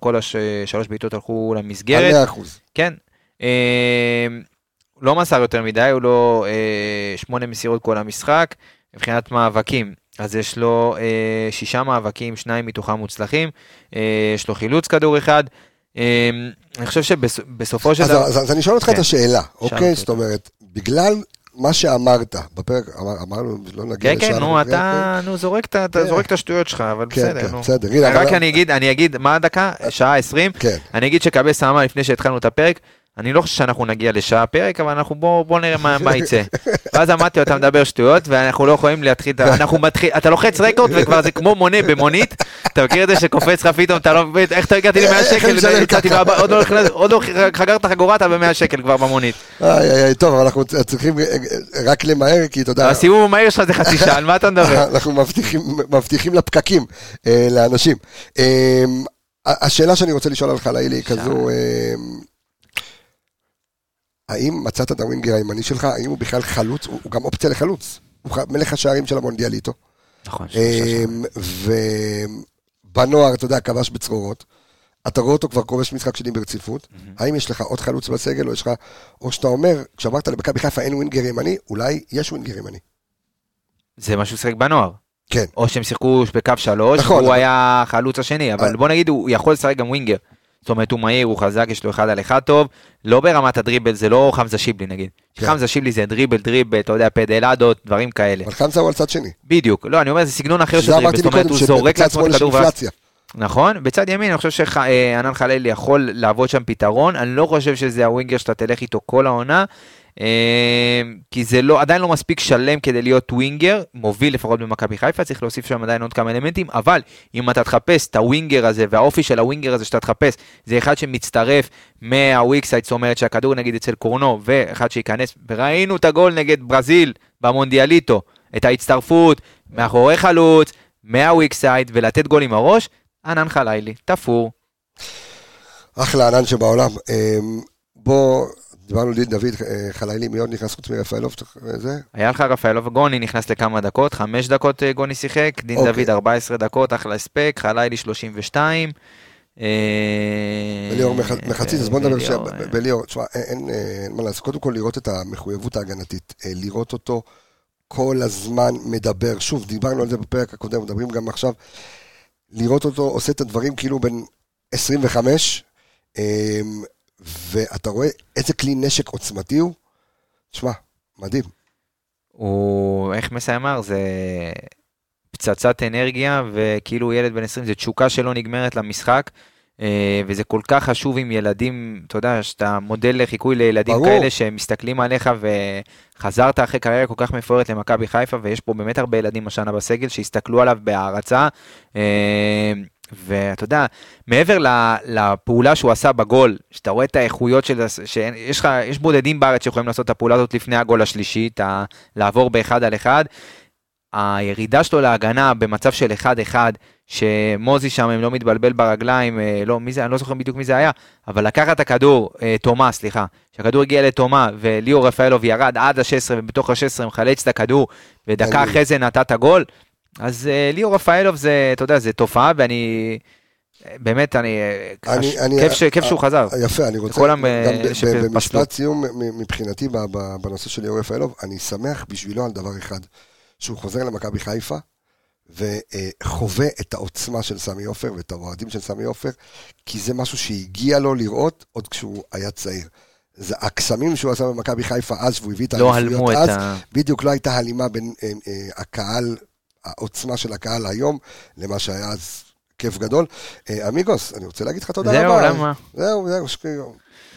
כל השלוש בעיטות הלכו למסגרת. על 100%. כן. לא מסר יותר מדי, הוא לא שמונה מסירות כל המשחק. מבחינת מאבקים, אז יש לו אה, שישה מאבקים, שניים מתוכם מוצלחים, אה, יש לו חילוץ כדור אחד. אה, אני חושב שבסופו של דבר... אז, אז אני שואל אותך כן. את השאלה, אוקיי? זאת אומרת, בגלל מה שאמרת בפרק, אמר, אמרנו, לא לשם. כן, כן, נו, אתה, נו, זורק, אתה כן. זורק את השטויות שלך, אבל כן, בסדר, כן, נו. בסדר, הנה, רק אני אגיד, אני אגיד, מה הדקה? שעה עשרים? כן. אני אגיד שקבס אמר לפני שהתחלנו את הפרק, אני לא חושב שאנחנו נגיע לשעה פרק, אבל אנחנו בוא, בוא נראה מה, מה יצא. ואז אמרתי, אתה מדבר שטויות, ואנחנו לא יכולים להתחיל, אנחנו מתחיל, אתה לוחץ רקורד וכבר זה כמו מונה במונית, אתה מכיר את זה שקופץ לך פתאום, אתה לא מבין, איך אתה הגעתי ל-100 שקל, עוד לא חגרת חגורה, אתה ב-100 שקל כבר במונית. טוב, אבל אנחנו צריכים רק למהר, כי אתה יודע... הסיבוב המהיר שלך זה חצי שעה, על מה אתה מדבר? אנחנו מבטיחים לפקקים, אה, לאנשים. אה, השאלה שאני רוצה לשאול על חלאילי היא כזו, האם מצאת את הווינגר הימני שלך, האם הוא בכלל חלוץ, הוא, הוא גם אופציה לחלוץ, הוא מלך השערים של המונדיאליטו. נכון. אמ, ובנוער, אתה יודע, כבש בצרורות. אתה רואה אותו כבר כובש משחק שני ברציפות. האם יש לך עוד חלוץ בסגל, או יש לך, או שאתה אומר, כשאמרת למכבי חיפה אין ווינגר ימני, אולי יש ווינגר ימני. זה מה שהוא שיחק בנוער. כן. או שהם שיחקו בקו שלוש, נכון, והוא אבל... היה החלוץ השני, אבל אה. בוא נגיד, הוא יכול לשחק גם ווינגר. זאת אומרת, הוא מהיר, הוא חזק, יש לו אחד על אחד טוב, לא ברמת הדריבל, זה לא חמזה שיבלי נגיד. כן. חמזה שיבלי זה דריבל, דריבל, אתה יודע, פדלאדות, דברים כאלה. אבל חמזה הוא על צד שני. בדיוק, לא, אני אומר, זה סגנון אחר של דריבל, זאת אומרת, הוא זורק לעצמו את הכדור. נכון, בצד ימין אני חושב שענן חלילי יכול לעבוד שם פתרון, אני לא חושב שזה הווינגר שאתה תלך איתו כל העונה, כי זה לא, עדיין לא מספיק שלם כדי להיות ווינגר, מוביל לפחות במכבי חיפה, צריך להוסיף שם עדיין עוד כמה אלמנטים, אבל אם אתה תחפש את הווינגר הזה והאופי של הווינגר הזה שאתה תחפש, זה אחד שמצטרף מה weak side, זאת אומרת שהכדור נגיד אצל קורנו, ואחד שייכנס, וראינו את הגול נגד ברזיל במונדיאליטו, את ההצטרפות, מאחורי חלוץ, מהוויקסייד, ולתת גול עם הראש, ענן חלילי, תפור. אחלה ענן שבעולם. אמ, בוא... דיברנו על דוד, אה, חלילי, מי עוד נכנס חוץ מרפאלוב? זה? היה לך רפאלוב, גוני נכנס לכמה דקות, חמש דקות אה, גוני שיחק, דין אוקיי. דוד 14 דקות, אחלה הספק, חלילי 32. בליאור מחצית, אז בוא נדבר עכשיו, בליאור, תשמע, אין מה לעשות, קודם כל לראות את המחויבות ההגנתית, אה, לראות אותו כל הזמן מדבר, שוב, דיברנו על זה בפרק הקודם, מדברים גם עכשיו, לראות אותו עושה את הדברים כאילו בין 25, ואתה רואה איזה כלי נשק עוצמתי הוא, תשמע, מדהים. הוא, איך מסי אמר, זה פצצת אנרגיה, וכאילו ילד בן 20, זה תשוקה שלא נגמרת למשחק. אה, וזה כל כך חשוב עם ילדים, אתה יודע, שאתה מודל לחיקוי לילדים ברור. כאלה שמסתכלים עליך וחזרת אחרי קריירה כל כך מפוארת למכבי חיפה, ויש פה באמת הרבה ילדים השנה בסגל שהסתכלו עליו בהערצה. ואתה יודע, מעבר לפעולה שהוא עשה בגול, שאתה רואה את האיכויות של, שיש לך, יש בודדים בארץ שיכולים לעשות את הפעולה הזאת לפני הגול השלישי, ה, לעבור באחד על אחד. הירידה שלו להגנה במצב של אחד אחד, שמוזי שם, אם לא מתבלבל ברגליים, אה, לא, מי זה, אני לא זוכר בדיוק מי זה היה, אבל לקחת את הכדור, אה, תומה, סליחה, שהכדור הגיע לתומה, וליאור רפאלוב ירד עד ה-16, ובתוך ה-16 מחלץ את הכדור, ודקה אחרי זה נתת גול, אז uh, ליאור רפאלוב זה, אתה יודע, זה תופעה, ואני באמת, אני... אני- אני- כיף ש- כיף שהוא אה, חזר. יפה, אני רוצה, אה, ב- שפסלו. במשפט סיום מבחינתי בנושא של ליאור רפאלוב, אני שמח בשבילו על דבר אחד, שהוא חוזר למכבי חיפה, וחווה את העוצמה של סמי עופר ואת האוהדים של סמי עופר, כי זה משהו שהגיע לו לראות עוד כשהוא היה צעיר. זה הקסמים שהוא עשה במכבי חיפה אז, והוא הביא את לא האליפויות את אז, ה... בדיוק לא הייתה הלימה בין אה, אה, הקהל, העוצמה של הקהל היום, למה שהיה אז כיף גדול. אה, אמיגוס, אני רוצה להגיד לך תודה זהו, רבה. למה? זהו, זהו, ש-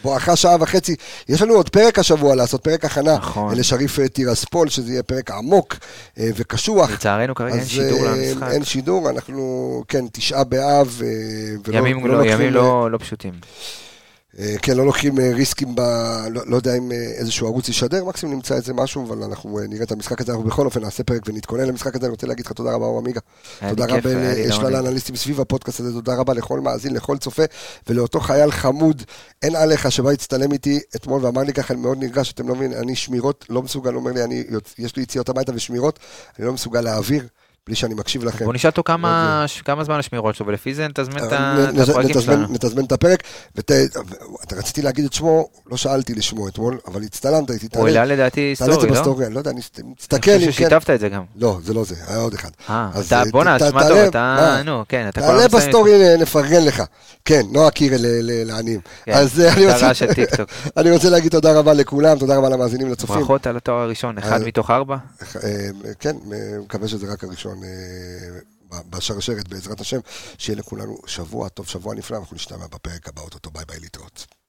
בואכה שעה וחצי. יש לנו עוד פרק השבוע לעשות, פרק הכנה נכון. לשריף אה, טירספול, שזה יהיה פרק עמוק אה, וקשוח. לצערנו כרגע אין שידור אה, למשחק. אין שידור, אנחנו, כן, תשעה באב, אה, ימים לא לא- ימים אה, לא לא פשוטים. אה, כן, לא לוקחים אה, ריסקים ב... לא, לא יודע אם אה, איזשהו ערוץ ישדר, מקסימום נמצא איזה משהו, אבל אנחנו אה, נראה את המשחק הזה, אנחנו בכל אופן נעשה פרק ונתכונן למשחק הזה, אני רוצה להגיד לך תודה רבה, אור עמיגה. תודה רבה לשלל. האנליסטים סביב הפודקאסט הזה, תודה רבה לכל מאזין, לכל צופה, ולאותו חייל חמוד, אין עליך, שבא להצטלם איתי אתמול ואמר לי ככה, אני מאוד נרגש, אתם לא מבינים, אני שמירות, לא מסוגל, הוא אומר לי, אני, יש לי יציאות הביתה ושמירות, אני לא מסוגל להעביר, בלי שאני מקשיב לכם. בוא נשאל אותו כמה כמה זמן השמירות שלו, ולפי זה נתזמן את אה, את הפרקים שלנו. נתזמן את הפרק, ואתה רציתי להגיד את שמו, לא שאלתי לשמו אתמול, אבל הצטלמת איתי, הוא העלה לדעתי תעלה את זה סטורי, לא? בסטורי, אני לא יודע, אני אני מסתכל אם חושב כן. ששיתפת את זה גם. לא, זה לא זה, היה עוד אחד. אה, אה, בואנה, תעלה, טוב, אתה, מה? נו, כן, אתה כל תעלה הזמן מסיים. בסטורי, אה, נפרגן לך. כן, נועה קירל לעניים. כן, אז אה, אני רוצה-. אני להגיד תודה רבה לכולם, תודה רבה למאזינים, לצופים. ברכות על התואר הראשון, אחד אה, מתוך ארבע. אה, כן, אה, מקווה שזה רק הראשון אה, ב- בשרשרת, בעזרת השם. שיהיה לכולנו שבוע טוב, שבוע נפלא, אנחנו נשתמע בפרק הבא, אותו ביי ביי להתראות.